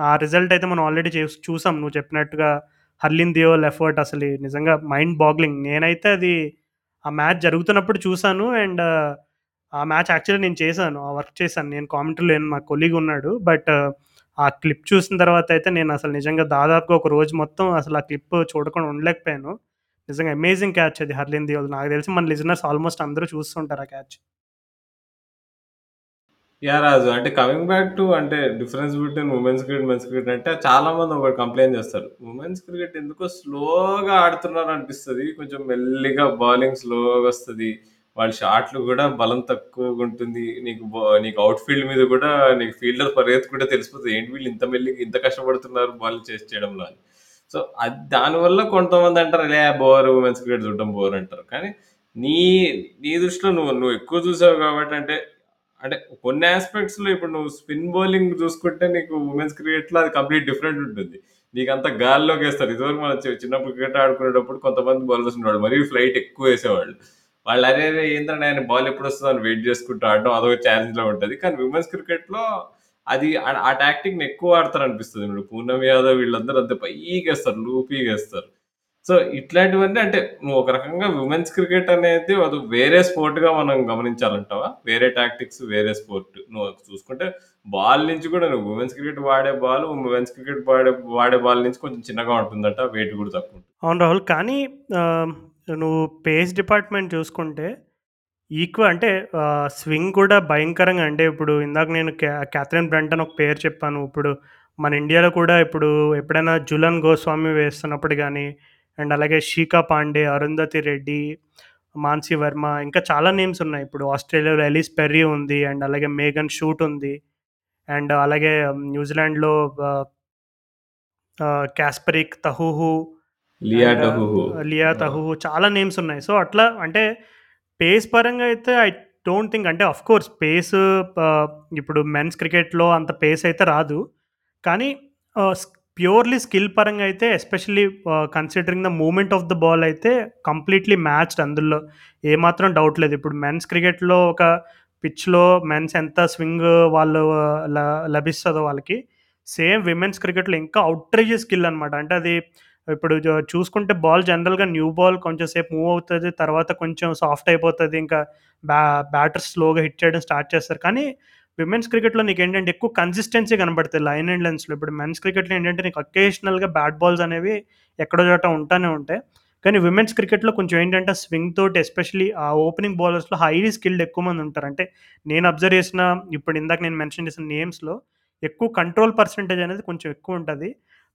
ఆ రిజల్ట్ అయితే మనం ఆల్రెడీ చేస్ చూసాం. నువ్వు చెప్పినట్టుగా హర్లిన్ దియోల్ ఎఫర్ట్ అసలు నిజంగా మైండ్ బాగ్లింగ్. నేనైతే అది ఆ మ్యాచ్ జరుగుతున్నప్పుడు చూశాను అండ్ ఆ మ్యాచ్ యాక్చువల్లీ నేను చేశాను. ఆ వర్క్ చేశాను. నేను కామెంటరీలో లేను. మా కొలీగ్ ఉన్నాడు. బట్ ఆ క్లిప్ చూసిన తర్వాత అయితే నేను అసలు నిజంగా దాదాపుగా ఒక రోజు మొత్తం అసలు ఆ క్లిప్ చూడకుండా ఉండలేకపోయాను. నిజంగా అమేజింగ్ క్యాచ్ అది హర్లిన్ దియోల్. నాకు తెలిసి మన లిజనర్స్ ఆల్మోస్ట్ అందరూ చూస్తుంటారు ఆ క్యాచ్. యా రాజు. అంటే కమింగ్ బ్యాక్ టు అంటే difference between women's cricket, men's cricket అంటే చాలా మంది ఒకటి కంప్లైంట్ చేస్తారు. ఉమెన్స్ క్రికెట్ ఎందుకో స్లోగా ఆడుతున్నారు అనిపిస్తుంది కొంచెం మెల్లిగా బౌలింగ్ స్లోగా వస్తుంది వాళ్ళ షాట్లు కూడా బలం తక్కువగా ఉంటుంది నీకు నీకు అవుట్ ఫీల్డ్ మీద కూడా నీకు ఫీల్డర్ పరిగెత్తుకుంటే తెలిసిపోతుంది ఏంటి వీళ్ళు ఇంత మెల్లి ఇంత కష్టపడుతున్నారు బాల్ చేసి చేయడంలో అని. సో, అది దానివల్ల కొంతమంది అంటారు "లే బోర్ ఉమెన్స్ క్రికెట్ చూడడం బోర్" అంటారు. కానీ నీ నీ దృష్టిలో నువ్వు నువ్వు ఎక్కువ చూసావు కాబట్టి అంటే, అంటే కొన్ని ఆస్పెక్ట్స్లో ఇప్పుడు నువ్వు స్పిన్ బౌలింగ్ చూసుకుంటే నీకు ఉమెన్స్ క్రికెట్‌లో అది కంప్లీట్ డిఫరెంట్ ఉంటుంది. నీకు అంత గాల్లోకి వేస్తారు ఇదివరకు మనం చిన్నప్పుడు క్రికెట్ ఆడుకునేటప్పుడు కొంతమంది బౌలర్స్ ఉండేవాళ్ళు. మరీ ఫ్లైట్ ఎక్కువ వేసేవాళ్ళు వాళ్ళు అరే ఏంటంటే నేను బాల్ ఎప్పుడొస్తదని వెయిట్ చేసుకుంటూ ఆడడం అదొక ఛాలెంజ్‌లా ఉంటుంది కానీ విమెన్స్ క్రికెట్‌లో అది ఆ టాక్టిక్ ఎక్కువ ఎక్కువ అనిపిస్తుంది ఇప్పుడు పూర్ణం యాదవ్ వీళ్ళందరూ అంతే లూపీగా వేస్తారు సో, ఇట్లాంటివన్నీ అంటే నువ్వు ఒక రకంగా ఉమెన్స్ క్రికెట్ అనేది అది వేరే స్పోర్ట్‌గా మనం గమనించాలంటావా? వేరే టాక్టిక్స్, వేరే స్పోర్ట్. నువ్వు చూసుకుంటే బాల్ నుంచి కూడా నువ్వు ఉమెన్స్ క్రికెట్ వాడే బాల్, ఉమెన్స్ క్రికెట్ వాడే వాడే బాల్ నుంచి కొంచెం చిన్నగా ఉంటుందట. వెయిట్ కూడా తక్కువ. అవును రాహుల్. కానీ నువ్వు పేస్ డిపార్ట్‌మెంట్ చూసుకుంటే ఈక్వ అంటే స్వింగ్ కూడా భయంకరంగా అంటే ఇప్పుడు ఇందాక నేను క్యా క్యాథరిన్ అని ఒక పేరు చెప్పాను. ఇప్పుడు మన ఇండియాలో కూడా ఇప్పుడు ఎప్పుడైనా జులన్ గోస్వామి వేస్తున్నప్పుడు కానీ అండ్ అలాగే షీకా పాండే, అరుంధతి రెడ్డి, మాన్సీ వర్మ ఇంకా చాలా నేమ్స్ ఉన్నాయి. ఇప్పుడు ఆస్ట్రేలియాలో ఎలిస్ పెర్రీ ఉంది. అండ్ అలాగే మేగన్ షూట్ ఉంది. అండ్ అలాగే న్యూజిలాండ్‌లో క్యాస్పరిక్ తహూహు లియా అండ్ లియా తహుహు చాలా నేమ్స్ ఉన్నాయి. సో, అట్లా అంటే పేస్ పరంగా అయితే ఐ డోంట్ థింక్ అంటే ఆఫ్‌కోర్స్ పేస్ ఇప్పుడు మెన్స్ క్రికెట్‌లో అంత పేస్ అయితే రాదు. కానీ ప్యూర్‌లీ స్కిల్ పరంగా అయితే especially considering the moment of the ball అయితే కంప్లీట్‌లీ మ్యాచ్డ్ అందులో ఏమాత్రం డౌట్ లేదు. ఇప్పుడు మెన్స్ క్రికెట్‌లో ఒక పిచ్‌లో మెన్స్ ఎంత స్వింగ్ వాళ్ళు లభిస్తుందో వాళ్ళకి, సేమ్ విమెన్స్ క్రికెట్‌లో ఇంకా అవుట్రేజ్ స్కిల్ అనమాట. అంటే అది ఇప్పుడు చూసుకుంటే బాల్ జనరల్‌గా న్యూ బాల్ కొంచెం సేపు మూవ్ అవుతుంది తర్వాత కొంచెం సాఫ్ట్ అయిపోతుంది ఇంకా బ్యా బ్యాటర్ స్లోగా హిట్ చేయడం స్టార్ట్ చేస్తారు. కానీ విమెన్స్ క్రికెట్‌లో నీకు ఏంటంటే ఎక్కువ కన్సిస్టెన్సీ కనబడుతుంది లైన్ అండ్ లెన్స్‌లో. ఇప్పుడు మెన్స్ క్రికెట్‌లో ఏంటంటే నీకు అకేషనల్‌గా బ్యాట్ బాల్స్ అనేవి ఎక్కడో చోట ఉంటానే ఉంటాయి. కానీ విమెన్స్ క్రికెట్‌లో కొంచెం ఏంటంటే స్వింగ్ తోటి ఎస్పెషలీ ఆ ఓపెనింగ్ బౌలర్స్‌లో హైలీ స్కిల్డ్ ఎక్కువ మంది ఉంటారు. అంటే నేను అబ్జర్వ్ చేసిన ఇప్పుడు ఇందాక నేను మెన్షన్ చేసిన నేమ్స్‌లో ఎక్కువ కంట్రోల్ పర్సెంటేజ్ అనేది కొంచెం ఎక్కువ ఉంటుంది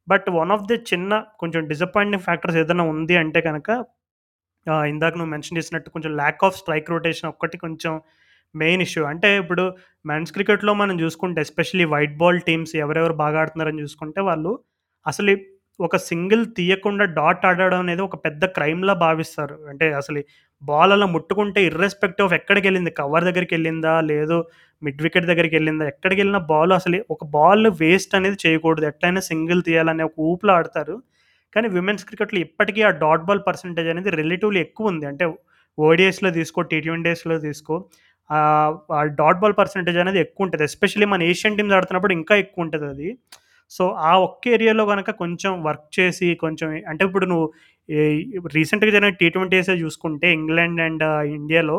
బట్ వన్ ఆఫ్ ది చిన్న కొంచెం డిసప్పాయింటింగ్ ఫ్యాక్టర్స్ ఏదైనా ఉంది అంటే కనుక ఇందాక నువ్వు మెన్షన్ చేసినట్టు కొంచెం ల్యాక్ ఆఫ్ స్ట్రైక్ రొటేషన్ ఒక్కటి కొంచెం మెయిన్ ఇష్యూ. అంటే ఇప్పుడు మెన్స్ క్రికెట్‌లో మనం చూసుకుంటే ఎస్పెషల్లీ వైట్ బాల్ టీమ్స్ ఎవరెవరు బాగా ఆడుతున్నారని చూసుకుంటే వాళ్ళు అసలు ఒక సింగిల్ తీయకుండా డాట్ ఆడడం అనేది ఒక పెద్ద క్రైమ్‌లా భావిస్తారు. అంటే అసలు బాల్ అలా ముట్టుకుంటే ఇర్రెస్పెక్టివ్ ఆఫ్ ఎక్కడికెళ్ళింది కవర్ దగ్గరికి వెళ్ళిందా లేదు మిడ్ వికెట్ దగ్గరికెళ్ళిందా? ఎక్కడికెళ్ళినా బాల్ అసలు ఒక బాల్ వేస్ట్ అనేది చేయకూడదు. ఎట్లైనా సింగిల్ తీయాలనే ఒక ఊపులో ఆడతారు. కానీ విమెన్స్ క్రికెట్‌లో ఇప్పటికీ ఆ డాట్ బాల్ పర్సంటేజ్ అనేది రిలేటివ్‌లీ ఎక్కువుంది. అంటే ఓడిఎస్లో తీసుకో, టీ ట్వంటీస్లో తీసుకో ఆ డాట్ బాల్ పర్సెంటేజ్ అనేది ఎక్కువ ఉంటుంది ఎస్పెషల్లీ మన ఏషియన్ టీమ్స్ ఆడుతున్నప్పుడు ఇంకా ఎక్కువ ఉంటుంది అది సో, ఆ ఒక్క ఏరియాలో కనుక కొంచెం వర్క్ చేసి కొంచెం అంటే ఇప్పుడు నువ్వు రీసెంట్‌గా జరిగిన టీ ట్వెంటీసే చూసుకుంటే ఇంగ్లాండ్ అండ్ ఇండియాలో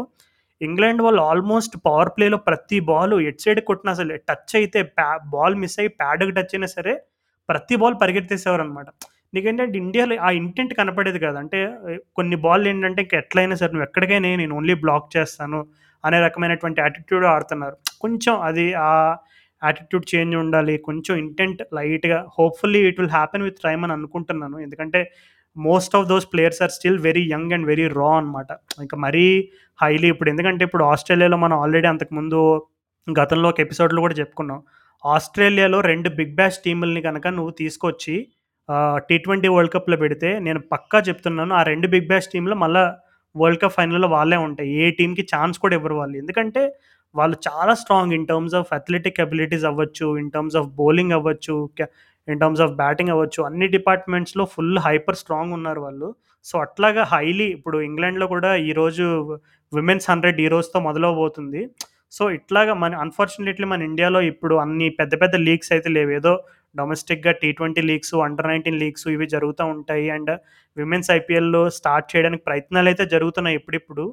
ఇంగ్లాండ్ వాళ్ళు ఆల్మోస్ట్ పవర్ ప్లేలో ప్రతి బాలు ఎటు సైడ్ కొట్టినా అసలు టచ్ అయితే ప్యా బాల్ మిస్ అయ్యి ప్యాడ్‌కి టచ్ అయినా సరే ప్రతి బాల్ పరిగెత్తేసేవారు అనమాట నీకేంటంటే ఇండియాలో ఆ ఇంటెంట్ కనపడేది కదా అంటే కొన్ని బాల్లేంటంటే ఇంక ఎట్లయినా సరే నువ్వు ఎక్కడికైనా నేను ఓన్లీ బ్లాక్ చేస్తాను అనే రకమైనటువంటి యాటిట్యూడ్ ఆడుతున్నారు. కొంచెం అది ఆ యాటిట్యూడ్ చేంజ్ ఉండాలి. కొంచెం ఇంటెంట్ లైట్‌గా hopefully it will happen with time అని అనుకుంటున్నాను. ఎందుకంటే most of those players are still very young and very raw అనమాట. ఇంక మరీ హైలీ ఇప్పుడు ఎందుకంటే ఇప్పుడు ఆస్ట్రేలియాలో మనం ఆల్రెడీ అంతకుముందు గతంలో ఒక ఎపిసోడ్‌లో కూడా చెప్పుకున్నాం. ఆస్ట్రేలియాలో రెండు బిగ్ బ్యాష్ టీముల్ని కనుక నువ్వు తీసుకొచ్చి టీ ట్వెంటీ వరల్డ్ కప్‌లో పెడితే నేను పక్కా చెప్తున్నాను. ఆ రెండు బిగ్ బ్యాష్ టీంలో మళ్ళీ వరల్డ్ కప్ ఫైనల్‌లో వాళ్ళే ఉంటాయి. ఏ టీమ్‌కి ఛాన్స్ కూడా ఇవ్వరు వాళ్ళు. ఎందుకంటే వాళ్ళు చాలా strong in terms of athletic abilities అవ్వచ్చు, ఇన్ టర్మ్స్ ఆఫ్ బౌలింగ్ అవ్వచ్చు, ఇన్ టర్మ్స్ ఆఫ్ బ్యాటింగ్ అవ్వచ్చు. అన్ని డిపార్ట్‌మెంట్స్‌లో ఫుల్ హైపర్ స్ట్రాంగ్ ఉన్నారు వాళ్ళు. సో, అట్లాగా హైలీ ఇప్పుడు ఇంగ్లాండ్‌లో కూడా ఈరోజు విమెన్స్ 100 ఈ రోజుతో మొదలవబోతుంది. సో, ఇట్లాగా మన అన్‌ఫార్చునేట్‌లీ మన ఇండియాలో ఇప్పుడు అన్ని పెద్ద పెద్ద లీగ్స్ అయితే లేవు. ఏదో డొమెస్టిక్‌గా T twenty leagues, under 19 leagues ఇవి జరుగుతూ ఉంటాయి. అండ్ విమెన్స్ ఐపీఎల్లో స్టార్ట్ చేయడానికి ప్రయత్నాలు అయితే జరుగుతున్నాయి ఇప్పుడిప్పుడు.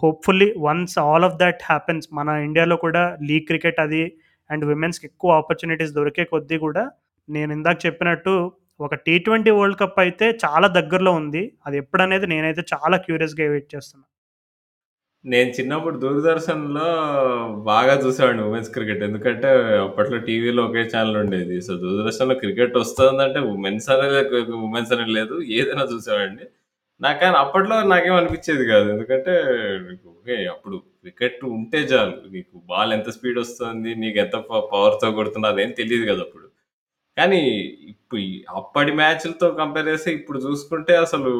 Hopefully once all of that happens మన ఇండియాలో కూడా లీగ్ క్రికెట్ అది అండ్ విమెన్స్‌కి ఎక్కువ ఆపర్చునిటీస్ దొరికే కొద్దీ కూడా నేను ఇందాక చెప్పినట్టు ఒక టీ ట్వెంటీ వరల్డ్ కప్ అయితే చాలా దగ్గరలో ఉంది. అది ఎప్పుడనేది నేనైతే చాలా క్యూరియస్‌గా వెయిట్ చేస్తున్నాను నేను చిన్నప్పుడు దూరదర్శన్‌లో బాగా చూసేవాడిని ఉమెన్స్ క్రికెట్. ఎందుకంటే అప్పట్లో టీవీలో ఒకే ఛానల్ ఉండేది. సో, దూరదర్శన్‌లో క్రికెట్ వస్తుందంటే ఉమెన్స్ అనేది ఉమెన్స్ అనేది లేదు. ఏదైనా చూసేవాడిని. నాకు కానీ అప్పట్లో నాకేం అనిపించేది కాదు. ఎందుకంటే ఓకే. అప్పుడు వికెట్ ఉంటే చాలు. నీకు బాల్ ఎంత స్పీడ్ వస్తుంది, నీకు ఎంత ప పవర్‌తో కొడుతున్నా అదేం తెలియదు కదా అప్పుడు. కానీ ఇప్పుడు అప్పటి మ్యాచ్‌లతో కంపేర్ చేస్తే ఇప్పుడు చూసుకుంటే అసలు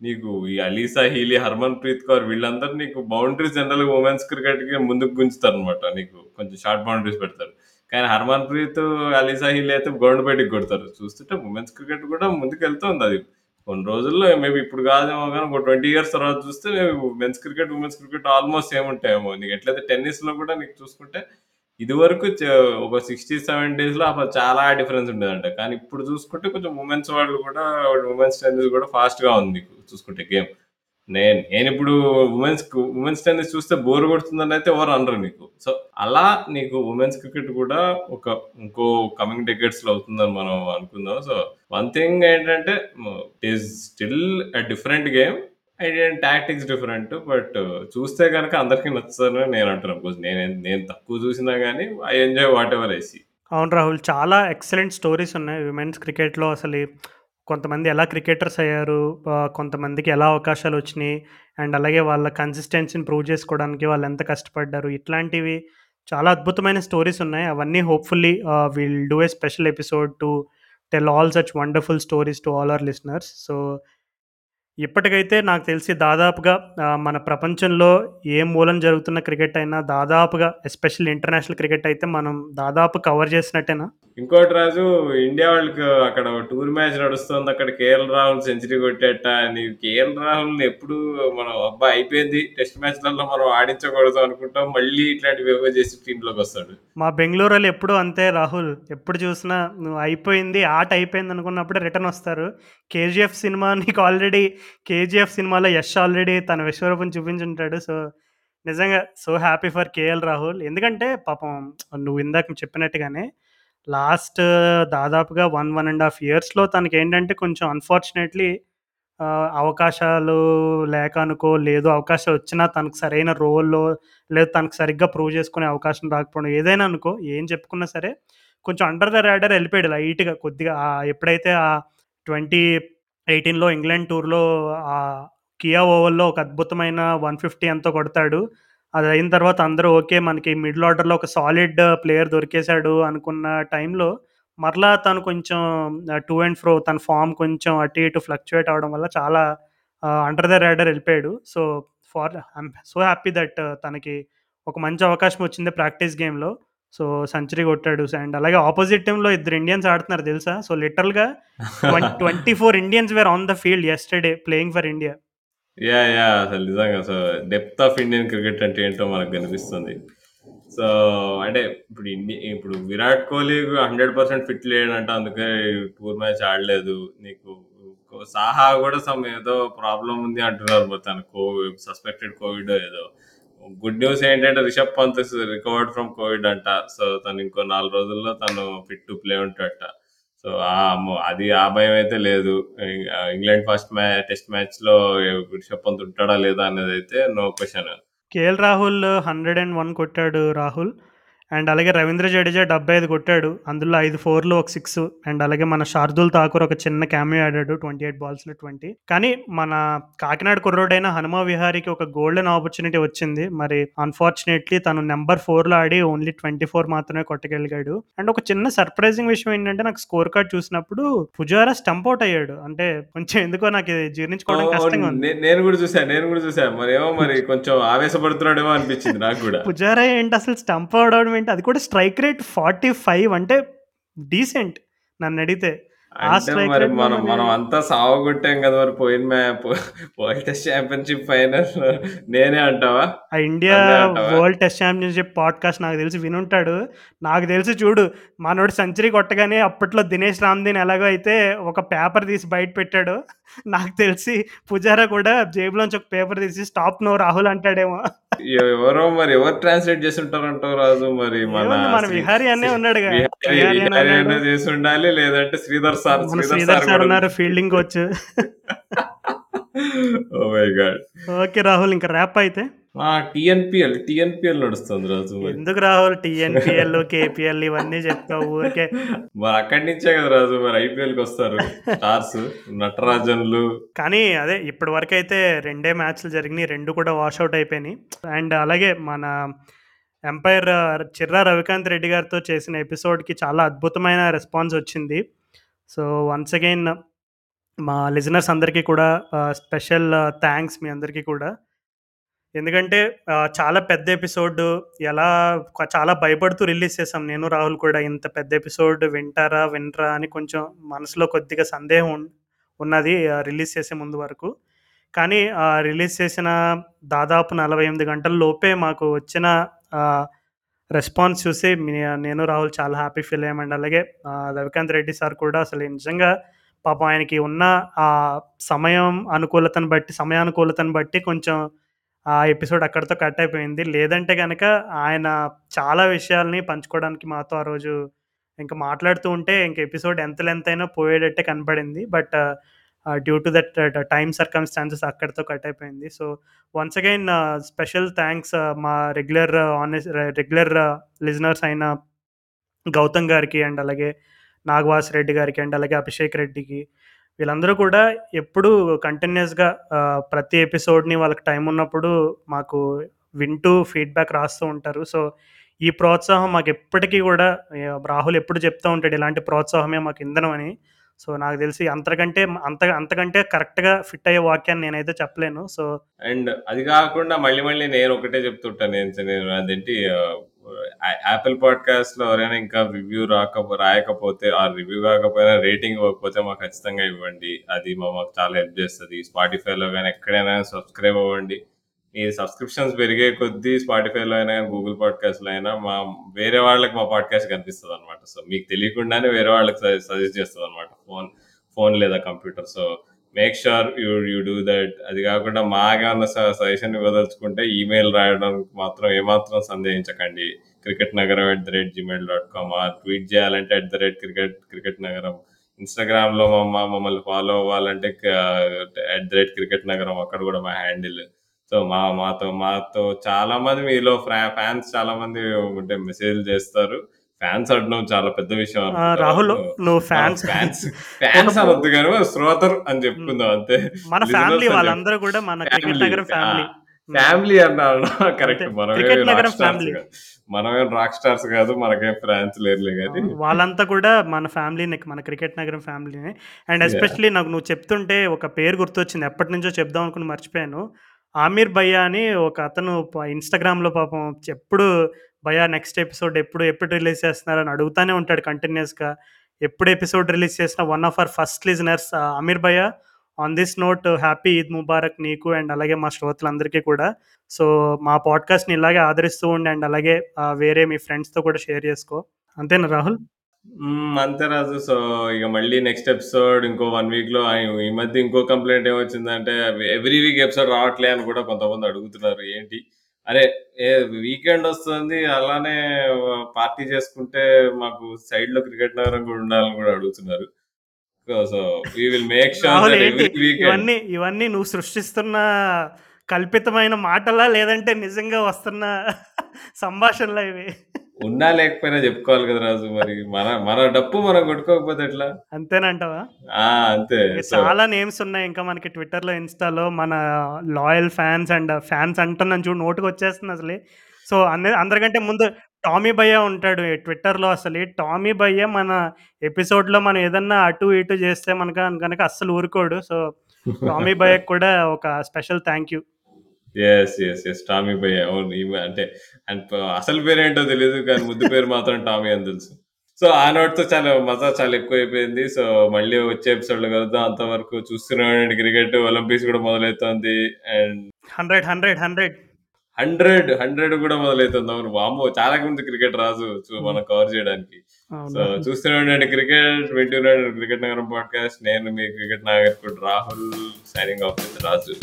నీకు ఈ Alyssa Healy, Harmanpreet Kaur వీళ్ళందరూ నీకు బౌండరీస్ జనరల్‌గా ఉమెన్స్ క్రికెట్‌కి ముందుకు గుంజుతారనమాట. నీకు కొంచెం షార్ట్ బౌండరీస్ పెడతారు. కానీ హర్మన్ ప్రీత్, అలీసా హీలీ అయితే గ్రౌండ్ బయటికి కొడతారు. చూస్తుంటే ఉమెన్స్ క్రికెట్ కూడా ముందుకు వెళ్తుంది అది. కొన్ని రోజుల్లో మేబీ ఇప్పుడు కాదేమో కానీ ఒక 20 ఇయర్స్ తర్వాత చూస్తే men's cricket, women's cricket almost same ఉంటాయేమో. నీకు ఎట్లయితే టెన్నిస్‌లో కూడా నీకు చూసుకుంటే ఇదివరకు వరకు ఒక 60, 70స్‌లో అప్పుడు చాలా డిఫరెన్స్ ఉండేదంట. కానీ ఇప్పుడు చూసుకుంటే కొంచెం ఉమెన్స్ వాళ్ళు కూడా ఉమెన్స్ టెన్నిస్ కూడా ఫాస్ట్‌గా ఉంది చూసుకుంటే గేమ్. నేను నేనిప్పుడు ఉమెన్స్‌కు ఉమెన్స్ టెన్నిస్ చూస్తే బోర్ కొడుతుందని అయితే ఎవరు అనరు నీకు. సో, అలా నీకు ఉమెన్స్ క్రికెట్ కూడా ఒక ఇంకో కమింగ్ డెకేడ్స్‌లో అవుతుందని మనం అనుకుందాం. సో, వన్ థింగ్ ఏంటంటే it is still a different game. And tactics different. But చూస్తే కనుక అందరికీ నచ్చుతారని నేను అంటున్నాను బికాజ్ నేను నేను తక్కువ చూసినా కానీ I enjoy whatever I see. అవును రాహుల్. చాలా ఎక్సలెంట్ స్టోరీస్ ఉన్నాయి విమెన్స్ క్రికెట్‌లో అసలు కొంతమంది ఎలా క్రికెటర్స్ అయ్యారు, కొంతమందికి ఎలా అవకాశాలు వచ్చినాయి అండ్ అలాగే వాళ్ళ కన్సిస్టెన్సీని ప్రూవ్ చేసుకోవడానికి వాళ్ళు ఎంత కష్టపడ్డారు. ఇట్లాంటివి చాలా అద్భుతమైన స్టోరీస్ ఉన్నాయి. అవన్నీ hopefully will do a special episode to tell all such wonderful stories to all our listeners. So, ఇప్పటికైతే నాకు తెలిసి దాదాపుగా మన ప్రపంచంలో ఏ మూలన జరుగుతున్న క్రికెట్ అయినా దాదాపుగా ఎస్పెషల్లీ ఇంటర్నేషనల్ క్రికెట్ అయితే మనం దాదాపు కవర్ చేసినట్టేనా? ఇంకోటి రాజు ఇండియా వాళ్ళకి అక్కడ టూర్ మ్యాచ్ నడుస్తుంది. అక్కడ కేఎల్ రాహుల్ సెంచరీ కొట్టేట. నీకు కేఎల్ రాహుల్‌ని ఎప్పుడు మనం అబ్బా! అయిపోయింది టెస్ట్ మ్యాచ్‌లలో మనం ఆడించకూడదు అనుకుంటాం. మళ్ళీ ఇట్లాంటివేవో చేసి టీమ్‌లోకొస్తాడు. మా బెంగుళూరోళ్ళు ఎప్పుడూ అంతే రాహుల్. ఎప్పుడు చూసినా నువ్వు అయిపోయింది, ఆట అయిపోయింది అనుకున్నప్పుడే రిటర్న్ వస్తారు. కేజీఎఫ్ సినిమా నీకు ఆల్రెడీ కేజీఎఫ్ సినిమాలో యష్ ఆల్రెడీ తన విశ్వరూపం చూపించుంటాడు. సో, నిజంగా so happy for KL Rahul. ఎందుకంటే పాపం నువ్వు ఇందాక చెప్పినట్టుగానే లాస్ట్ దాదాపుగా 1, 1 ½ ఇయర్స్‌లో తనకి ఏంటంటే కొంచెం అన్‌ఫార్చునేట్‌లీ అవకాశాలు లేక అనుకో, లేదు అవకాశం వచ్చినా తనకు సరైన రోల్‌లో లేదు తనకు సరిగ్గా ప్రూవ్ చేసుకునే అవకాశం రాకపోవడం ఏదైనా అనుకో, ఏం చెప్పుకున్నా సరే కొంచెం అండర్ ద రాడర్ వెళ్ళిపోయాడు లైట్‌గా కొద్దిగా ఎప్పుడైతే ఆ 2018లో ఇంగ్లాండ్ టూర్‌లో కియా ఓవర్లో ఒక అద్భుతమైన 150 ఎంతో కొడతాడు. అది అయిన తర్వాత అందరూ ఓకే. మనకి మిడిల్ ఆర్డర్‌లో ఒక సాలిడ్ ప్లేయర్ దొరికేశాడు అనుకున్న టైంలో మరలా తను కొంచెం టూ అండ్ ఫ్రో తన ఫార్మ్ కొంచెం అటు ఇటు ఫ్లక్చుయేట్ అవ్వడం వల్ల చాలా అండర్ ద రైడర్ వెళ్ళిపోయాడు so, far I'm so happy that తనకి ఒక మంచి అవకాశం వచ్చింది ప్రాక్టీస్ గేమ్‌లో. సో, సెంచరీ కొట్టాడు. అండ్ అలాగే అపోజిట్ టీమ్‌లో ఇద్దరు ఇండియన్స్ ఆడుతున్నారు తెలుసా? సో, లిటరల్‌గా ట్వెన్ 24 Indians were on the field yesterday playing for India. Yeah! Yeah! అసలు నిజంగా so, depth of Indian cricket అంటే ఏంటో మనకు కనిపిస్తుంది. సో, అంటే ఇప్పుడు ఇండి ఇప్పుడు విరాట్ కోహ్లీ 100% ఫిట్ లేడంట. అందుకే టూర్ మ్యాచ్ ఆడలేదు. నీకు సాహా కూడా సమ్ ఏదో ప్రాబ్లమ్ ఉంది అంటున్నారు. మరి తనకు కోవి సస్పెక్టెడ్ కోవిడో ఏదో. గుడ్ న్యూస్ ఏంటంటే Rishabh Pant recovered from covid అంట. సో, తను ఇంకో నాలుగు రోజుల్లో తను ఫిట్ టు ప్లే ఉంటాడట. సో, ఆ అది ఆ భయం అయితే లేదు. ఇంగ్లాండ్ ఫస్ట్ మ్యాచ్ టెస్ట్ మ్యాచ్‌లో రిషబ్ పంత్ ఉంటాడా లేదా అనేది అయితే నో క్వశ్చన్ కేఎల్ రాహుల్ 101 కొట్టాడు రాహుల్. అండ్ అలాగే రవీంద్ర జడేజా 75 కొట్టాడు. అందులో 5 ఫోర్‌లు, ఒక సిక్సు. అండ్ అలాగే మన శార్దూల్ ఠాకూర్ ఒక చిన్న క్యామియో ఆడాడు 28 బాల్స్‌లో 20. కానీ మన కాకినాడ కుర్రోడైన హనుమ విహారీకి ఒక గోల్డెన్ ఆపర్చునిటీ వచ్చింది. మరి అన్‌ఫార్చునేట్‌లీ తను నంబర్ 4లో ఆడి ఓన్లీ 24 మాత్రమే కొట్టగలిగాడు. అండ్ ఒక చిన్న సర్ప్రైజింగ్ విషయం ఏంటంటే నాకు స్కోర్ కార్డ్ చూసినప్పుడు పుజారా స్టంప్ ఔట్ అయ్యాడు. అంటే కొంచెం ఎందుకో నాకు ఇది జీర్ణించుకోవడం! కష్టంగా ఉంది. నేను కూడా చూసా. నేను కూడా చూసా. మరేమో మరి కొంచెం ఆవేశపడుతున్నాడేమో అనిపించింది నాకు కూడా. పుజారా ఏంటి అసలు స్టంప్ అవడం ఏంటి? అది కూడా స్ట్రైక్ రేట్ 45 అంటే డీసెంట్ నన్నడిగితే. ఆ అంటే స్ట్రైక్ మరి రేట్‌లో మనం మనం అంతా సావగొట్టాం కదా! మరి పోయిన వరల్డ్ టెస్ట్ ఛాంపియన్‌షిప్ ఫైనల్‌లో నేనే అంటావా? ఆ ఇండియా నన్నే? వరల్డ్ టెస్ట్ ఛాంపియన్‌షిప్ పాడ్‌కాస్ట్ నాకు తెలిసి వినుంటాడు. నాకు తెలిసి చూడు మనోడు సెంచరీ కొట్టగానే అప్పట్లో దినేష్ రామ్‌దీన్ ఎలాగో అయితే ఒక పేపర్ తీసి బయట పెట్టాడో నాకు తెలిసి పుజారా కూడా జేబులోంచి ఒక పేపర్ తీసి స్టాప్ నో రాహుల్ అంటాడేమో. ఎవరో మరి ఎవరు ట్రాన్స్‌లేట్ చేసి ఉంటారంటావు రాజు? మరి మన విహారీ అన్నే శ్రీ ఉన్నాడుగా. విహారీ ఉన్నాడు. చేసి ఉండాలి. లేదంటే శ్రీధర్ సార్ శ్రీధర్ సార్ ఉన్నారు fielding coach. Oh my god okay Rahul ఇంకా ర్యాప్ అయితే? టిఎన్పిఎల్ టిఎన్పిఎల్ నడుస్తుంది రాజు ఎందుకు రాహుల్? టీఎన్పిఎల్ కేపిఎల్ ఇవన్నీ చెప్తావు ఊరికే. మరి అక్కడి నుంచే కదా రాజు మరి ఐపీఎల్కి వస్తారు. స్టార్స్ నటరాజన్లు. కానీ అదే ఇప్పటి వరకు అయితే రెండే మ్యాచ్లు జరిగినాయి రెండు కూడా వాషౌట్ అయిపోయినాయి. అండ్ అలాగే మన ఎంపైర్ చిర్రా రవికాంత్ రెడ్డి గారితో చేసిన ఎపిసోడ్కి చాలా అద్భుతమైన రెస్పాన్స్ వచ్చింది. సో వన్స్ అగైన్ మా లిజనర్స్ అందరికీ కూడా స్పెషల్ థ్యాంక్స్ మీ అందరికీ కూడా. ఎందుకంటే చాలా పెద్ద ఎపిసోడ్ ఎలా చాలా భయపడుతూ రిలీజ్ చేసాం నేను రాహుల్ కూడా ఇంత పెద్ద ఎపిసోడ్ వింటారా వినరా అని కొంచెం మనసులో కొద్దిగా సందేహం ఉన్- ఉన్నది రిలీజ్ చేసే ముందు వరకు. కానీ రిలీజ్ చేసిన దాదాపు నలభై ఎనిమిది గంటల లోపే మాకు వచ్చిన రెస్పాన్స్ చూసి నేను రాహుల్ చాలా హ్యాపీ ఫీల్ అయ్యామండి. అలాగే రవికాంత్ రెడ్డి సార్ కూడా అసలు నిజంగా పాపం ఆయనకి ఉన్న ఆ సమయం అనుకూలతను బట్టి సమయానుకూలతను బట్టి కొంచెం ఆ ఎపిసోడ్ అక్కడితో కట్ అయిపోయింది. లేదంటే కనుక ఆయన చాలా విషయాల్ని పంచుకోవడానికి మాతో ఆ రోజు ఇంకా మాట్లాడుతూ ఉంటే ఇంక ఎపిసోడ్ ఎంత లెంత్ అయినా పోయేటట్టే కనపడింది but due to that time circumstances అక్కడితో కట్ అయిపోయింది. So once again special thanks మా రెగ్యులర్ ఆనెస్ రెగ్యులర్ లిజనర్స్ అయిన గౌతమ్ గారికి అండ్ అలాగే నాగవాస్ రెడ్డి గారికి అండ్ అలాగే అభిషేక్ రెడ్డికి వీళ్ళందరూ కూడా ఎప్పుడూ కంటిన్యూస్గా ప్రతి ఎపిసోడ్ని వాళ్ళకి టైం ఉన్నప్పుడు మాకు వింటూ ఫీడ్బ్యాక్ రాస్తూ ఉంటారు. సో ఈ ప్రోత్సాహం మాకు ఎప్పటికీ కూడా రాహుల్ ఎప్పుడు చెప్తూ ఉంటాడు ఇలాంటి ప్రోత్సాహమే మాకు ఇంధనం అని. సో నాకు తెలిసి అంతకంటే అంత అంతకంటే కరెక్ట్గా ఫిట్ అయ్యే వాక్యాన్ని నేనైతే చెప్పలేను. సో అండ్ అది కాకుండా మళ్ళీ మళ్ళీ నేను ఒకటే చెప్తుంటాను నేను నేను అదేంటి యాపిల్ పాడ్కాస్ట్లో ఎవరైనా ఇంకా రివ్యూ రాక రాయకపోతే ఆ రివ్యూ కాకపోయినా రేటింగ్ ఇవ్వకపోతే మాకు ఖచ్చితంగా ఇవ్వండి. అది మా మాకు చాలా హెల్ప్ చేస్తుంది. స్పాటిఫైలో కానీ ఎక్కడైనా సబ్స్క్రైబ్ అవ్వండి. ఈ సబ్స్క్రిప్షన్స్ పెరిగే కొద్దీ స్పాటిఫైలో అయినా గూగుల్ పాడ్కాస్ట్లో అయినా మా వేరే వాళ్ళకి మా పాడ్కాస్ట్ కనిపిస్తుంది అనమాట సో మీకు తెలియకుండానే వేరే వాళ్ళకి సజెస్ట్ చేస్తుంది అనమాట ఫోన్ ఫోన్ లేదా computer so make sure you you do that అది కాకుండా మాకేమన్నా సజెషన్ ఇవ్వదలుచుకుంటే ఈమెయిల్ రాయడానికి మాత్రం ఏమాత్రం సందేహించకండి. Cricket Nagaram at the rate gmail dot com ఆ ట్వీట్ చేయాలంటే at the rate cricket cricket Nagaram ఇన్స్టాగ్రామ్లో మమ్మ మమ్మల్ని ఫాలో అవ్వాలంటే ఎట్ ద రేట్ క్రికెట్ నగరం అక్కడ కూడా మా హ్యాండిల్ సో మా మాతో మాతో చాలా మంది మీలో ఫ్యాన్స్ చాలా మంది అంటే మెసేజ్ చేస్తారు. ఫ్యాన్స్ అనడం చాలా పెద్ద విషయం. రాహుల్ నువ్వు ఫ్యాన్స్. ఫ్యాన్స్. ఫ్యాన్స్ అనొద్దు కానీ శ్రోతరు అని చెప్పుకుందాం అంతే. మన ఫ్యామిలీ వాళ్ళందరూ కూడా మన క్రికెట్. నగరం ఫ్యామిలీ. ఫ్యామిలీ అన్నాడు కరెక్ట్. మనమే నగరం రాక్ స్టార్స్. మనమేం రాక్ స్టార్స్ కాదు మనకేం ఫ్యాన్స్ లేరులే కానీ. వాళ్ళంతా కూడా మన ఫ్యామిలీని మన క్రికెట్ నగరం ఫ్యామిలీనే అండ్ ఎస్పెషలీ నాకు నువ్వు చెప్తుంటే ఒక పేరు గుర్తొచ్చింది. ఎప్పటి నుంచో చెప్దాం అనుకుని మర్చిపోయాను. ఆమీర్ భయ్యా అని ఒక అతను ఇన్స్టాగ్రామ్లో పాపం ఎప్పుడు భయా నెక్స్ట్ ఎపిసోడ్ ఎప్పుడు ఎప్పుడు రిలీజ్ చేస్తున్నారని అడుగుతానే ఉంటాడు కంటిన్యూస్గా ఎప్పుడు ఎపిసోడ్ రిలీజ్ చేసిన one of our first listeners Aamir భయ్య on this note happy Eid Mubarak నీకు అండ్ అలాగే మా శ్రోతలందరికీ కూడా. సో మా పాడ్కాస్ట్ని ఇలాగే ఆదరిస్తూ ఉండి అండ్ అలాగే వేరే మీ ఫ్రెండ్స్తో కూడా షేర్ చేసుకో. అంతేనా రాహుల్? అంతే రాజు. సో ఇక మళ్ళీ నెక్స్ట్ ఎపిసోడ్ ఇంకో వన్ వీక్లో ఈ మధ్య ఇంకో కంప్లైంట్ ఏమొచ్చిందంటే ఎవ్రీ వీక్ ఎపిసోడ్ రావట్లే అని కూడా కొంతమంది అడుగుతున్నారు. ఏంటి? అరే ఏ వీకెండ్ వస్తుంది అలానే పార్టీ చేసుకుంటే మాకు సైడ్లో క్రికెట్ నగరం కూడా ఉండాలని కూడా అడుగుతున్నారు. So we will make sure ఇవన్నీ ఇవన్నీ నువ్వు సృష్టిస్తున్న కల్పితమైన మాటలా లేదంటే నిజంగా వస్తున్న సంభాషణలా ఇవి? ఉన్నా లేకపోయినా చెప్పుకోవాలి కదా రాజు మరి మన మన డప్పు మనం కొట్టుకోకపోతే ఎట్లా? అంతేనంటావా ఆ అంతే. సో చాలా నేమ్స్ ఉన్నాయి ఇంకా మనకి ట్విట్టర్లో ఇన్స్టాలో మన లాయల్ ఫ్యాన్స్ అండ్ ఫ్యాన్స్ అంటున్నాను చూడు నోటుకు వచ్చేస్తుంది అసలు. సో అందరి అందరికంటే ముందు టామీ భయ్య ఉంటాడు ట్విట్టర్లో అసలు. టామీ భయ్య మన ఎపిసోడ్లో మనం ఏదన్నా అటు ఇటు చేస్తే మనక కనుక అస్సలు ఊరుకోడు. సో టామీ భయ్యకు కూడా ఒక special thank you yes yes yes Tommy భయ్య అవును. ఈమె అంటే అండ్ అసలు పేరు ఏంటో తెలియదు కానీ ముద్దు పేరు మాత్రం టామీ అని తెలుసు. సో ఆ note తో చాలా మజా చాలా ఎక్కువ అయిపోయింది సో మళ్ళీ వచ్చే ఎపిసోడ్లో కలుద్దాం. అంతవరకు చూస్తున్నాం క్రికెట్ ఒలింపిక్స్ కూడా మొదలవుతోంది. And hundred hundred hundred. Hundred hundred కూడా మొదలవుతుంది. అవును వామ్మో చాలా మంది క్రికెట్ రాజు చూ- మనం కవర్ చేయడానికి. సో అవును చూస్తూనే క్రికెట్ వింటూనే క్రికెట్ నగరం పాడ్కాస్ట్. నేను మీ క్రికెట్ నాయకుడు రాహుల్ సైనింగ్ ఆఫ్ రాజు.